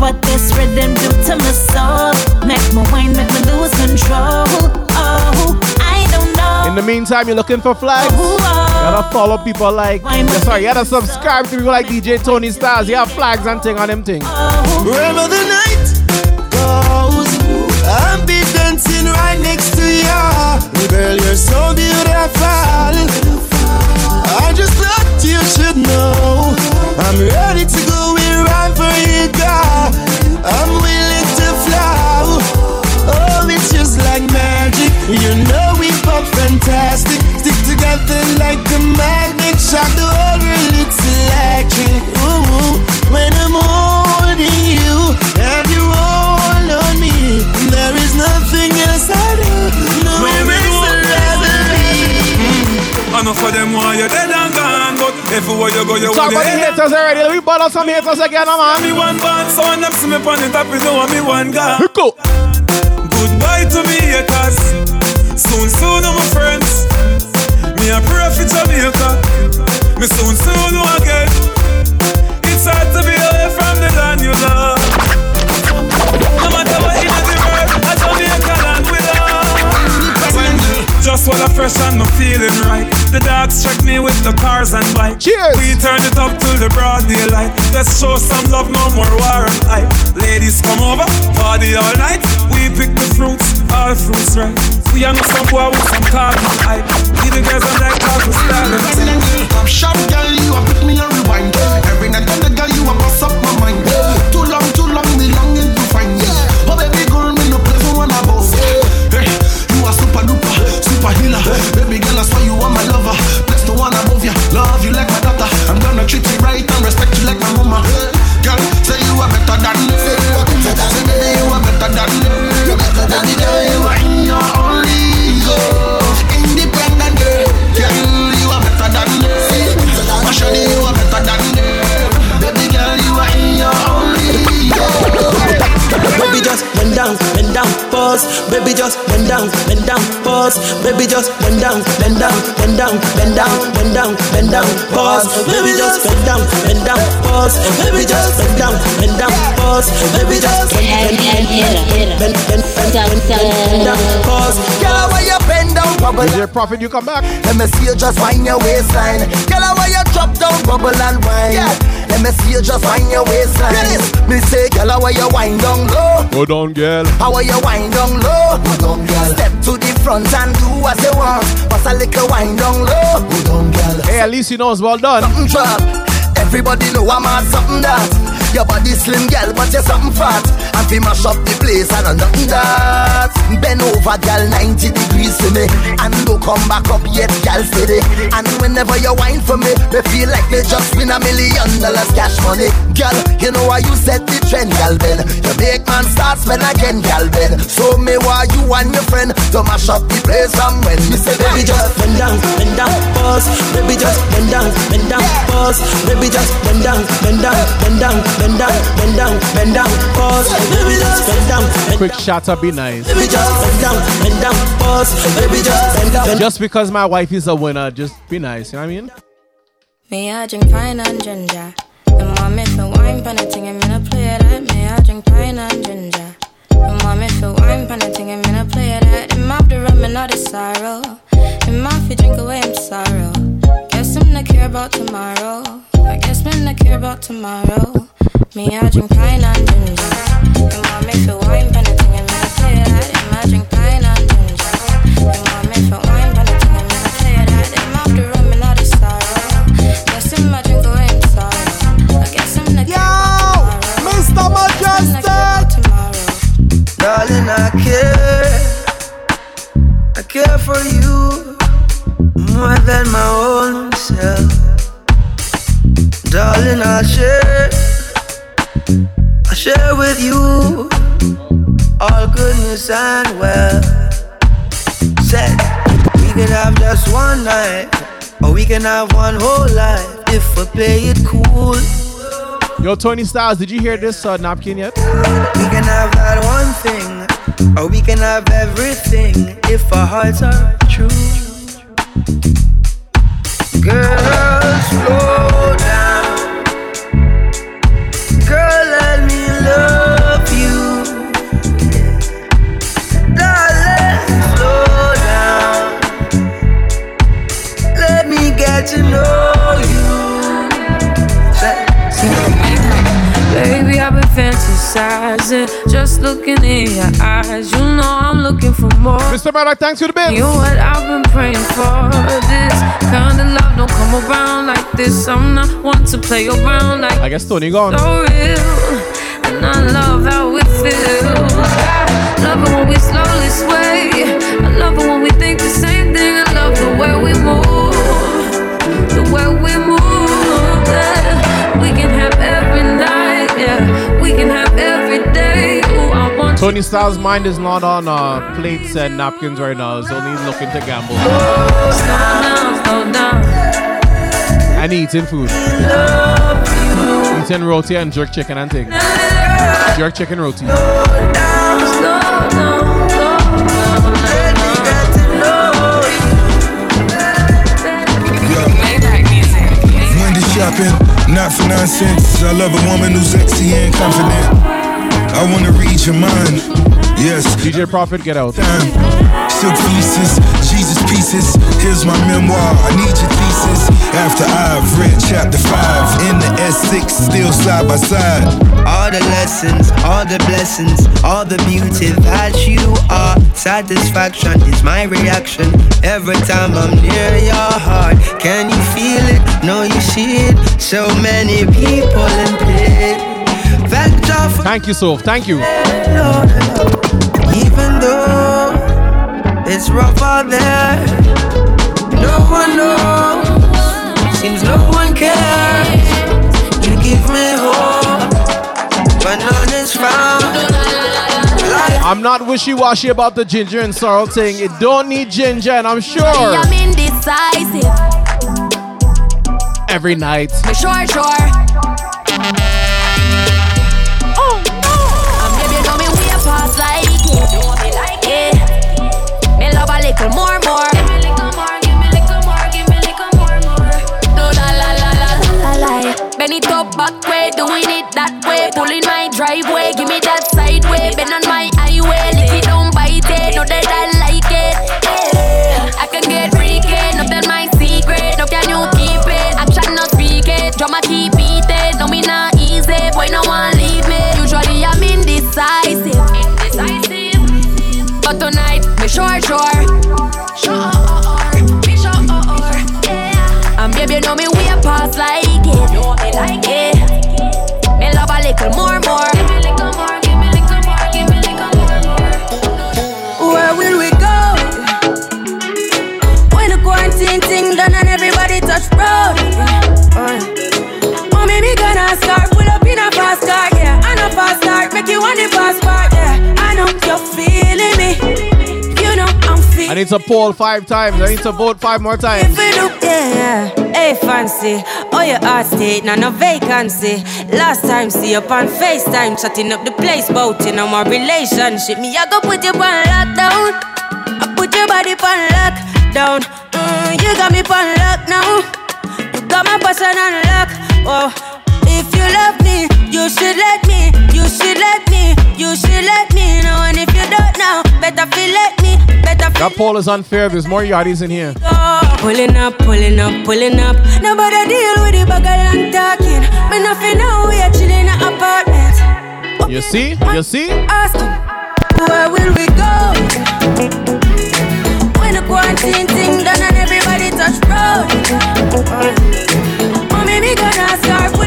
what this rhythm do to my soul control. Oh, I don't know. In the meantime, you're looking for flags. Oh, oh. You gotta follow people like, yeah, sorry, you gotta subscribe to people like DJ Tony Stars. You have flags and thing on them thing. Oh. Wherever the night goes, I'll be dancing right next to you. Girl, you're so beautiful. I just thought you should know. I'm ready to go wherever you go. I'm willing to fly. Oh, it's just like magic. You know we both fantastic. Stick together like a magnet. Shock the whole world, it's electric. Ooh, when I'm holding you and you all on me, there is nothing else I do. No, it's forever. I know for them why you're dead and gone, but everywhere you go, you Talk want about the haters already. Let me ball out some haters again, man. Me one band, so when them see me on the top, you know me one guy. Go. Goodbye to me haters. Soon, soon, I'm my friends. Me a pray for Jamaica. Me soon, soon, again. It's hard to be away from the land you love. Just while I'm fresh and I'm feeling right. The dogs check me with the cars and bike. Cheers. We turn it up till the broad daylight. Let's show some love, no more war and hype. Ladies come over, party all night. We pick the fruits, all fruits right. We are not some boy with some carbon hype. We the girls and like carbon style and thing. Top shot, girl, you a put me on rewind. Every night and the girl, you a bust up my mind. Healer. Baby girl, I swear you are my lover. Bless the one above you, love you like my daughter. I'm gonna treat you right and respect you like my mama. Girl, say you are better than me. Say baby, you are better than me. Baby girl, you are pause. Baby just bend down, bend down, pause. Baby just bend down, bend down, bend down, bend down, bend down, bend down, pause. Baby just bend down, bend down, pause. Baby just bend down, bend down, pause. Baby just bend, bend, bend, bend, bend, bend, bend, bend, bend down, pause. Girl, bend down, bubble? DJ Prophet, you come back. Let me see you just wind your waistline. Girl, why you drop down, bubble and wine? Let me see you just wind your waistline. Me say, girl, why you wind down low? Go down, girl. How are you wind down low? Go down, girl. Step to the front and do as you want. Bust a little wind down low. Go down, girl. Hey, at least you know it's well done. Something drop. Everybody know I'm on something that. Your body slim, girl, but you're something fat. And fi mash up the place and nothing that. Bend over, gal, 90 degrees for me, and don't come back up yet, gal, steady. And whenever you whine for me, me feel like me just win a million dollars cash money, gal. You know why you set the trend, gal, Ben. You make man start spend again, gal, Ben. So me why you and your friend to mash up the place and when me say, baby, just bend down, bend down, pause. Baby, just bend down, bend down, pause. Baby, just bend down, bend down, bend down, bend down, bend down, bend down, pause. Baby, just bend down, bend Quick shout out, be nice. Baby, just bend down, bend down, pause. Baby, just bend down, bend Just because my wife is a winner, just be nice. You know what I mean? Me, I drink pine and ginger. And mommy feel wine pan a thing, I'm gonna play that. Me, I drink pine and ginger. And mommy feel wine pan a thing, I'm gonna play that. Him have the rum and not the sorrow. Him have to drink away him sorrow. Guess him not care about tomorrow. I guess me not care about tomorrow. Me, I drink pine and ginger. And mommy feel wine pan a thing, I'm gonna play I drink pine and ginger. And mommy feel wine pan a thing, I'm that. Him have the rum and not the sorrow. Guess him I drink away sorrow. I guess him not care about tomorrow. Mr. Mejustik. Darling, I care. I care for you more than my own Darling, I'll share. I'll share with you all goodness and well. Said we can have just one night, or we can have one whole life if we play it cool. Yo, Tony Styles, did you hear this uh, napkin yet? We can have that one thing, or we can have everything if our hearts are true. Baby, I've been fantasizing, just looking in your eyes. You know I'm looking for more. Mr. Murdoch, thanks for the bill. You know what I've been praying for? This kind of love don't come around like this. I'm not one to play around like I guess Tony gone. so real, and I love how it feels. I love it when we slowly sway. I love it when we think the same thing. I love the way we move, the way we move. yeah. We can have every night, yeah. We can have Tony Styles' mind is not on uh, plates and napkins right now. He's only looking to gamble. And eating food. Eating roti and jerk chicken and things. Jerk chicken roti. Shopping, not for nonsense. I love a woman who's sexy and confident. I wanna read your mind. Yes. DJ Prophet, get out. Silk fleeces, Jesus pieces. Here's my memoir. I need your thesis. After I've read chapter five in the S6, still side by side. All the lessons, all the blessings, all the beauty that you are. Satisfaction is my reaction every time I'm near your heart. Can you feel it? No, you see it. So many people in pain. Vector for Thank you, Soph. Thank you. even though it's rough out there, no one knows. Seems no one cares. You give me hope, but none is found. I'm not wishy-washy about the ginger and sorrel thing. It don't need ginger, and I'm sure I'm indecisive. every night. Sure, sure. I need to poll five times. I need to vote five more times. If we look, yeah, hey fancy, oh your heart state, now no vacancy. Last time see you on FaceTime, chatting up the place, bout in my relationship. Me, I go put you on lockdown. I put your body on lockdown. Mm, you got me on lock now. You got my passion on lock. Oh, you love me, you should let me. You should let me. You should let me know. And if you don't know, better feel let me. Better feel That poll is unfair. There's more yachties in here. Pulling up, pulling up, pulling up. Nobody deal with the of long talking. Me nothing we are chilling in an apartment. You see? You see? Asking, where will we go? When the quarantine thing done and everybody touch road.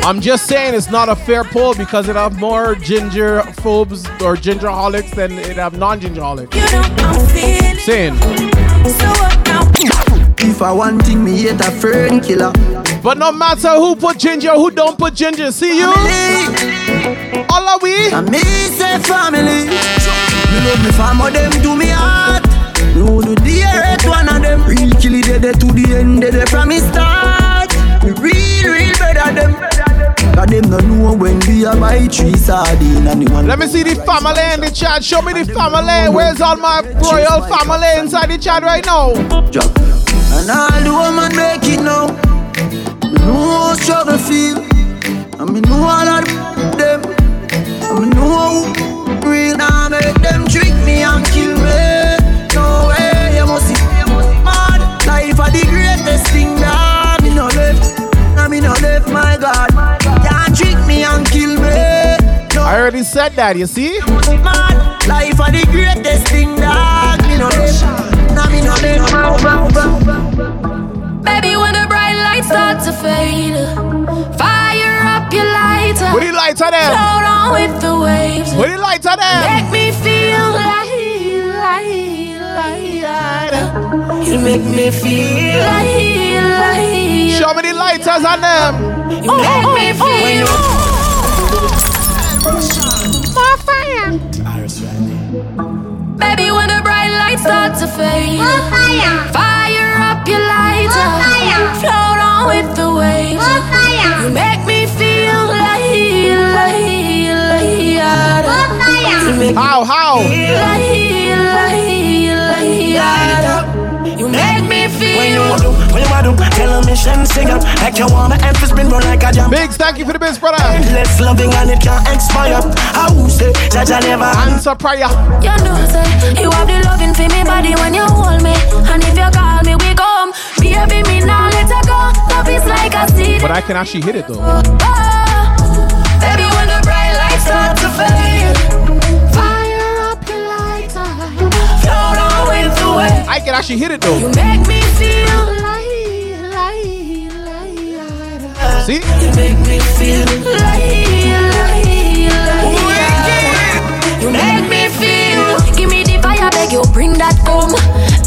I'm just saying it's not a fair poll because it have more ginger phobes or ginger holics than it have non-ginger holics. Saying. If I want thing, me hate a fern killer. But no matter who put ginger, who don't put ginger, see you. All are we? And me say family. You love me fam, them to me heart. No do the hate one of them. Real kill it dead to the end, dead from me start. We real, real better them. Cause them no know when we are buy three sardine and the one. Let me see the family in the chat. Show me the family. Where's all my royal family inside the chat right now? And all the woman make it now. Me know how struggle feel. And me know all of them. And me know who real. Now make them trick me and kill me. No way, you must see. Mad life are the greatest thing that me no left. Now me no left, already said that, you see? Mad life are the greatest thing that me no left. Me no. Baby, when the bright lights start to fade, fire up your lighter. What do you lighter them? Float on with the waves. What do you lighter them? Make me feel like, like, like. You make me feel like, like. Show me the lighters on them. Oh, oh, you make me oh, feel. More start to fade, fire. fire up your lighter, fire. float on with the waves. fire. You make me feel like, like, like, You How, how? me like, like, like, When you do, when you do, tell a mission sing up like you want my emphasis been run like a jam. Biggs, thank you for the bits, brother. Endless loving and it can't expire. I will say, Jaja never answer prayer. You know, say you have the loving for me body when you hold me, and if you call me, we come. Baby, me now let her go. Love is like a seed. But I can actually hit it though. Oh, oh. Baby, when the bright lights start to fade, fire up your lighter, float on with the wave. I can actually hit it though. You make me feel like, like, like. See? You make me feel like, like, like. You make me feel. Give me the fire, beg you bring that home.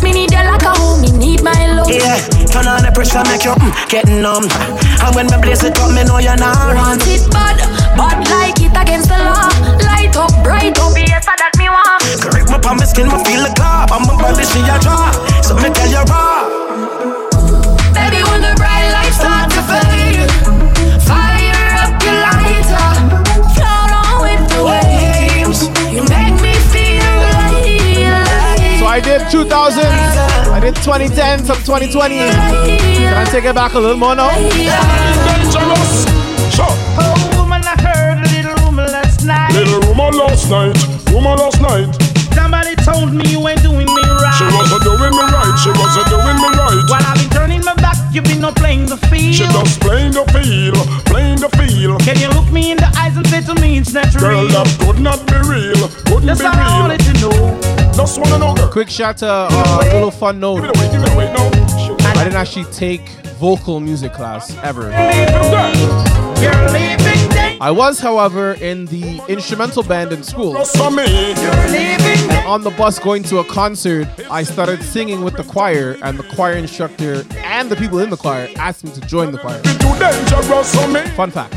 Me need you like a home, me need my love. Yeah, turn on the pressure, make you mm, get numb. And when me blaze it up, me know you're not Want it bad, bad like it against the law. Light up, bright up, yes, that me want. Correct my palm, my skin, me feel the clap. I'm a body, she a draw. So me tell you raw. I did 2000, I did 2010, some 2020. Can I take it back a little more now? Dangerous. Sure. Oh, woman, I heard a little rumor last night. Little rumor last night. Rumor last night. Somebody told me you ain't doing me right. She wasn't doing me right. She wasn't doing my back, you've been no playing the field. She just playing the field, playing the field. Can you look me in the eyes and say to me it's not Girl, real? that could not be real. Couldn't That's be all I real. wanted to know. Just wanna know, girl. Quick shout to uh, a little fun note. Give it away, give it away, no. I didn't actually take vocal music class ever. You're leaving day. I was, however, in the instrumental band in school. Just for me. You're leaving day. On the bus going to a concert, I started singing with the choir, and the choir instructor and the people in the choir asked me to join the choir. Too dangerous for me. Fun fact.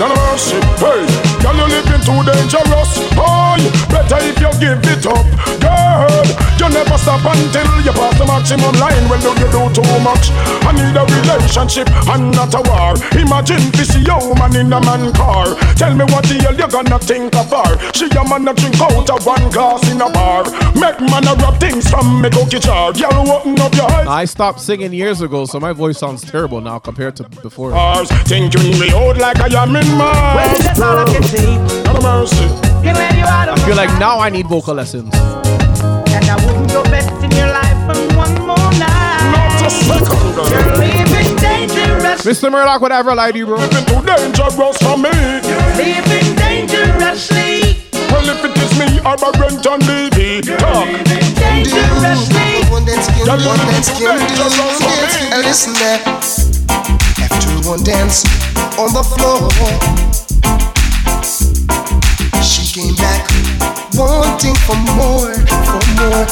Worship, hey Girl, you living too dangerous, boy Better if you give it up Girl, you never stop until you pass the maximum line. Well, do you do too much? I need a relationship and not a war. Imagine this woman in a man car. Tell me what the hell you gonna think of her? She a man a drink out of one glass in a bar. Make man a rub things from me cookie jar. Girl, open up your eyes. I stopped singing years ago, so my voice sounds terrible now compared to before. Bars, thinking me out like I am in. Well, that's all I can say. Have mercy. You out I feel like now I need vocal lessons. And I wouldn't go best in your life for one more night. Not a second. You're living dangerous. Mr. Murdoch, whatever I do, bro. Living too dangerous for me. You're living dangerously. Well, if it is me, I'm a rent and DV. Talk. Dangerously. One dance can do, one dance can do, one dance can And listen there. One dance on the floor, she came back wanting for more, for more.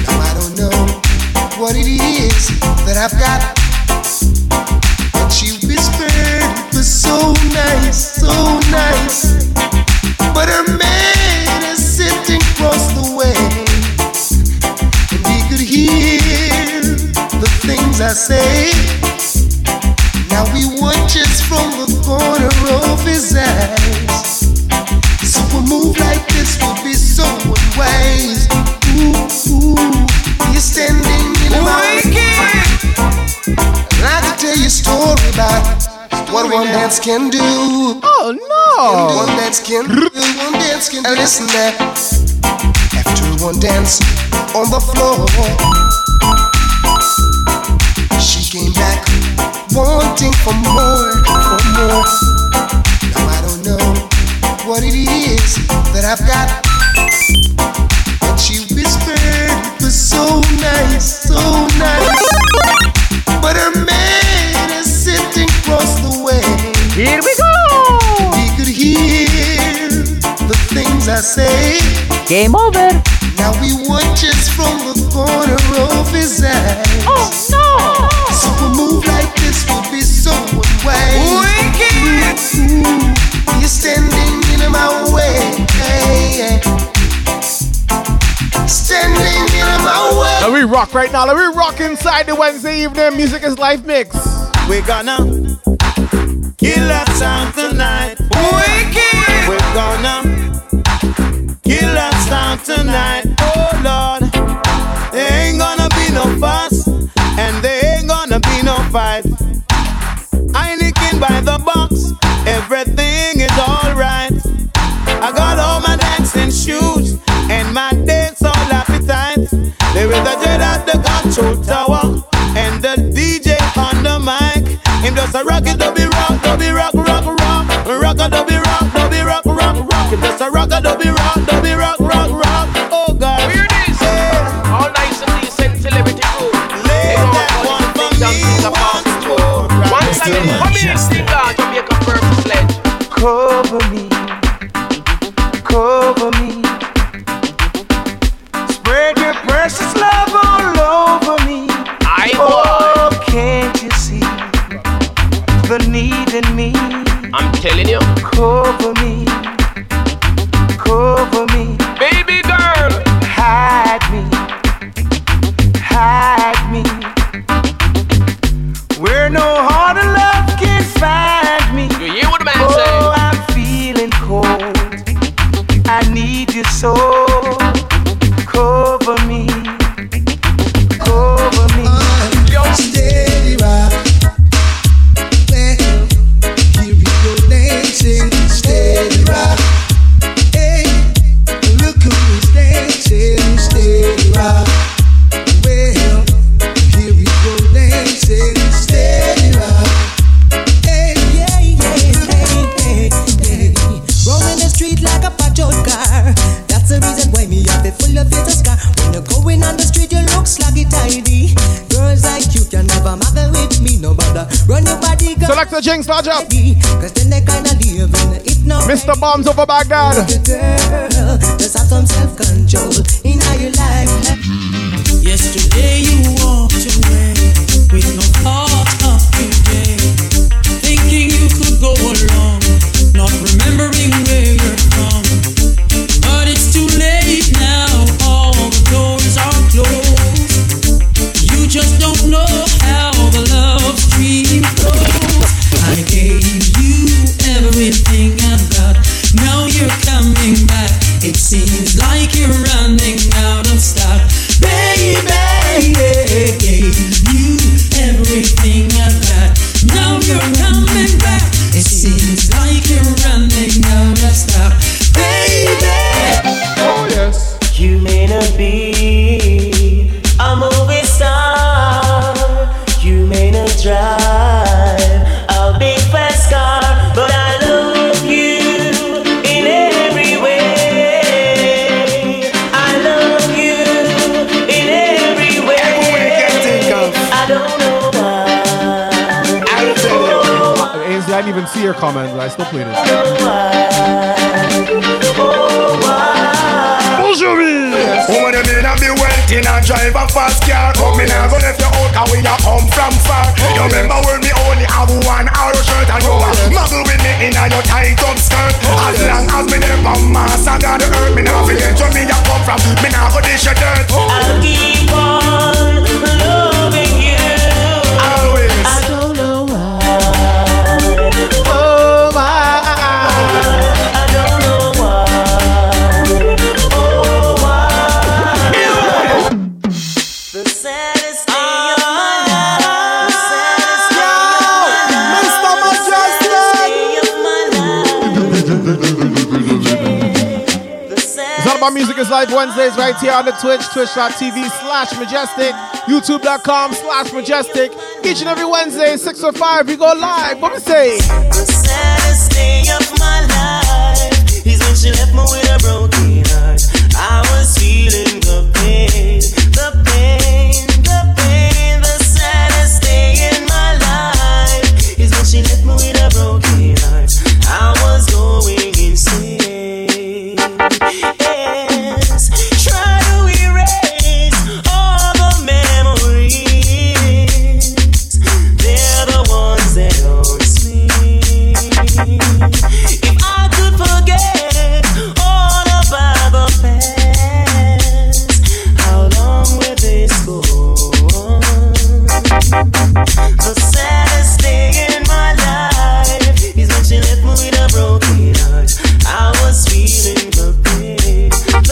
Now I don't know what it is that I've got, but she whispered it was so nice, so nice. But her man is sitting across the way. And he could hear the things I say. Now he watches from the corner of his eyes. So a move like this would be so unwise. Ooh, ooh, you're standing in my way. I'd like tell you a story about what one dance can do. Oh no! One dance can do, one dance can do. Listen. After one dance on the floor, she came back wanting for more, for more. Now I don't know what it is that I've got, but she whispered it was so nice, so nice. But her man is sitting across the way. Here we go. He could hear the things I say. Game over. Now he watches from the corner of his eye. Oh no. So a move like you're standing in my way. Standing in my way. Let me rock right now. Let me rock inside the Wednesday evening Music is Life mix. We're gonna kill that sound tonight. Wicked. We're gonna kill that sound tonight. Oh Lord, there ain't gonna be no fuss and there ain't gonna be no fight. Just a rock it, dubby rock, dubby rock, rock, rock, rock dubby rock, dubby rock, rock, rock. Just a rock dubby rock, dubby rock. Wednesdays right here on the Twitch, twitch.tv slash mejustik, youtube.com slash mejustik. Each and every Wednesday, 6 or 5, we go live. What we say? The saddest day of my life is when she left me with a broken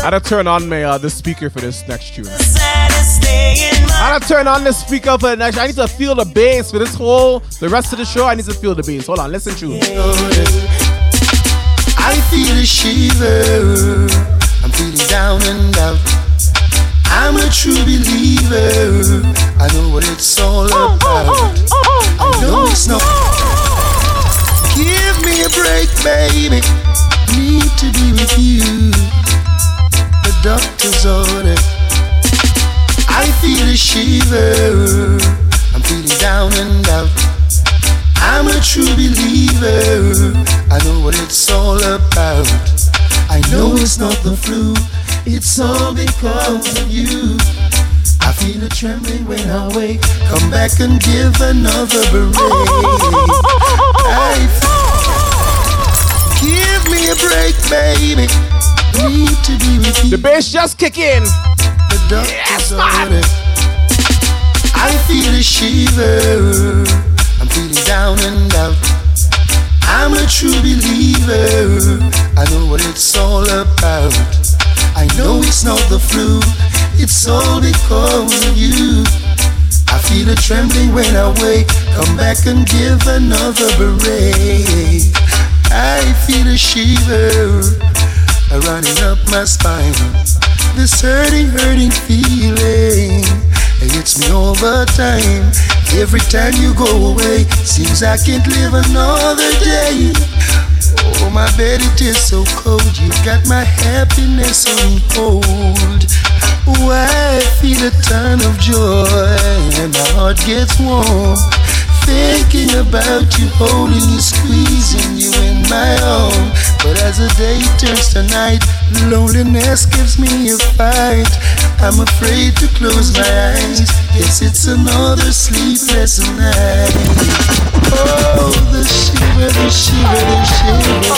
pain. I had to turn on my uh, the speaker for this next tune. Saddest thing in my I gotta turn on the speaker for the next. I need to feel the bass for this whole the rest of the show. I need to feel the bass. Hold on, listen to it. I feel a shiver. I'm feeling down and out. I'm a true believer. I know what it's all about. I know it's not. Give me a break, baby. Need to be with you. Doctor's order. I feel a shiver. I'm feeling down and out. I'm a true believer. I know what it's all about. I know it's not the flu. It's all because of you. I feel a trembling when I wake. Come back and give another break. I give me a break, baby. Need to be with you. The bass just kick in. The doctor's order. I feel a shiver. I'm feeling down and out. I'm a true believer. I know what it's all about. I know it's not the flu. It's all because of you. I feel a trembling when I wake. Come back and give another break. I feel a shiver running up my spine. This hurting, hurting feeling. It hits me all the time. Every time you go away, seems I can't live another day. Oh, my bed, it is so cold. You got my happiness on hold. Why I feel a ton of joy and my heart gets warm. Thinking about you, holding you, squeezing you in my arm. But as the day turns to night, loneliness gives me a fight. I'm afraid to close my eyes. Yes, it's another sleepless night. Oh, the shiver, the shiver, the shiver.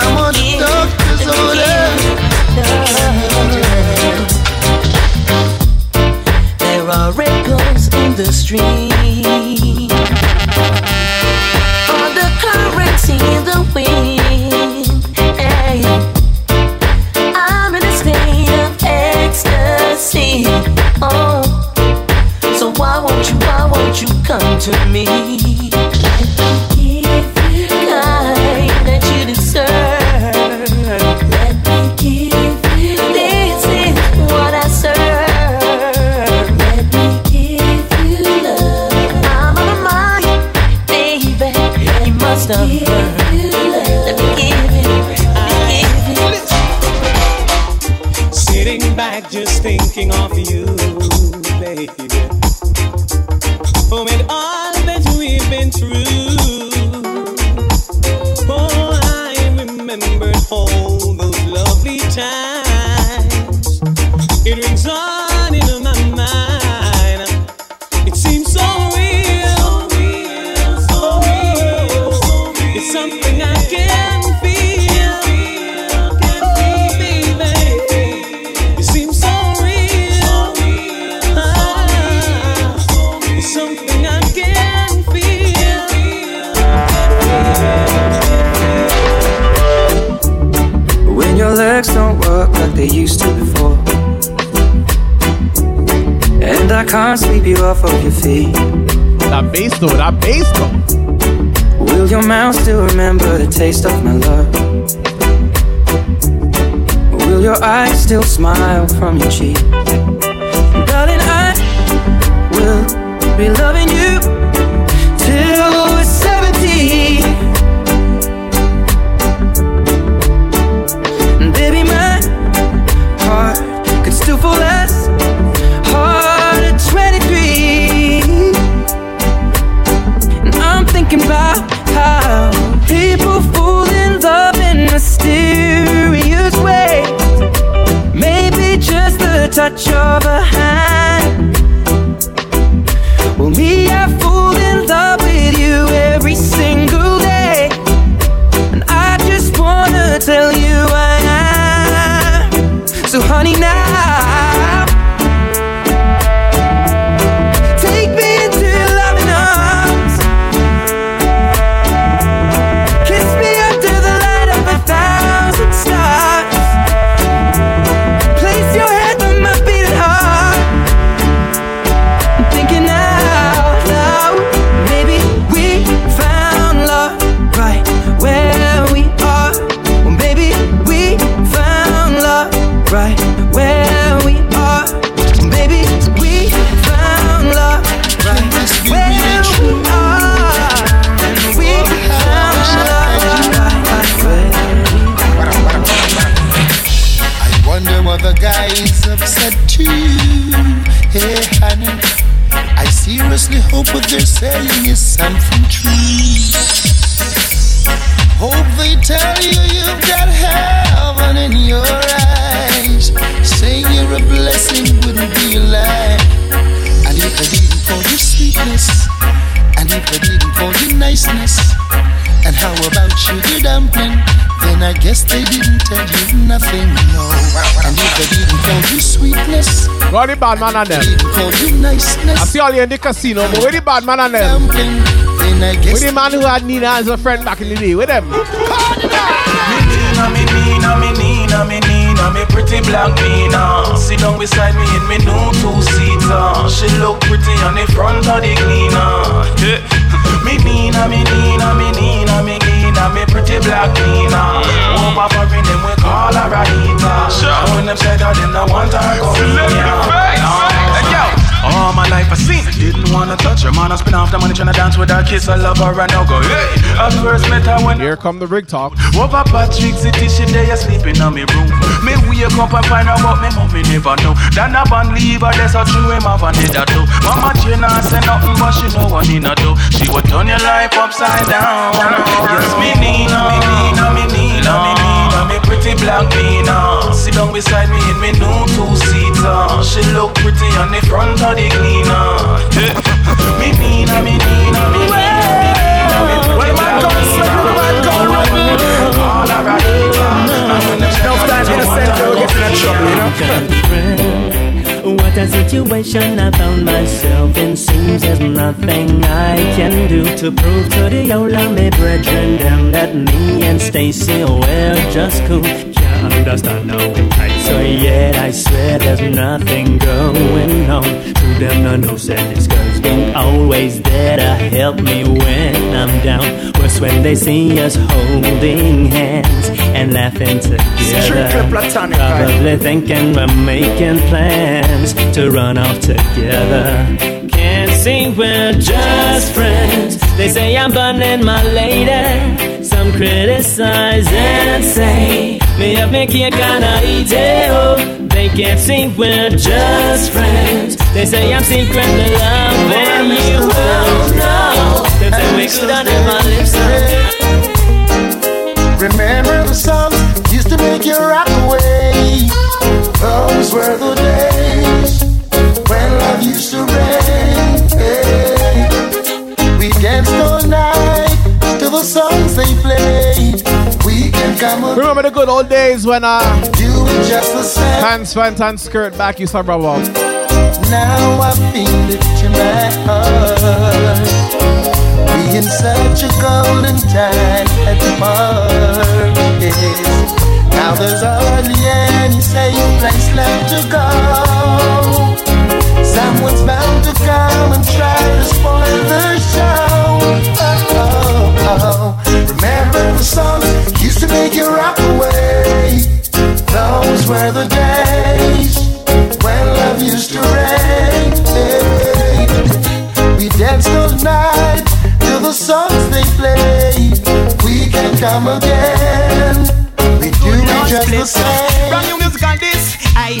I'm on the doctor's order. There are echoes in the street. come to me. Let me give you the kind that you deserve. Let me give you this is what I serve. Let me give you love. I'm on mind, baby. You must have heard. Let me give you. Let me give. Sitting back, just thinking of you can't sweep you off of your feet. That bass though, that bass though. Will your mouth still remember the taste of my love? Will your eyes still smile from your cheek? Darling, I will be loving you touch of a hand. Hope what they're saying is something true. Hope they tell you you've got heaven in your eyes. Saying you're a blessing wouldn't be a lie. And if they didn't call you sweetness, and if they didn't call you niceness, and how about sugar dumpling? Then I guess they didn't tell you nothing, no. And if they didn't call you sweetness, Where the bad man and them? call you niceness, I see all you in the casino, but where the bad man and them? then I guess Where the man who had Nina as a friend back in the day? With them? Nina, me Nina, me Nina, me Nina, me pretty black Nina. Sit down beside me in me new two-seater. She look pretty on the front of the cleaner. Yeah. Me Nina, me Nina, me Nina, me Nina, me pretty black Nina. Over for in them we call her. And when them said that them not want her go yo. All my life I seen didn't wanna touch her. Man, I spend off the money tryna dance with her, kiss her, love her, and now go. Hey, I first met her when Here come the rig talk. over Patrick City, she there sleeping on me room. Me wake up and find out about me mommy never know. Then I band leave her, that's how true him have a need do. Mama Jane not say nothing, but she know what Nina do. She would turn your life upside down. Yes, me Nina, me Nina, me Nina, me Nina, me pretty black Nina. Sit down beside me in me new two-seater. She look pretty on the front of the cleaner. Yeah. Me Nina, me Nina, me Nina, me Nina, me pretty black Nina. All No time innocent girl gets in trouble, you know. What a situation I found myself in. Seems there's nothing I can do To prove to the old me brethren them That me and Stacy, we're just cool. Can't understand now So yet I swear there's nothing going on. To them no this girl's been always there to help me when I'm down Worse when they see us holding hands And laughing together platonic, Probably thinking we're making plans to run off together. Can't see we're just friends. They say I'm burning my lady. Some criticize and say Me have me cake and I eat it. Oh, they can't see we're just friends. They say I'm secretly loving you. Oh no, they say we could have never live Remember the songs used to make you rock away. Those were the days when love used to reign. Hey. We danced all night to the songs they played. We can come up. Remember the good old days when uh, doing just the same. pants, pants, and skirt back you to rub up. Now I feel it in my heart. We in such a golden time at the park. Now there's hardly any safe place left to go. Someone's bound to come and try to spoil the show. Oh, oh, oh. Remember the songs used to make you rock away. Those were the days love used to. We danced all night to the songs they played. We can come again. We do it just the same. Brand new music on this. Aye,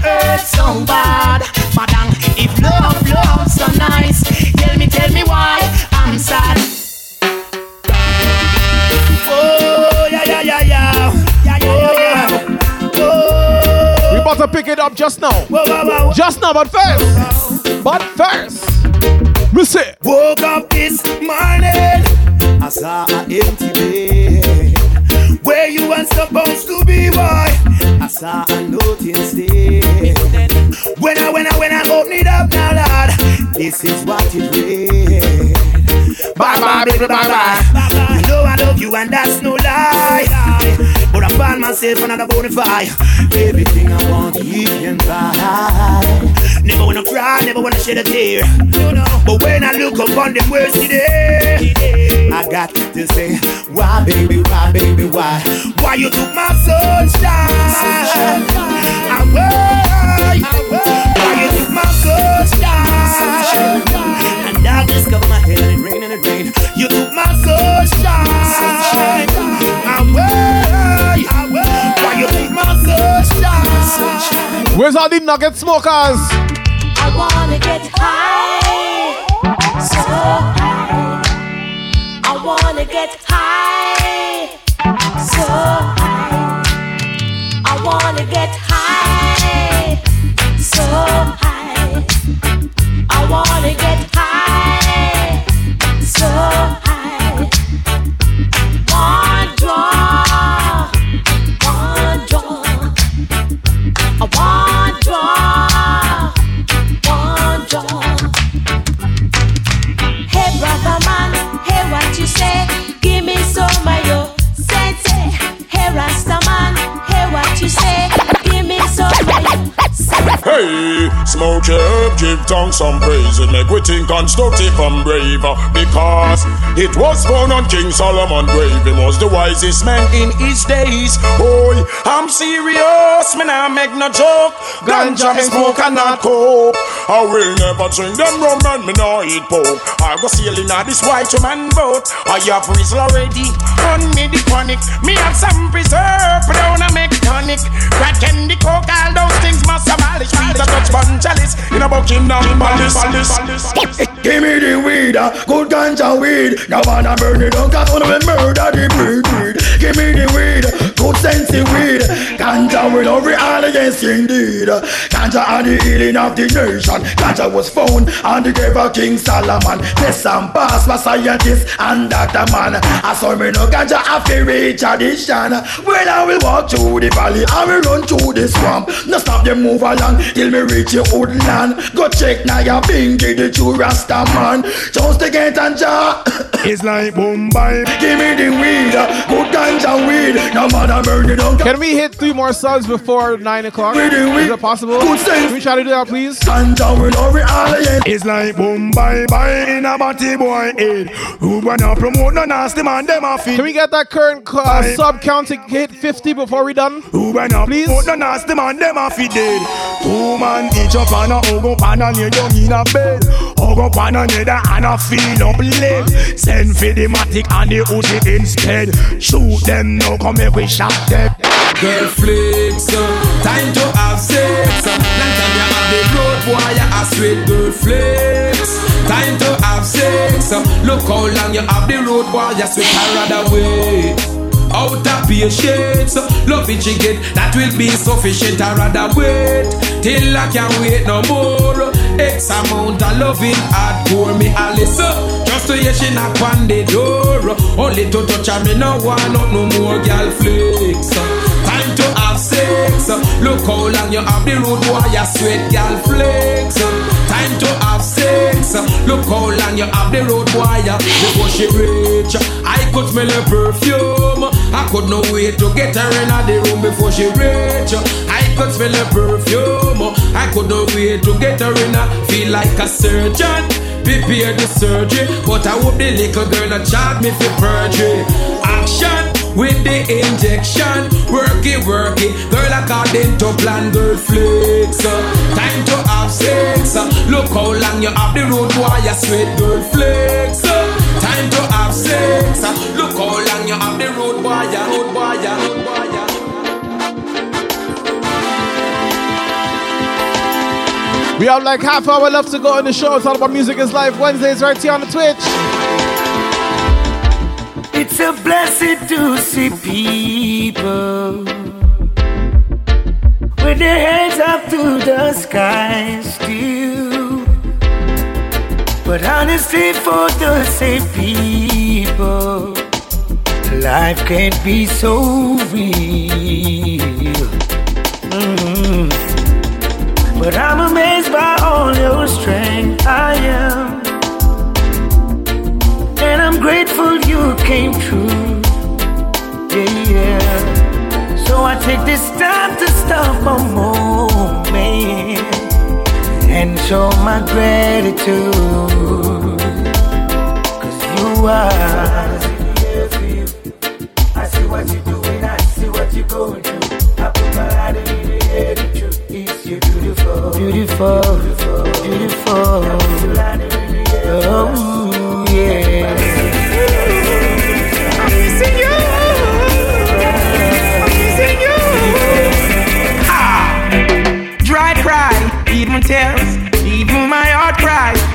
hurts so bad. Madang, if love, love's so nice. Tell me, tell me why I'm sad. Oh, yeah, yeah, yeah, yeah. Yeah, yeah, yeah, yeah. Oh. Oh. We about to pick it up just now. Whoa, whoa, whoa. Just now, but first. But first. We say. Woke up this morning, I saw an empty bed. Where you weren't supposed to be, boy. I saw a note instead. When I, when I, when I open it up now, Lord, this is what it read. Bye bye, baby, bye bye. You know I love you and that's no lie. But I find myself another bonafide. Everything I want, you can buy. Never wanna cry, never wanna shed a tear. But when I look upon them words today, I got to say, why, baby, why, baby, why? Why you took my sunshine? Away, why you took my sunshine? And darkness cover my head and it rain and it rain. You took my sunshine. Away, why you took my sunshine? Where's all the nugget smokers? I wanna get high, so high. I wanna get high, so high. I wanna get high, so high. I wanna get high, Hey, smoke herb, give tongue some praise and make we think constructive and brave. Because it was born on King Solomon grave. He was the wisest man in his days. Boy, I'm serious, man, I make no joke. Ganja me smoke and not coke. I will never drink them rum and me no eat pork. I go sailing on this white man boat. I have Rizla already on me the chronic. Me have some preserve, but don't I make tonic. Crack candy, coke, all those things must abolish. Weeds a touch bun chalice in a Buckingham Palace. Give me the weed, uh, good ganja weed. Now wanna burn it down, cause wanna be murder the breed, breed. Give me the weed, good sense weed. Ganja will every all against indeed. Ganja and the healing of the nation. Ganja was found on the grave of King Solomon. Test and pass for scientists and doctor man. I saw me no ganja after reach addition. Well, I will walk through the valley, I will run through the swamp. No stop them move along till me reach your woodland. Go check now your bingy, the true Rasta man. Just to get and jar. It's like Bombay. Give me the weed, uh, good ganja weed. No matter burn it down. Can we hit three more subs before 9 o'clock? We do, we- Is it possible? Good sense. Can we try to do that, please? Ganja will hurry all again. It's like Bombay, buy in a body boy head. Who wanna promote no nasty man, them a fit. Can we get that current uh, sub count to hit 50 before we done? Who wanna Please? promote no nasty man, them a fit dead. Two man each up on a ogo pan and lay down in a bed. Ogo pan another and a feel up leg. Send for the matic and the Uzi instead. Shoot them now, come make we shot them. Girl flex, uh, time to have sex. Long time you have the road boy, you a sweet girl flex. Time to have sex. Look how long you have the road boy, you sweet rather wait. Out of patience, love it you get, that will be sufficient. I rather wait till I can't wait no more. X amount of loving hardcore me Alice. uh, Just to hear she knock on the door. Only to touch her, me no want no more girl flex. Look how long you have the road boy, you sweat girl flex. Time to have sex. Look how long you have the road boy before she reach. I could smell her perfume. I could no wait to get her in the room before she reach. I could smell her perfume. I could no wait to get her in. Feel like a surgeon prepare the surgery. But I hope the little girl not charge me for perjury. Action with the injection. Work it, work it. Girl, according to plan, girl flex. Uh, Time to have sex. Uh, Look how long you have the road, boy. You sweat, girl flex. Uh, Time to have sex. Look how long you have the road. You road. You road. You. We have like half hour left to go in the show. It's all about music is live Wednesdays right here on the Twitch. It's a blessing to see people with their heads up to the sky still. But honestly, for the same people, life can't be so real. Mm. But I'm amazed by all your strength. I am. And I'm grateful you came true. Yeah, yeah. So I take this time to stop a moment and show my gratitude. Cause you are. I see what you're doing, I see what you're going through. I put my heart in the air, the truth is you're beautiful. Beautiful, beautiful. Oh, yeah. I'm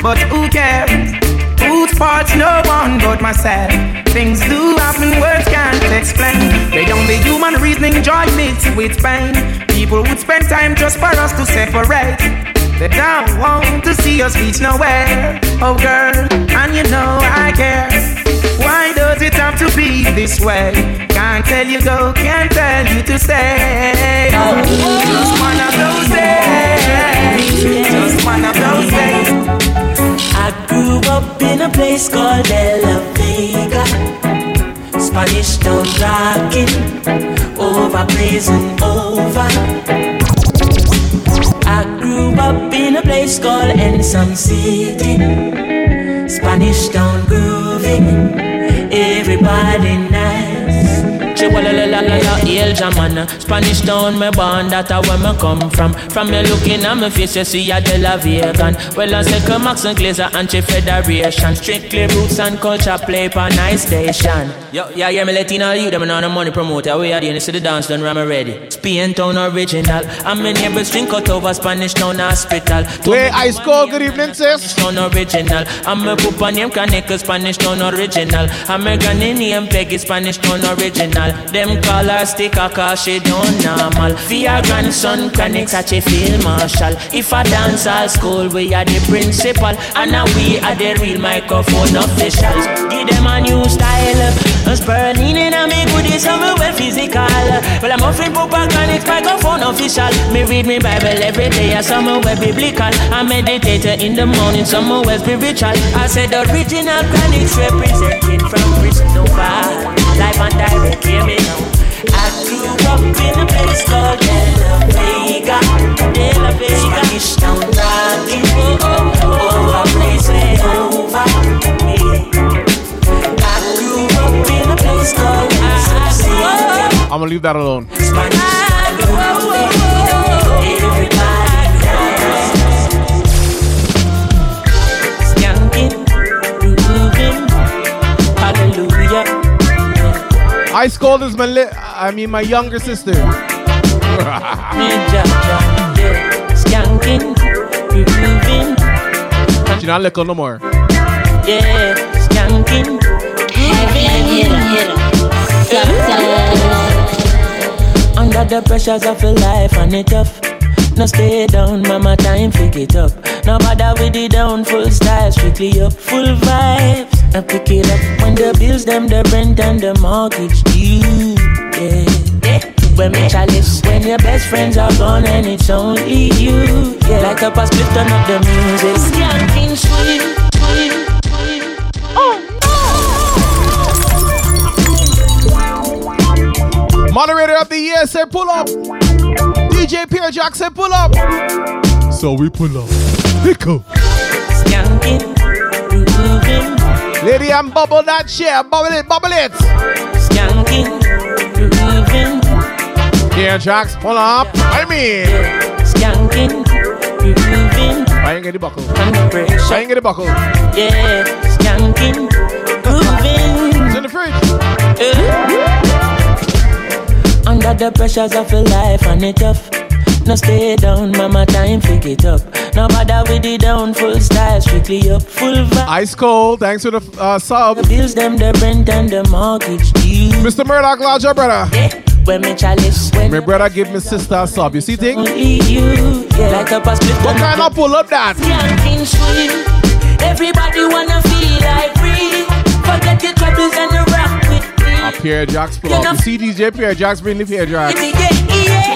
but who cares? Whose fault's no one but myself. Things do happen, words can't explain. They only human reasoning joy mixed with pain. People would spend time just for us to separate. They don't want to see your reach nowhere. Oh girl, and you know I care. Why does it have to be this way? Can't tell you go, can't tell you to stay. Just one of those days. Just one of those days. I grew up in a place called La Vega. Spanish town rocking, over blazing over. Up in a place called Ensom City. Spanish town grooving, everybody nice. Chihuahua, El Jaman Spanish town, me born, that a where me come from. From me looking at me face, you see a De La Vegan. Well, I say come Max and Glazer, anti-federation. Strictly roots and culture play for nice station. Yo, yeah, yeah, me Latino you, them on the money promoter. We are the see the dance done, ram ready. Spain town original. And my neighbors drink out over Spanish town hospital. Wait, Ice Cold, good evening, sis. Town original. I'm a pupa name Kaneka Spanish town original? I'm a granny name Peggy Spanish town original Them call her Africa cause she don't normal. Your grandson chronic such a field marshal. If I dance all school we are the principal. And now we are the real microphone officials. Give them a new style. Us Berlin and I make good summer well physical. Well I'm offering proper chronic microphone official. Me read me Bible every day a summer well biblical. I meditate in the morning summer well spiritual. I said the original chronics represented from Christopher Live and direct hear me now I grew up in a place called De La Vega, De La Vega. Spanish town rocking, oh, oh oh oh, a place way over me. I grew up in a place called. I'm gonna leave that alone. Hallelujah. Ice Cold is my li- I mean my younger sister. She not little no more. yeah, skanking, heavy here here Yeah yeah Under the pressures of a life and it tough. No stay down, mama, time pick it up. No bother with the down, full style, strictly up, full vibes. I pick it up when the bills, them, the rent and the mortgage due. Yeah, yeah. When me chalice, when your best friends are gone and it's only you. Yeah, like up a split, turn up the music. Skanking sweet, sweet, sweet. Oh no Moderator of the year said pull up. DJ Pierre Jack said pull up. So we pull up. Pickle. Lady and bubble that share. Bubble it, bubble it. skanking, grooving, Pierre Jacks pull up. I mean. skanking, grooving. I ain't get the buckle. I ain't get the buckle. Yeah, skanking, grooving. It's in the fridge. Under the pressures of life and it tough. No stay down, mama, time pick it up. No bother with the down, full style, strictly up, full vibe. Ice Cold, thanks for the uh, sub. The bills, them, the rent and the mortgage due. Mr. Murdoch, lodge your brother. When me chalice, when My brother give me sister a sub. You see thing? you. Yeah, like up a split. What kind of pull up that? Everybody wanna feel like free. Forget your troubles and the rock with me. A Pierre Jacks pull up. You see DJ Pierre Jacks bring the Pierre Jacks.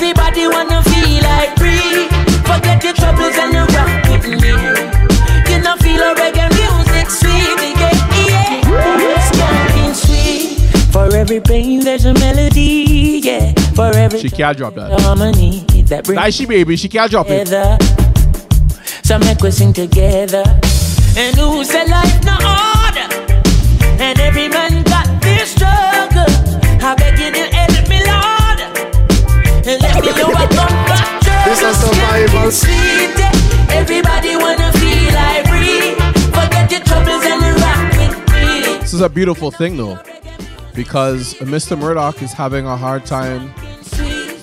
Everybody wanna feel like free. Forget your troubles and the rock with me. You know feel a reggae music sweet. Yeah, yeah. Skanking sweet. For every pain there's a melody. Yeah. For every She can't drop that. harmony that brings Nice she baby, she can't drop it. together. So make we sing together. And who said life no And let me know what come back. This is survival. Sweet. Everybody wanna feel like free. Forget your troubles and rock with me. This is a beautiful thing though. Because Mr. Murdoch is having a hard time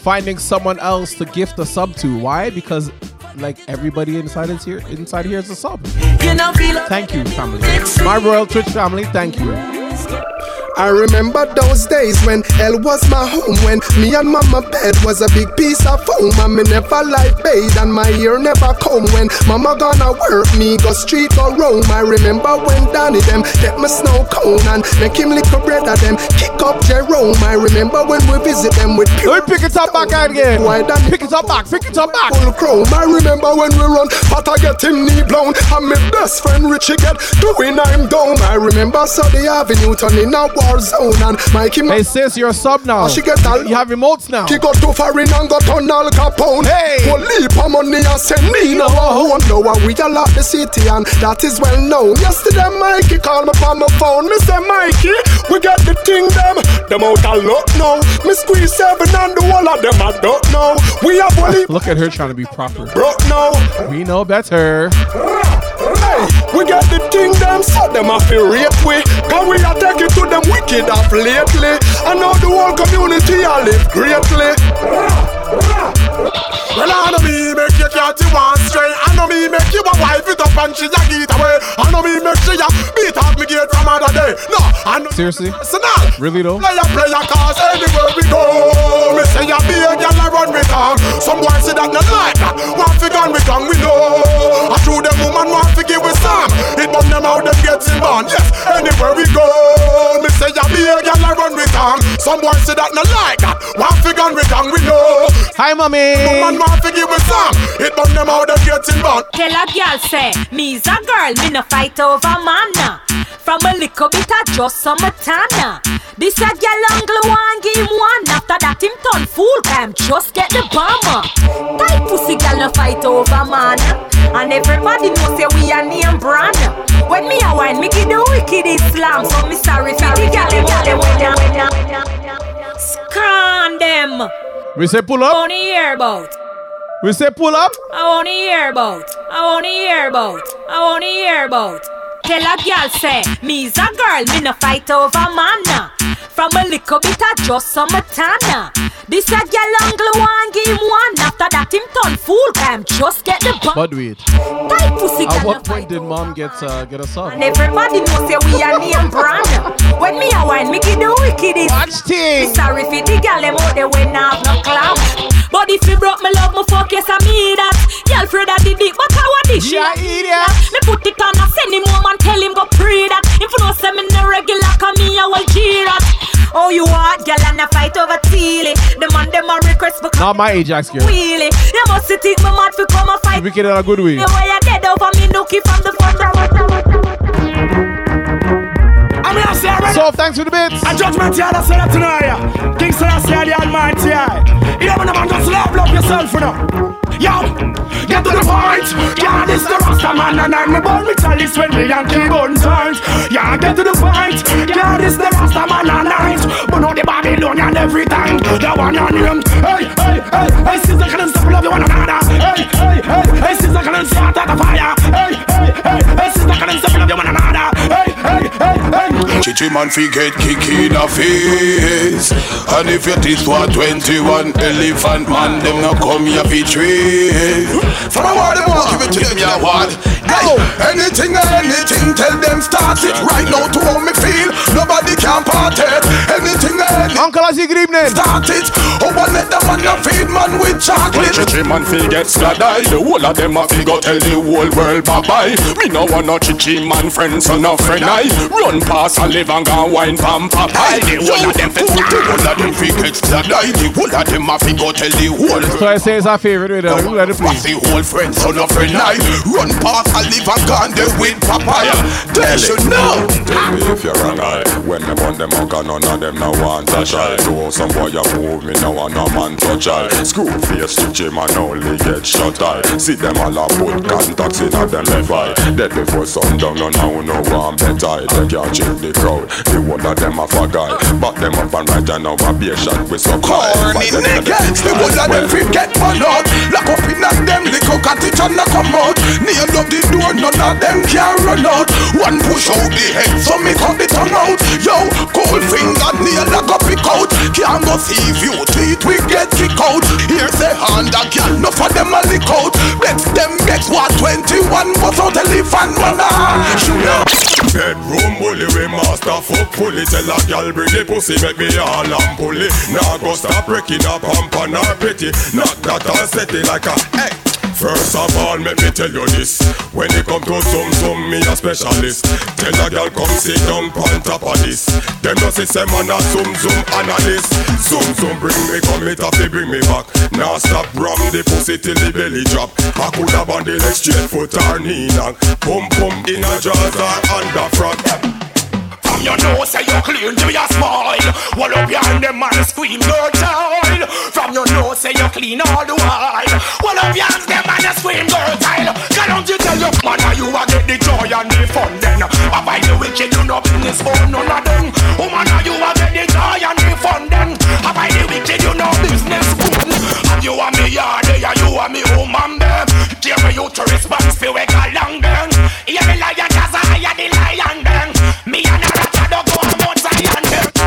finding someone else to gift a sub to. Why? Because like everybody inside is here inside here is a sub. You know Thank you, family. My Royal Twitch family, thank you. I remember those days when hell was my home When me and mama bed was a big piece of foam And me never light bathe and my ear never comb. When mama gonna work me go street go roam. I remember when Danny them get me snow cone And make him lick a bread at them kick up Jerome. I remember when we visit them with pure me pick it up back again. Why Danny? Pick it up back, pick it up back. Full chrome. I remember when we run but I get him knee blown. And my best friend Richie get doing I'm down I remember Sunday Avenue turning a war zone And Mikey Hey sis, you're a sub now. She get all You have remotes now. She got too foreign and got on Al Capone. Hey! Well, leap of money and send me now a home. Now we a lot the city and that is well known. Yesterday Mikey called me from my phone. Say Mikey, we got the thing them. Them out a lot now. Me squeeze seven and the whole of them I don't know. We have only ah, Look at her trying to be proper. broke now. We know better. We got the them so them a feel rape we. Cause we a take it to them wicked off lately? And now the whole community a live greatly. Well I know me make you want stray. I know me make you a wife it up and she a get away. I know me make she a beat up me gate from other day. No, I know Seriously? personal. Really though? Player, player, cause anywhere we go. Me say ya be a girl I run with tongue. Some boys say that not like that. Want fi gun with tongue we know. I show them woman want fi give with some. It burn them out them getting born. Yes, anywhere we go. Me say ya be a girl I run with tongue. Some boys say that not like that. Want fi gun with tongue we know. Hi, mommy. Woman want fi give with some. It burn them out them getting Tell a girl say, me's a girl, me no fight over man. From a little bit of just some tana. This a girl angle one game one. After that him turn fool, can just get the bomber. Tight pussy girl no fight over man. And everybody know say we a name brand. When me a wine, me give the wicked Islam. So me sorry for the girl, them girl, them winner. Scan them. We say pull up. On the about. We say pull up. I wanna hear about. I wanna hear about. I wanna hear about. Tell a girl say, me's a girl, me no fight over man. From a little bit of just some tana. This a girl angle one game one. After that him turn fool, can just get the bump. But wait. Tight pussy At what point did mom get uh, get a son? and everybody know say we a name brand. When me a wine, me give the wickedest. Watch thing. Sorry for the gal them out there when I have no clout. But if you broke me love, me fuck yes I me that. Y'all I did it, but I did she? Yeah, idiot. Me put it on, I send him home and tell him go pray that. If you know say me no regular, come me I will cheer that. Oh, you want gal and a fight over Teely. The man them a request for Not my Ajax girl. wheelie. You must think me mad for come and fight. Wicked in a good way. The way you dead over me nookie from the front. I'm gonna say already. So thanks for the bits. A judgment here, that's what tonight. King Selassie, the Almighty. You know, man, just love, love yourself, you know. Yo, get to the point. Yeah, this the Rasta man, and I'm born with chalice when we and gun times. Yeah, get to the point. Yeah, this the Rasta man, and I'm but no the Babylonian every time. The one on him. Hey, hey, hey, hey, sister, can stop love you one another. Hey, hey, hey, hey, sister, can start the fire. Hey, Chichi man fi get kick in the face. And if your teeth were 21 elephant man Them no come here fi trade From a word them want give it to them ya word Hey, anything and anything tell them start it Right now to how me feel. Nobody can part it. Anything and anything Uncle Ozzy, good evening. Start it. Oh, I let the man a feed man with chocolate. Chichi man fi get sladai The whole of them a fi go tell the whole world bye bye Me no want no chichi man friend so no friend I. Run past and live and go wine from Popeye. The whole of them fi The whole of them fi get sladai The whole of them a fi go tell the whole So I say it's our favorite with uh, let it play. What's the whole friend so no friend I. Run past and live and go there with Popeye They should know Tell me if you're wrong, I When me want them out, none of them no want to try Do some boy you move me, no one no man touch I Screw face to Jim and only get shot I See them all a put contacts in a them left eye. Dead before sundown, no now no one bet I. They can't change the crowd, the whole of them a fuck I Back them up and right and now a beer shot with some Corny niggas, the whole of them fit get man out. Lock up in at them, lick up at it and knock 'em out. Nail up the door, none of them can run out One push out the head, so me cut the tongue out. Yo, cold finger, nail a go pick out. Can't go see you, teeth we get kick out. Here's a hand a girl, no for them a lick out. Bex them, bex what 21, but out elephant Shoot up. Bedroom bully we master fuck fully Tell a gal bring the pussy make me all and pulley. Now go stop breaking up and her petty Knock that and set like a hey First of all, let me tell you this. When it come to some, some, me a specialist. Tell a girl come sit down on top of this. Them no say say man a zoom, zoom analyst. Zoom, zoom, bring me come it up, bring me back. Now stop ram the pussy till the belly drop. I could have on the leg straight foot or knee knock Pum, pum, in a jaws or under front From your nose say you clean to your smile. Wall up behind them man scream your child. From your nose say you clean all the while. Wall up behind them man scream your child. Can don't you tell your man how you a get the joy and the fun then? I find the wicked you no business for none of them. Woman how you a get the joy and the fun then? I find the wicked you no business good And you a me yard there you a me woman there Give me you to response fi we along then. Yeah me lion cause I am the lion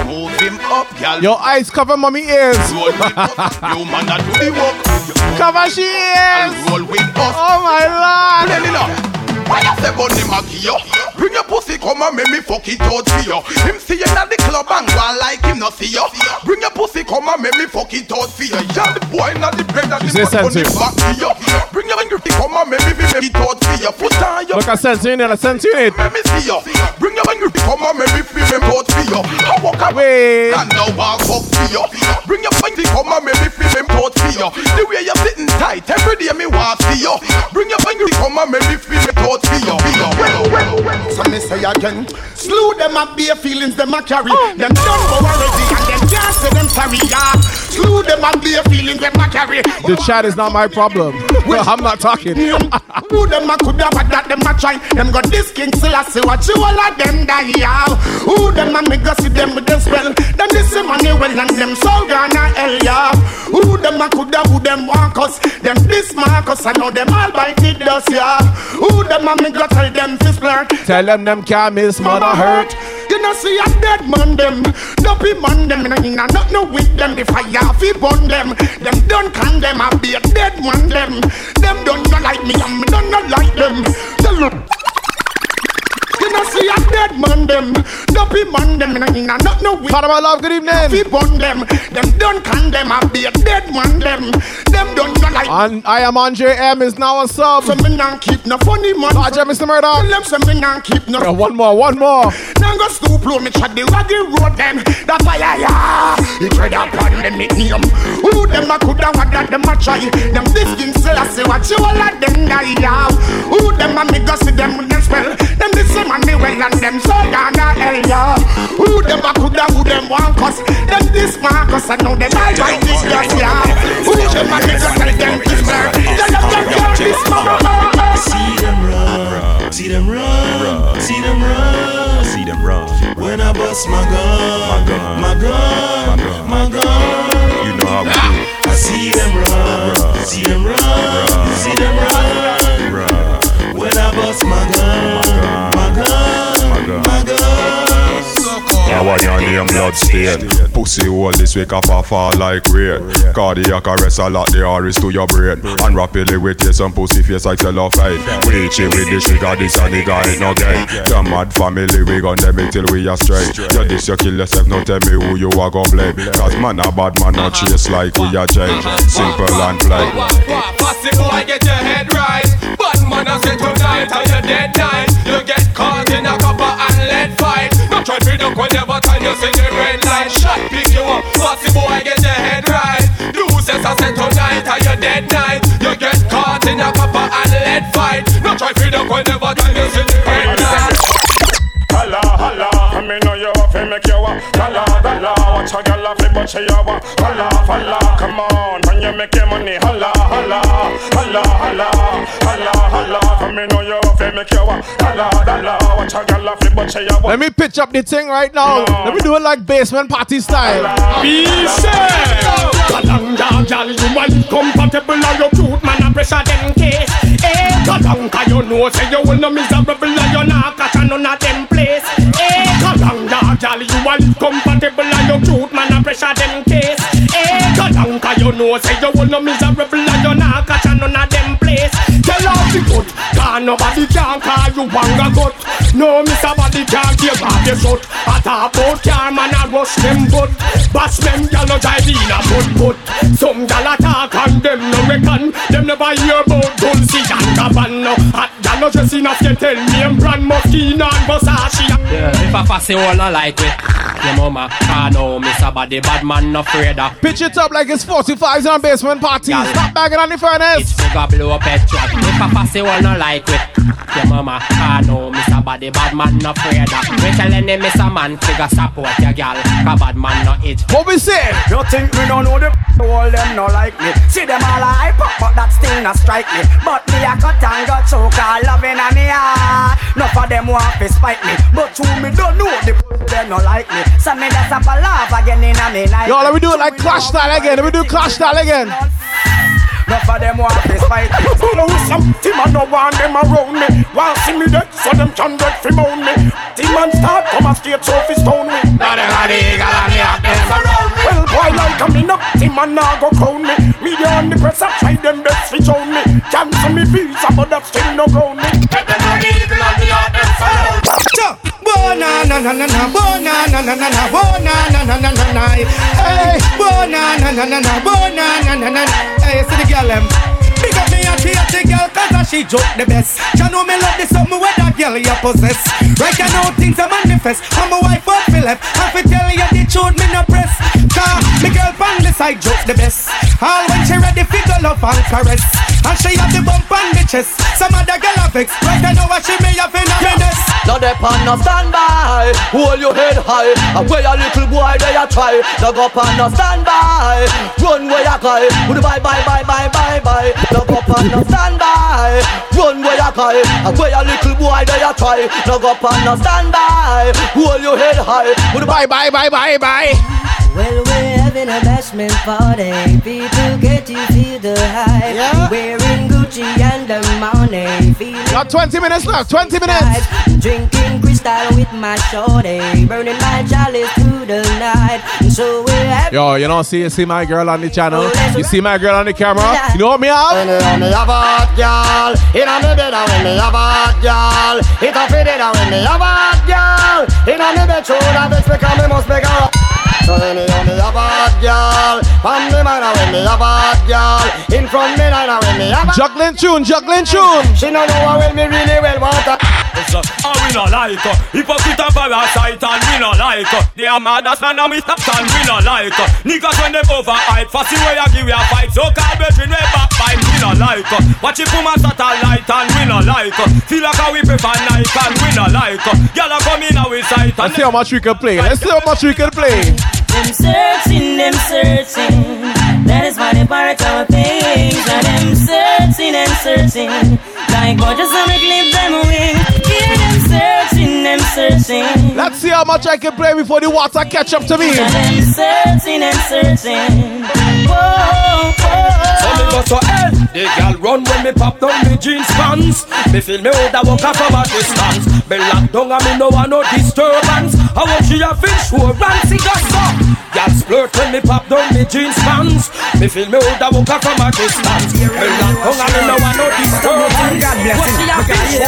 Move him up. Your eyes cover mommy ears. Roll you man a do the work. Cover she ears. Roll. Oh my lord. Lenina, why you say bunny Maggie yo? Bring your pussy come and make me fuck it out for you. Him see you at the club and go like him not see you. Bring your pussy come and make me fuck it out for you. Yeah, the boy not the bread She the bunny to you. Bring your finger come and make me make it out for you. Put on your Look, I sense you in it. I sense you in it. Me see you. Bring your finger come and make me feel me out for you. I walk away. And now walk up for you. Bring your finger come and make me feel me out for you. The way you're sitting tight every day me want see you. Bring your finger come and make me feel me out for you. So me say again, slew them up bare feelings them a carry. Oh. Them done go already and them can't say them sorry. Yeah, slew them up bare feelings them a carry. The chat is not my problem. Well, I'm not talking. Who them a coulda what that them a try? Them got this king still I see what you all of them die. Yeah, who them a make us see them with them spell? Them this money well and them soul gonna hell. Yeah, who them a coulda who them walk us? Them this Marcus I know them all bite it dust. Yeah, who them a make us tell them fist flirt? Tell them them can't miss mother hurt. You know see a dead man them. Dopey man them. In a not no with them. The fire fi burn them. Them don't them I be a dead man them. Them don't not like me And me don't not like them. Tell them you know see a dead man them Dopey man them In a in not no with Part of my love, good evening Fi burn them Them don't them I be a dead man them Them don't not like And I am Andre M is now a sub. So me not keep no funny man Roger, Mr. Murdoch. Tell them say me not keep no Yeah, one more, one more. now go stoop low, me chat the raggy road them. The fire, yeah. He tread upon them nickname. Who them a coulda what that them a try? Them this king still I say what you all of them die, yeah. Who them a me go see them with them spell? Them this same and me well and them so gonna hell, yeah. Who them a coulda who them want cause? Them this Marcus I know them I fight this gas, yeah. Who them a me go tell them this bird? Tell them them can't this mama. See them run, see them run, see them run, see them run. When I bust my gun, my gun, my gun, my gun. You know how we do. I see them run, see them run, see them run. When I bust my gun, my gun, my gun. I on name blood stain. Pussy hole this week up a fall like rain. Cardiac arrest a lot the iris to your brain. And rapidly with you some pussy face her fine Reach it with the sugar this the guy ain't no game. The mad family we gon' them it till we are straight. You this you kill yourself now tell me who you are gon' blame. Cause man a bad man not chase like we a change. Simple and plain. Pussy boy, get your head right. Bad man, I say tonight, are you dead night? You get caught in a copper and lead fight. Try to duck whenever time you see the red light. Shot pick you up. Pussy boy, get your head right. Do says I say tonight, are you dead night? You get caught in a copper and lead fight. No try duck whenever time you see the red light. Holla, holla, I me know you want to make you a Holla, holla, watch a gal off but she a wa Holla, holla, come on, when you make your money Holla, holla, holla, holla, holla, holla I me know you want to make you a Holla, holla, watch a gal off but she a wa Let me pitch up the thing right now. Let me do it like basement party style. Be safe. Kalanga, gal, you want compatible and you cute man a pressure them case. Eh, Kalanga, you know say you will no miserable and you not catch a none of them place. Eh, Gal, you want compatible and you cute man a pressure them case. Eh, Kalanga, you know say you will no miserable and you not catch a none of them place. Tell off the good, cause nobody can call you wanga good. No, Mr. Body can't give off the shot. I talk about car man a rush them good. Bash them gal no drive in a foot foot. Some gal attack and them no reckon. Them never hear about Dolce and Gabbana. Hot gal no dress enough to tell me I'm brand Moschino and Versace. Yeah, if I pass it all not like it. Your mama, I know Mr. Body bad man no afraid of. Pitch it up like it's 45s on basement party. Stop bagging on the furnace. Figure blow up petrol. If I pass it all not like it. Your mama, I know Mr. Body bad man no afraid of. We telling him Mr. Man figure support your gal. Cause bad man no it. What we say? You think me don't know the all them no like me See them all hype up but that still not strike me But me a cut and got choke all loving on them want to spite me But who me don't know the no like me So me that's up a laugh again in a me night Yo, let me do it like Clash style again. Let me do Clash style again. Enough of them want to spite me Follow some team and no want them around me Want see me dead so them can get fi moan me Team and start come and skate so fi stone me Now them a the eagle and me have them man now go crown me. Media on the press I try them best to show me. Cancel me visa, but that still no ground me. Follow. Bona na na na na bona na na na na bona na na na na na Hey bona na na na na bona na na na Hey see the girl them Up and treat the girl cause a she joke the best. She know me love the something where that girl you possess. Right I know things are manifest. I'm a wife of Philip. I fi tell you the truth me no press. Cause me girl pan the side joke the best. All when she ready fi go love and caress. And she have the bump on the chest. Some other girl have vex. Right I know what she may have in a minute Now they pan no standby, hold your head high. And where a little boy they a try, no go pan no standby. Run where you cry, bye bye bye bye bye bye. No go pan no standby, run where you cry. And where a little boy they a try, no go pan no standby. Hold your head high, with bye bye bye bye bye. Well, we're having a bashment party. People get you to feel the hype. Yeah. Wearing Gucci and the money. Feeling Got 20 minutes left, 20 minutes. Drinking crystal with my shorty. Burning my chalice through the night. So we're having Yo, you don't see, you see my girl on the channel. Oh, you see my girl on the camera. You know what me have? When me have a hot girl, inna me bed and when me have a hot girl, it a fit it and when me have a hot girl, inna me bed should have it because me must make her. So when me have me a hot girl, from me mind and when me a hot girl, in front me line and when me have a. Juggling tune, juggling tune. She no know how well me really well want her. So, and we no like uh, Hypocrite and parasite and we no like uh, They are mad as man and we stop and we no like uh, Niggas when they overhype Fussy way I give you a fight. So call brethren way backbite. We no like Watch it from a satellite and we no like Feel like how we prefer Nike and we no like Y'all are coming out with sight Let's see how much we can play. Let's see how much we can play. Them searching, them searching. That is why they part our things. And them searching and searching. Like God just wanna clip them away. Hear them searching. Let's see how much I can play before the water catch up to me. And them searching and searching. Whoa, So me go to hell The girl run when me pop down me jeans pants. Me feel me woulda walk a from a distance. Me lock down and me no want no disturbance. I want she a fish insurance It just so Girl splurt when me pop down me jeans pants. Me feel me woulda walk a from a distance. Me lock down and me no want no disturbance. God bless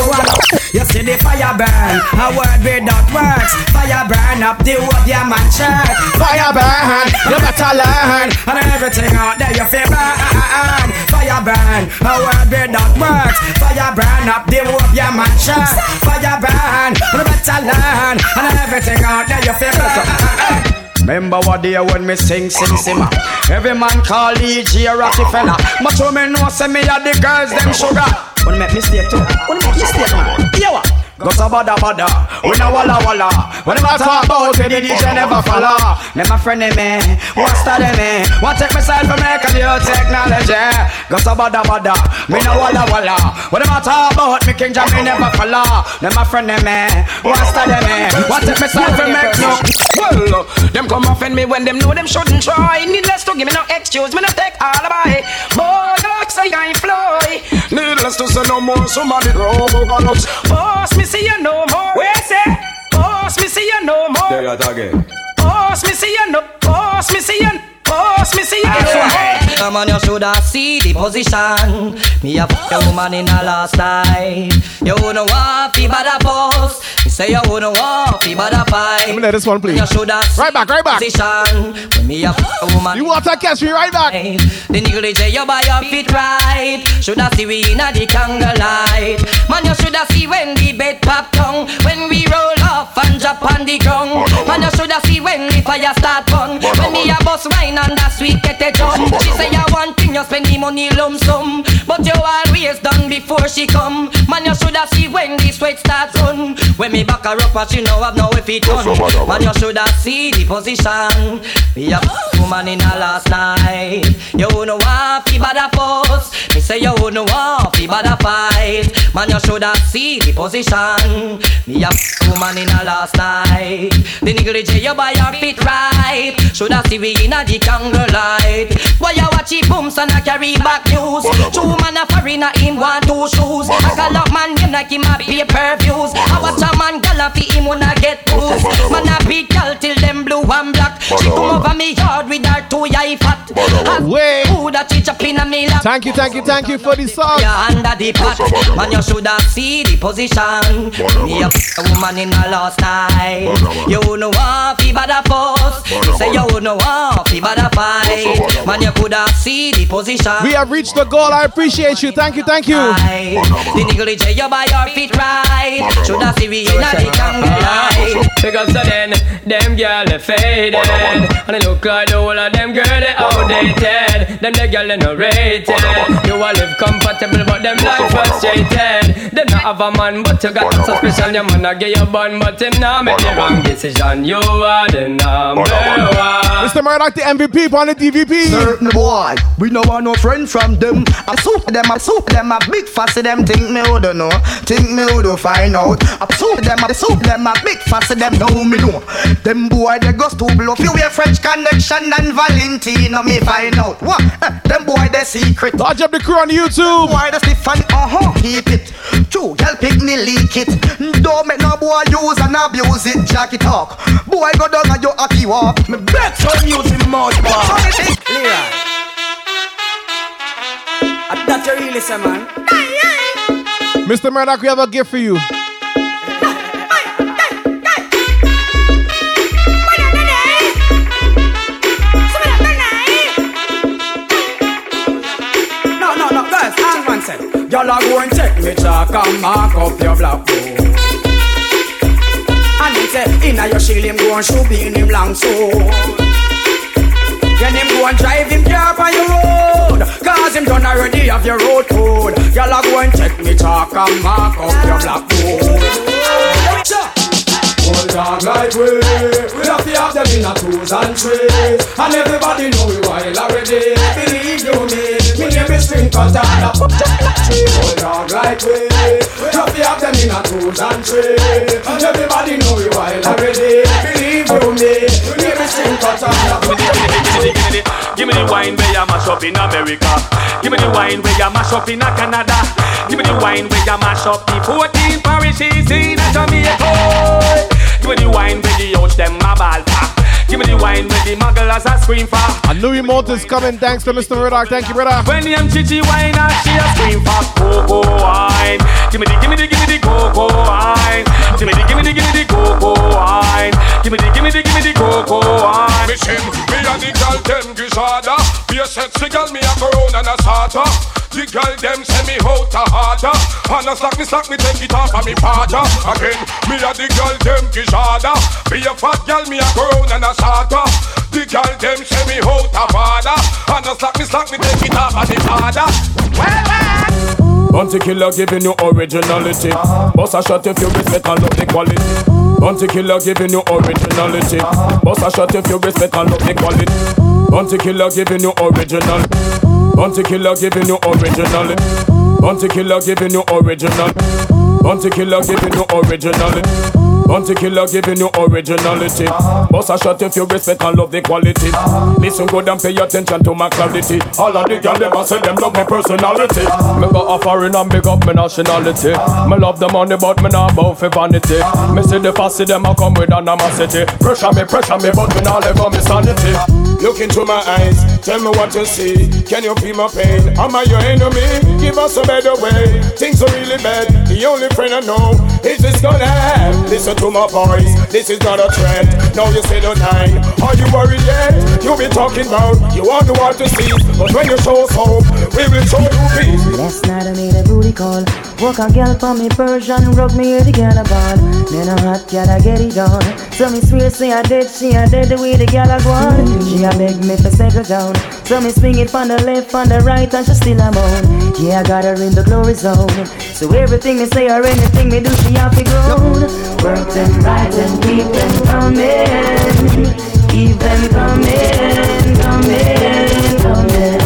What a You see the fire burn, a word without works. Fire burn up the wood, your man shirt. Fire burn, you better learn. And everything out there you feel burn. Fire burn, a word without works. Fire burn up the wood, your man shirt. Fire burn, you better learn. And everything out there you feel burn. Remember what day when me sing, sing, simmer Every man call DJ Rockefeller But you me know say me a the girls them sugar Wanna make mistake too Wanna make mistake man Yeah what? Got a bada bada, we no walla walla. When them a talk about it, the DJ never follow. Them a friend of me, want study me, want take myself and make a new technology. Got a bada bada, me no walla walla. When them a talk about me, King Jam, me never follow. Them a friend of me, want study me, want take myself and make no. Well, them come offend me when them know them shouldn't try. Needless to give me no excuse, me no take alibi. Boy, like say I ain't fly. Needless to say no more, somebody us. Boss, me see you no more. Where say? Boss, me see you no more. There it again. Boss, me see you no. Boss, me see you. Boss, me see you no. Come on, you shoulda see the position. Me a f- a woman in a last night. You wouldn't want fi bad a boss. Me say you wouldn't want fi bad a fight. Let me let this one please. You shoulda Right back, right back. position. When me a f- a woman. You want to catch me right back? The nigga J, you buy your feet right. Shoulda see we inna the candlelight. Man, you shoulda see when the bed pop down. When we roll off and drop on the ground. Man, you shoulda see when the fire start burn. When me a bust wine and that sweet get a done. She say you one thing, you spend the money lump sum. But you always done before she come. Man, you shoulda see when the sweat starts run. When me back her up, but she know I've no if it done. Man, you shoulda see the position. Me a woman in a last night. You no want fi bad a fuss. Me say you no want fi bad a fight. Man, you shoulda see the position. Me a woman in a last night. The nigga J, you buy your feet right. Shoulda see we inna the candlelight. Why you watch it booms and I carry back news? Two man a foreigner him want two shoes. I call up man him like him a pay per views. I watch a man gala fi him wanna get bruised. Man a beat girl till them blue and black. She come over me yard with her two I fat. Wait. Who that teach up in a meal? Thank you, thank you, thank you for the song. Yeah, under the pot. Man, you shoulda see the position. Me a a woman in the last night. You know what, fi bad a fuss. Say you know what, fi bad a fight. Man, you coulda see the position. We have reached the goal. I appreciate you. Thank you, thank you. The niggle J, you buy your feet right. Shoulda see we inna the kangaroo. Because so then, them girl they faded And it look like the whole of them girl they outdated Them the girl they no rated You all live comfortable but them life frustrated Them not have a man but you got so special Your man a get you bun but him not make the wrong decision You are the number one Mr. Murdoch, the MVP on the DVP. Certain boy, we no want no friend from them. I soup them, I soup them, a big fussy them think me would know, think me would find out. I soup them, I soup them, a big fussy them know me know. Them boy they go to blow. you a French connection and Valentino me find out. What? Eh, them boy they secret. Lodge up the crew on YouTube. Boy they stiff and uh huh keep it. True, girl pick me leak it. Don't make no boy use and abuse it. Jack it talk. Boy go down and you happy walk. Me bet some music That you really man. Mr. Murdoch, we have a gift for you. Y'all are going check me chalk and mark up your black. And he say, inna your shield go and shoot in him long soul. Then him go and drive him car on your road. Cause him done already have your road code. Y'all go and check me chalk and mark up your black book Old dog like we We have to have them in a twos and threes. And everybody know we wild already. Believe you me. Me name is String Cutter Old dog like we We have to have them in a twos and threes. And everybody know we wild already Give me the wine where you mash up in America. Give me the wine where you mash up in Canada. Give me the wine where you mash up the 14 parishes in Jamaica. Give me the wine where the ouch them a ball pack. Give me the wine where the mugglers a scream for. A new emote coming. Thanks to Mr. Murdoch. Thank you, brother. When the chichi wine and she a scream for cocoa wine. Give me the, give me the, give me the cocoa wine. Give me the, give me the, give me the cocoa wine. Give me the, give me the, give me the cocoa wine. Me sing, me a the girl them gishada Be a sexy girl, me a go round and a starter The girl them send me out a harder And a slack me slack me take it off of me father Again, me a the girl them gishada Be a fat girl, me a go round and a starter The girl them send me out a father And a slack me slack me take it off of me father Well, well Bounty killer giving you originality. Boss a shot if you respect and love the quality. Bounty killer giving you originality. Boss a shot if you respect and love the quality. Bounty killer giving you original. Bounty killer giving you original. Bounty killer giving you original. Bounty killer giving you original. Bounty killer giving you originality. Boss a shot if you respect and love the quality. Listen good and pay attention to my clarity. All of the girl them a say them love my personality. Me go a foreign and big up my nationality. Me love the money but me not bout for vanity. Me see the fussy them a come with animosity. Pressure me, pressure me but me not live on me sanity. Look into my eyes, tell me what you see. Can you feel my pain? Am I your enemy? Give us a better way. Things are really bad. The only friend I know is this gonna end. Listen to my voice, this is not a trend. Now you say no nine. Are you worried yet? You be talking about you want the world to see, but when you show us hope, we will show you peace. Last night I made a booty call. Walk a girl for me Persian, rub me here the girl a ball. Then a hot girl I get it on. So me swear say I dead, she a dead the way the girl go on. She a beg me for settle down. So me swing it from the left, from the right, and she still a moan. Yeah, I got her in the glory zone. So everything they say or anything they do, she have to grown. Work them right and keep them coming. Keep them coming, coming, coming.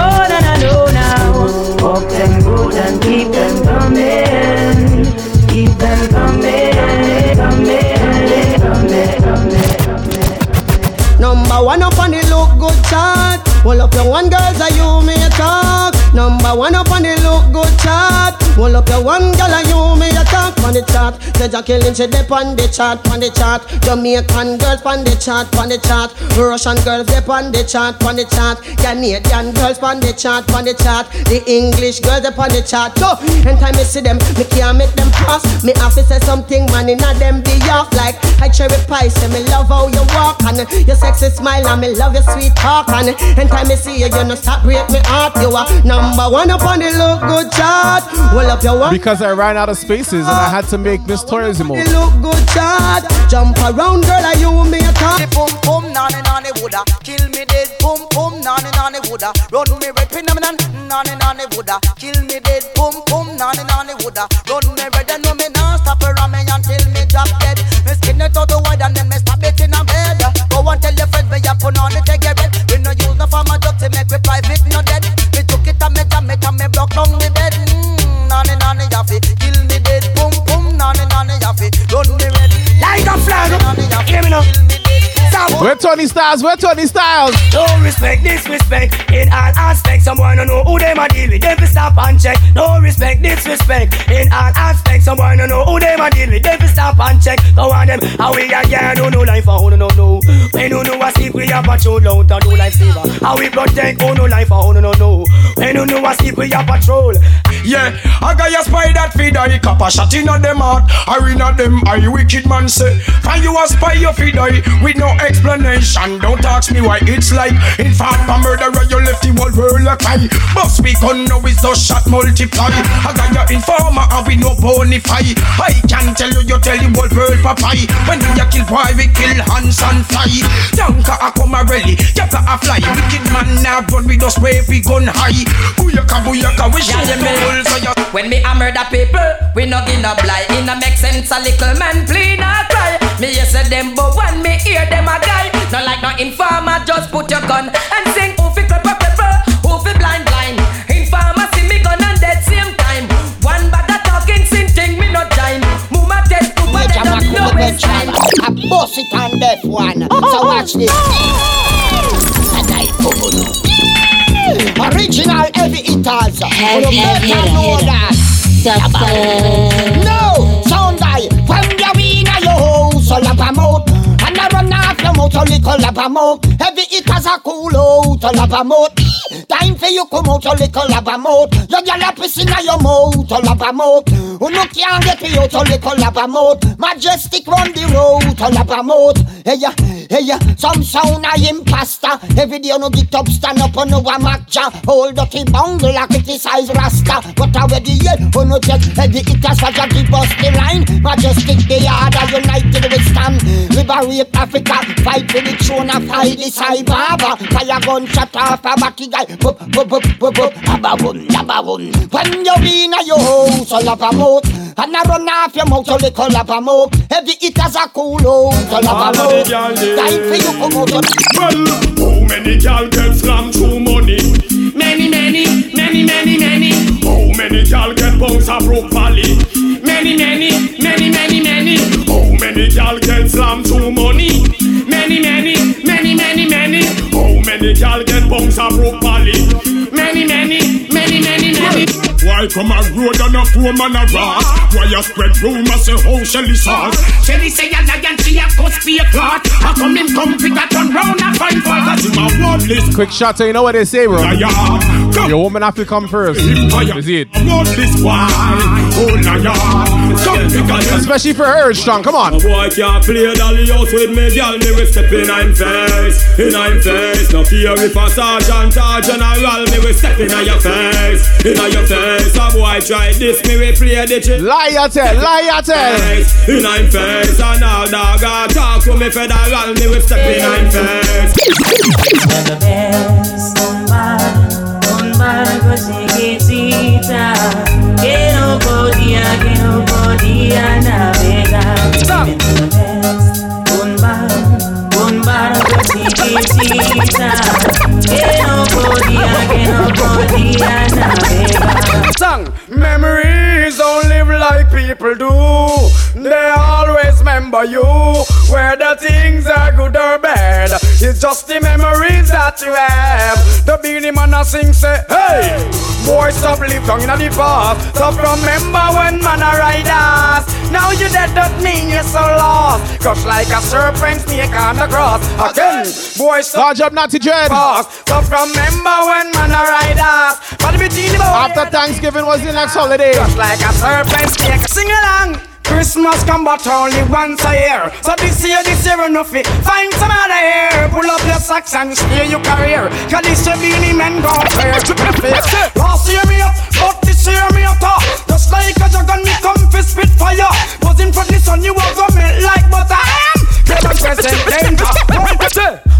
Oh, no, no, no, now. Walk them good and keep them coming. Keep them coming, coming, coming, coming. Number one up on the look good chart. Well up your one girls are you may talk. Number one up on the look good chart. Hold up your one girl and you me a talk on the chart. Jackie Lynch she dip on the chart, on the chart. Jamaican girls on the chart, on the chart. Russian girls dip on the chart, on the chart. Canadian girls on the chart, on the chart. The English girls dip on the chart. So, anytime me see them, me can't make them pass. Me have to say something, man, inna them be off like I cherry pie. Say me love how you walk and your sexy smile and me love your sweet talk and anytime me see you, you no stop break me heart. You are number one up on the look good chart. Well up your one. Because I ran out of spaces and I had to make Miss Tourism. The look good chart. Jump around, girl, are you me a talk? Boom boom nani nani woulda kill me dead. Boom boom nani nani woulda run me red pin nan nani nani woulda kill me dead. Boom boom nani nani woulda run me red and no me nah stop around me until me drop dead. Me skin it out the wide and then me stab it in a bed. Go and tell your friends me a put on it yafi kill me dead. Boom boom nani nani yafi run me red. Like a flag. Hear me now. Stop. Where Tony Styles? Where Tony Styles? No respect, disrespect in all aspects. Someone don't know who them a deal with. Them fi stop and check. No respect, disrespect in all aspects. Someone don't know who them a deal with. Them fi stop and check. Go on them. How we a girl do no life for who no know. When you know a sleep, we a patrol out and do life saver. How we protect who no life for who no know. When you know a sleep, we a patrol. Yeah, I got your spy that feed I cop a shot in them heart. I in them I wicked man say. Find you a spy you feed I with no explanation. Don't ask me why it's like. In fact, a murderer you left the whole world a cry. Must be gun now is no shot multiply. I got your informer and we no bonify. I can tell you you tell the whole world papai. When we a kill boy we kill hands and fly. Tanka a come a rally, yaka a fly. Wicked man now run with us wave we gun high. Booyaka booyaka we shoot the whole so you When me a murder people, we no give no blind. It no make sense a little man plead not cry. Me hear say them but when me hear them a guy. No like no informer, just put your gun and sing. Who fi cripple cripple, who fi blind blind. Informer see me gun and dead same time. One bag of talking sin thing me no join. Muma test to but they don't know waste time. I boss it on that one. So oh, oh, oh. watch this. Original heavy hitters. Heavy you better hitter. know that. No, so a mouth. And I run off your mouth, so little lap a mouth. Heavy hitters are cool out, a mouth. Time for you come out, so little lap a mouth. You get a piss in your mouth, a mouth. Who no can't get me out, so little lap a mouth. Mejustik run the road, a mouth. Hey ya, hey ya, some sound a imposter. Every day no get up, stand up on no a matcha. Hold up the bungle, a criticize Rasta. But already yet, who no check, heavy hitters for just the bust the line. Mejustik the order, united we stand. Liberate Africa, fight for the throne and fight the cyber. Fire gun shut off a backy guy. Bup, bup, bup, bup, bup, abba boom, abba boom. When you in a your house, all up a mouth. And I run off your mouth, so little up a mouth. Heavy hitters are cool out, all up a mouth. Time for you come out. Well, how many gal get slammed through money? Many, many, many, many, many. How many gal get bounced up Brook Valley? Many, many, many, many, many. How many gal get slammed through money? Many, many, many, many, many. How many gal get bounced up many, many, many. Why come a road and a poor man a rat? Why you spread rumors say how Shelly sauce? Shelly say a lion, she a cuss for a clot. How come him come pick a turn round and find fault? Cause him a one list Quick shot, so you know what they say, bro. Yeah, yeah. Your woman have to come first. Empire. Is it? One why? Oh, nah. Come pick a. Especially for her, strong. Come on. Boy can't play dolly house with me, girl. Me we step in I'm face, in I'm face. No fear if a sergeant or general, me we step in your face, in your face. A boy try this, me we play the chill. Lie tell, lie tell. In I'm face, and all dog a talk to me federal, me we step in I'm face. the best un bar, un bar cosicita que no podía, que no podía navegar. Dime tú the best, un bar, un bar cosicita que no podía, que no podía navegar. Song Memories don't live like people do. They always remember you Whether things are good or bad, it's just the memories that you have. The Beenie Man a sing say, hey, boy stop live down in the past. Stop remember when man a ride us. Now you dead don't mean you're so lost. Crush like a serpent snake on the cross. Again, boy stop. Large up, Natty Dread. Stop remember when man a ride us. But the boy. After Thanksgiving was the next holiday. Just like a serpent snake. Sing along. Christmas come but only once a year. So this year, this year enough it Find some other year Pull up your socks and steer your career. Cause this year Beenie Man go fair to Last year me up, but this year me up top Just like a dragon me come for spit fire Buzzing for the sun you will go melt like butter. Get present danger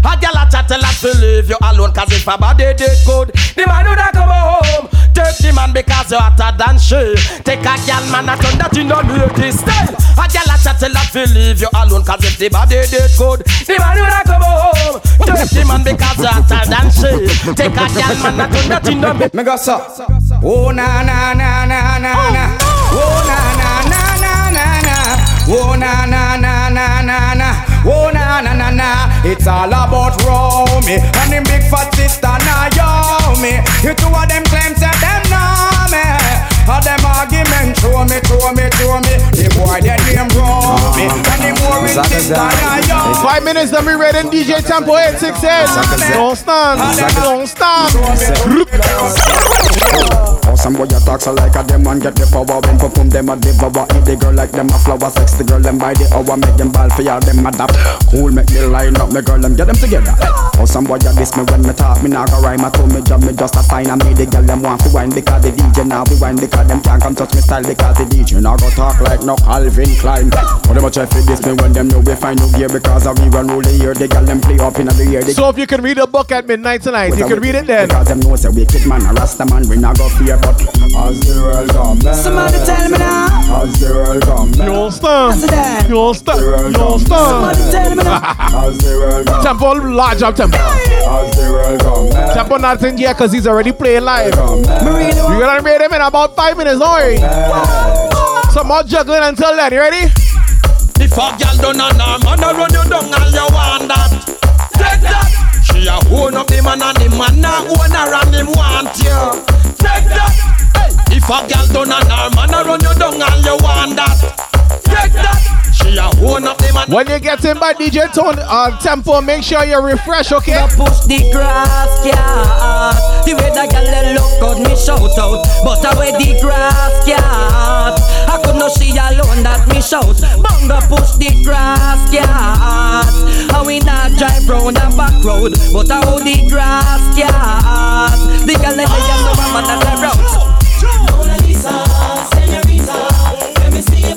A gal a chat us to leave you alone Cause if a body did good The man would have come home. Take the man because you hotter than she. Take a gal man a turn that in a lady style A gal a chat tell us to leave you alone Cause if the body did good The man would have come home. Take the man because you hotter than she. Take a gal man a turn that you in a Me go so oh, oh, oh na na na na na na. Oh na na na na na na. Oh na na na. Oh na na na. Na It's all about Romy. And them big fat sister Naomi. You two of them claims that them know me. All them argument show me, show me, show me. The boy that name Romy ah. And the more sister Naomi Five minutes, then we ready in DJ Tempo 868. Don't stand, don't stand. Oh, some boy talks like a them and get the power When perform them a devour. Eat the girl like them a flower. Sex the girl them by the hour. Make them ball for all them adapt Cool make me line up Me girl them get them together. Oh some boy this me when me talk. Me nah go rhyme I told me job me just a sign. And me the girl them want to wine Because the DJ now we wine Because them can't come touch me style Because the DJ now go talk like no Calvin Klein. But them a try for this me when them know we find no gear Because I we run rule the year. The girl them play up in the year So if you can read a book at midnight tonight, you can read it then. Because them know say wicked man A rasta man. We not go fear But as the world come Somebody tell me now. As the world come You don't stand. You don't stand. You don't Somebody tell me now. As the world come Tempo, large up tempo. As the world come Tempo not in here because he's already playing live. Marina, We're gonna read him in about five minutes, don't worry. Some more juggling until then. You ready? If a gal done a her man a run you down and you want that Take that She a own up the man and the man a own her and him want you Take that hey. If a gal done a her man a run you down and you want that She a own up the man When you get in by DJ Tone uh, Tempo, make sure you refresh, okay? push the grass, yeah. The way that girl look good, me shout out. But the way the grass, yeah. I could not see alone that me shout. Bunga push the grass, yeah. How we not drive round and back road, but how the grass, yeah. The I'm on the road. Mona Lisa,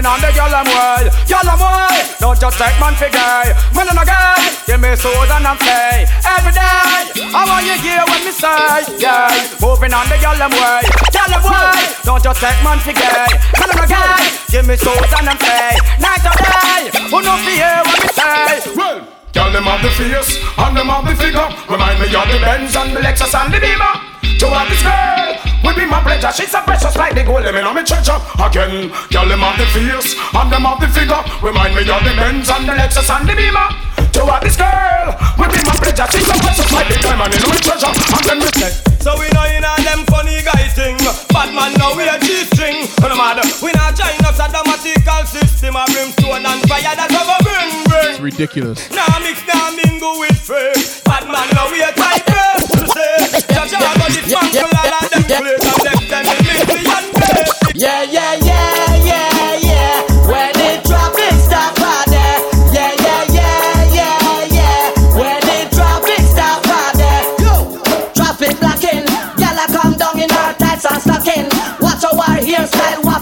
moving on the girl I'm way Girl I'm way Don't just take man for gay. Man and a guy Give me soul and I'm play Every day I want you hear what me say Yeah. Moving on the girl I'm way Girl I'm way Don't just take man for gay. Man and a guy Give me soul and I'm play Night or day Who know fi hear what me say? Well Girl, them have the face and them have the figure. Remind me of the Benz and the Lexus and the Beamer. To have this girl will be my pleasure. She's so precious like the gold. Let me know me treasure again. Girl, them have the face and them have the figure. Remind me of the Benz and the Lexus and the Beamer. To have this girl will be my pleasure. She's so precious like the diamond. You know me treasure. And then we say. So we know in them funny guy thing Bad man now we a G-string No matter We not join up sadomatical system A brimstone and fire that over bring bring It's ridiculous. Nah mix, nah mingle with fake Bad man now we a type to say Judge I got this man full all of them place And left them in misery and pain Yeah, yeah, yeah,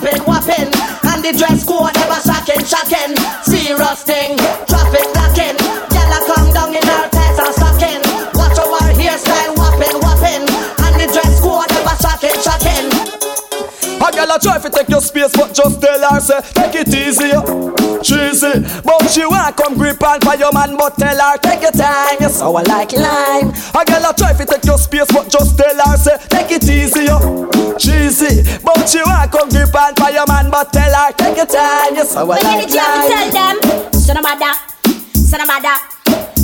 whopping, whopping. And the dress code ever shocking, shocking. Serious thing. Her say take it easy, cheesy. But she want come grip on for your man, but tell her take your time. You sour like lime. A girl a try to take your space, but just tell her say take it easy, cheesy. But she want come grip on for your man, but tell her take your time. You sour like you tell them, son of bada, son of bada,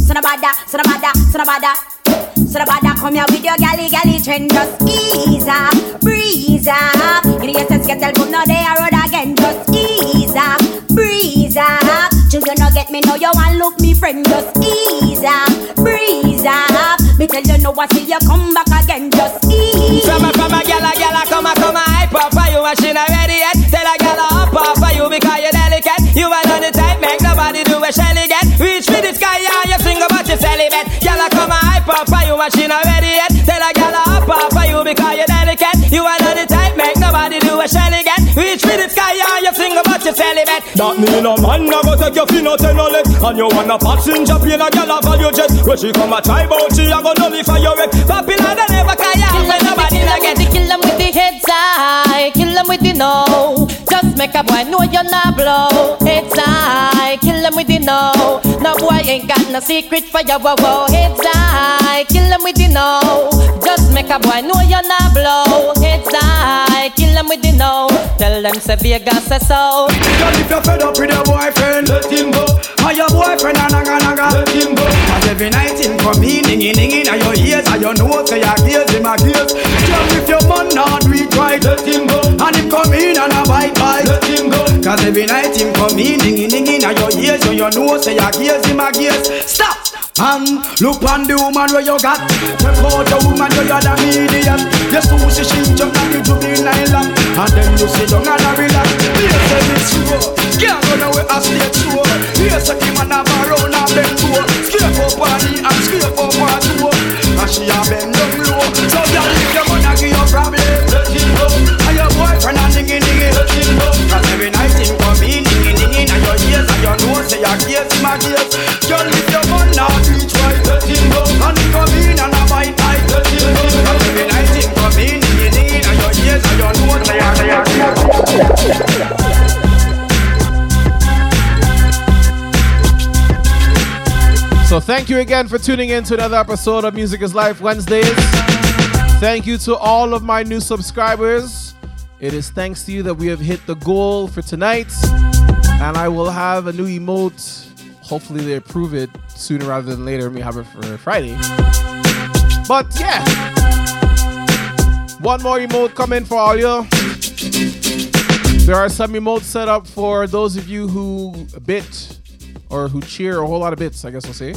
son of bada, son of bada, son of bada. So the bada come here with your galley galley trend Just ease up, breeze up. In the SS get help no they are road again. Just ease up, breeze up. Children no get me know you want look me friend. Just ease up, breeze up. Me tell you no I see you come back again. Just ease From a, from a gyal, a gyal, a come a, come a up for you and she not ready yet. Tell a gyal a up oh, up for you because you're delicate. You are not the type, make nobody do a shelly get Reach for the sky your celibate Gyal a come a hype up for you and she not ready yet Tell a gyal a up up for you because you're delicate. You are not the type, make nobody do a shelly get Reach for the sky and you sing about your celibate. That mean a man a go take your fin out and leg And you want a passenger plane a gyal a value jet. When she come a try bout she a go nullify your wreck Popular they never kaya when nobody not get it Kill them with the heads high, kill them with the no. Make a boy know you're not blow. Heads high, kill them with the no. No boy ain't got no secret for your wow wow. Heads high, kill them with the no. Just make a boy know you're not blow. Heads high, kill them with the no. Tell them say Vegas say so. Girl, if you're fed up with your boyfriend, let him go. And your boyfriend and naga every night him come in, ding ding in your ears, and your nose say your ears, him a gaze. Girl, if your man not it right, let him go. And him come in and a bite bite, let him go. Cause every night him come in, ding ding in your ears, and your nose say your ears, him a gaze. Stop. And look on the woman where you got Check out the woman where you're the medium You sushi she jump on the juvenile lap And then you sit down and a relax Here say this show Can't run away a state show Here say the man a round and bend low Scrape up on the and scrape up on two And she a bend So thank you again for tuning in to another episode of Music is Life Wednesdays. Thank you to all of my new subscribers. It is thanks to you that we have hit the goal for tonight. And I will have a new emote. Hopefully they approve it sooner rather than later. We have it for Friday. But yeah. One more emote coming for all you. There are some emotes set up for those of you who bit or who cheer a whole lot of bits, I guess I'll say.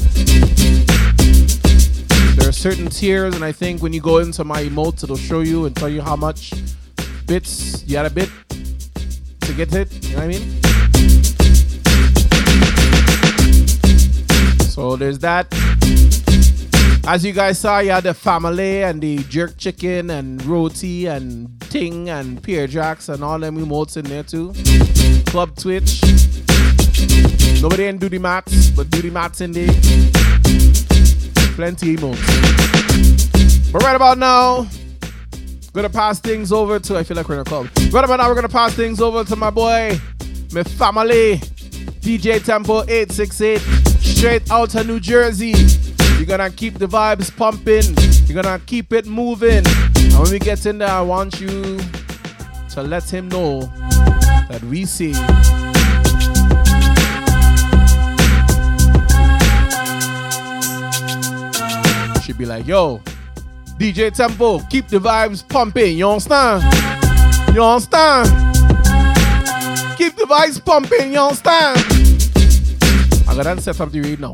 There are certain tiers, and I think when you go into my emotes, it'll show you and tell you how much bits you had a bit to get it. You know what I mean? So there's that. As you guys saw, you had the family and the jerk chicken and roti and ting and Pierre Jacks and all them emotes in there too. Club Twitch. Nobody didn't do the maths, but do the maths in there. Plenty emotes. But right about now, gonna pass things over to I feel like we're in a club. Right about now, we're gonna pass things over to my boy, my family, DJ Tempo 868, straight out of New Jersey. You're gonna keep the vibes pumping. You're gonna keep it moving. And when we get in there, I want you to let him know that we see. She'd be like, yo, DJ Tempo, keep the vibes pumping. You understand? You understand? Keep the vibes pumping. You understand? I got to set the read now.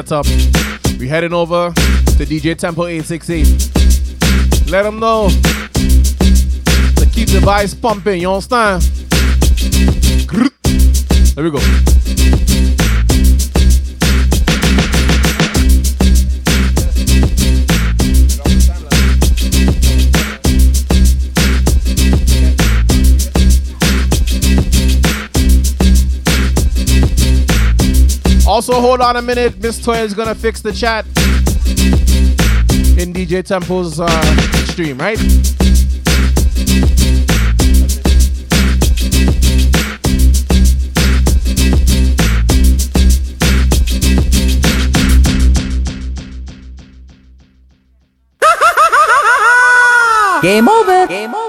We raid set up. We heading over to DJ Tempo 868. Let them know to keep the vibes pumping, you understand? There we go. Also, hold on a minute. Miss Toya is gonna fix the chat in DJ Tempo's uh, stream, right? Game over. Game over.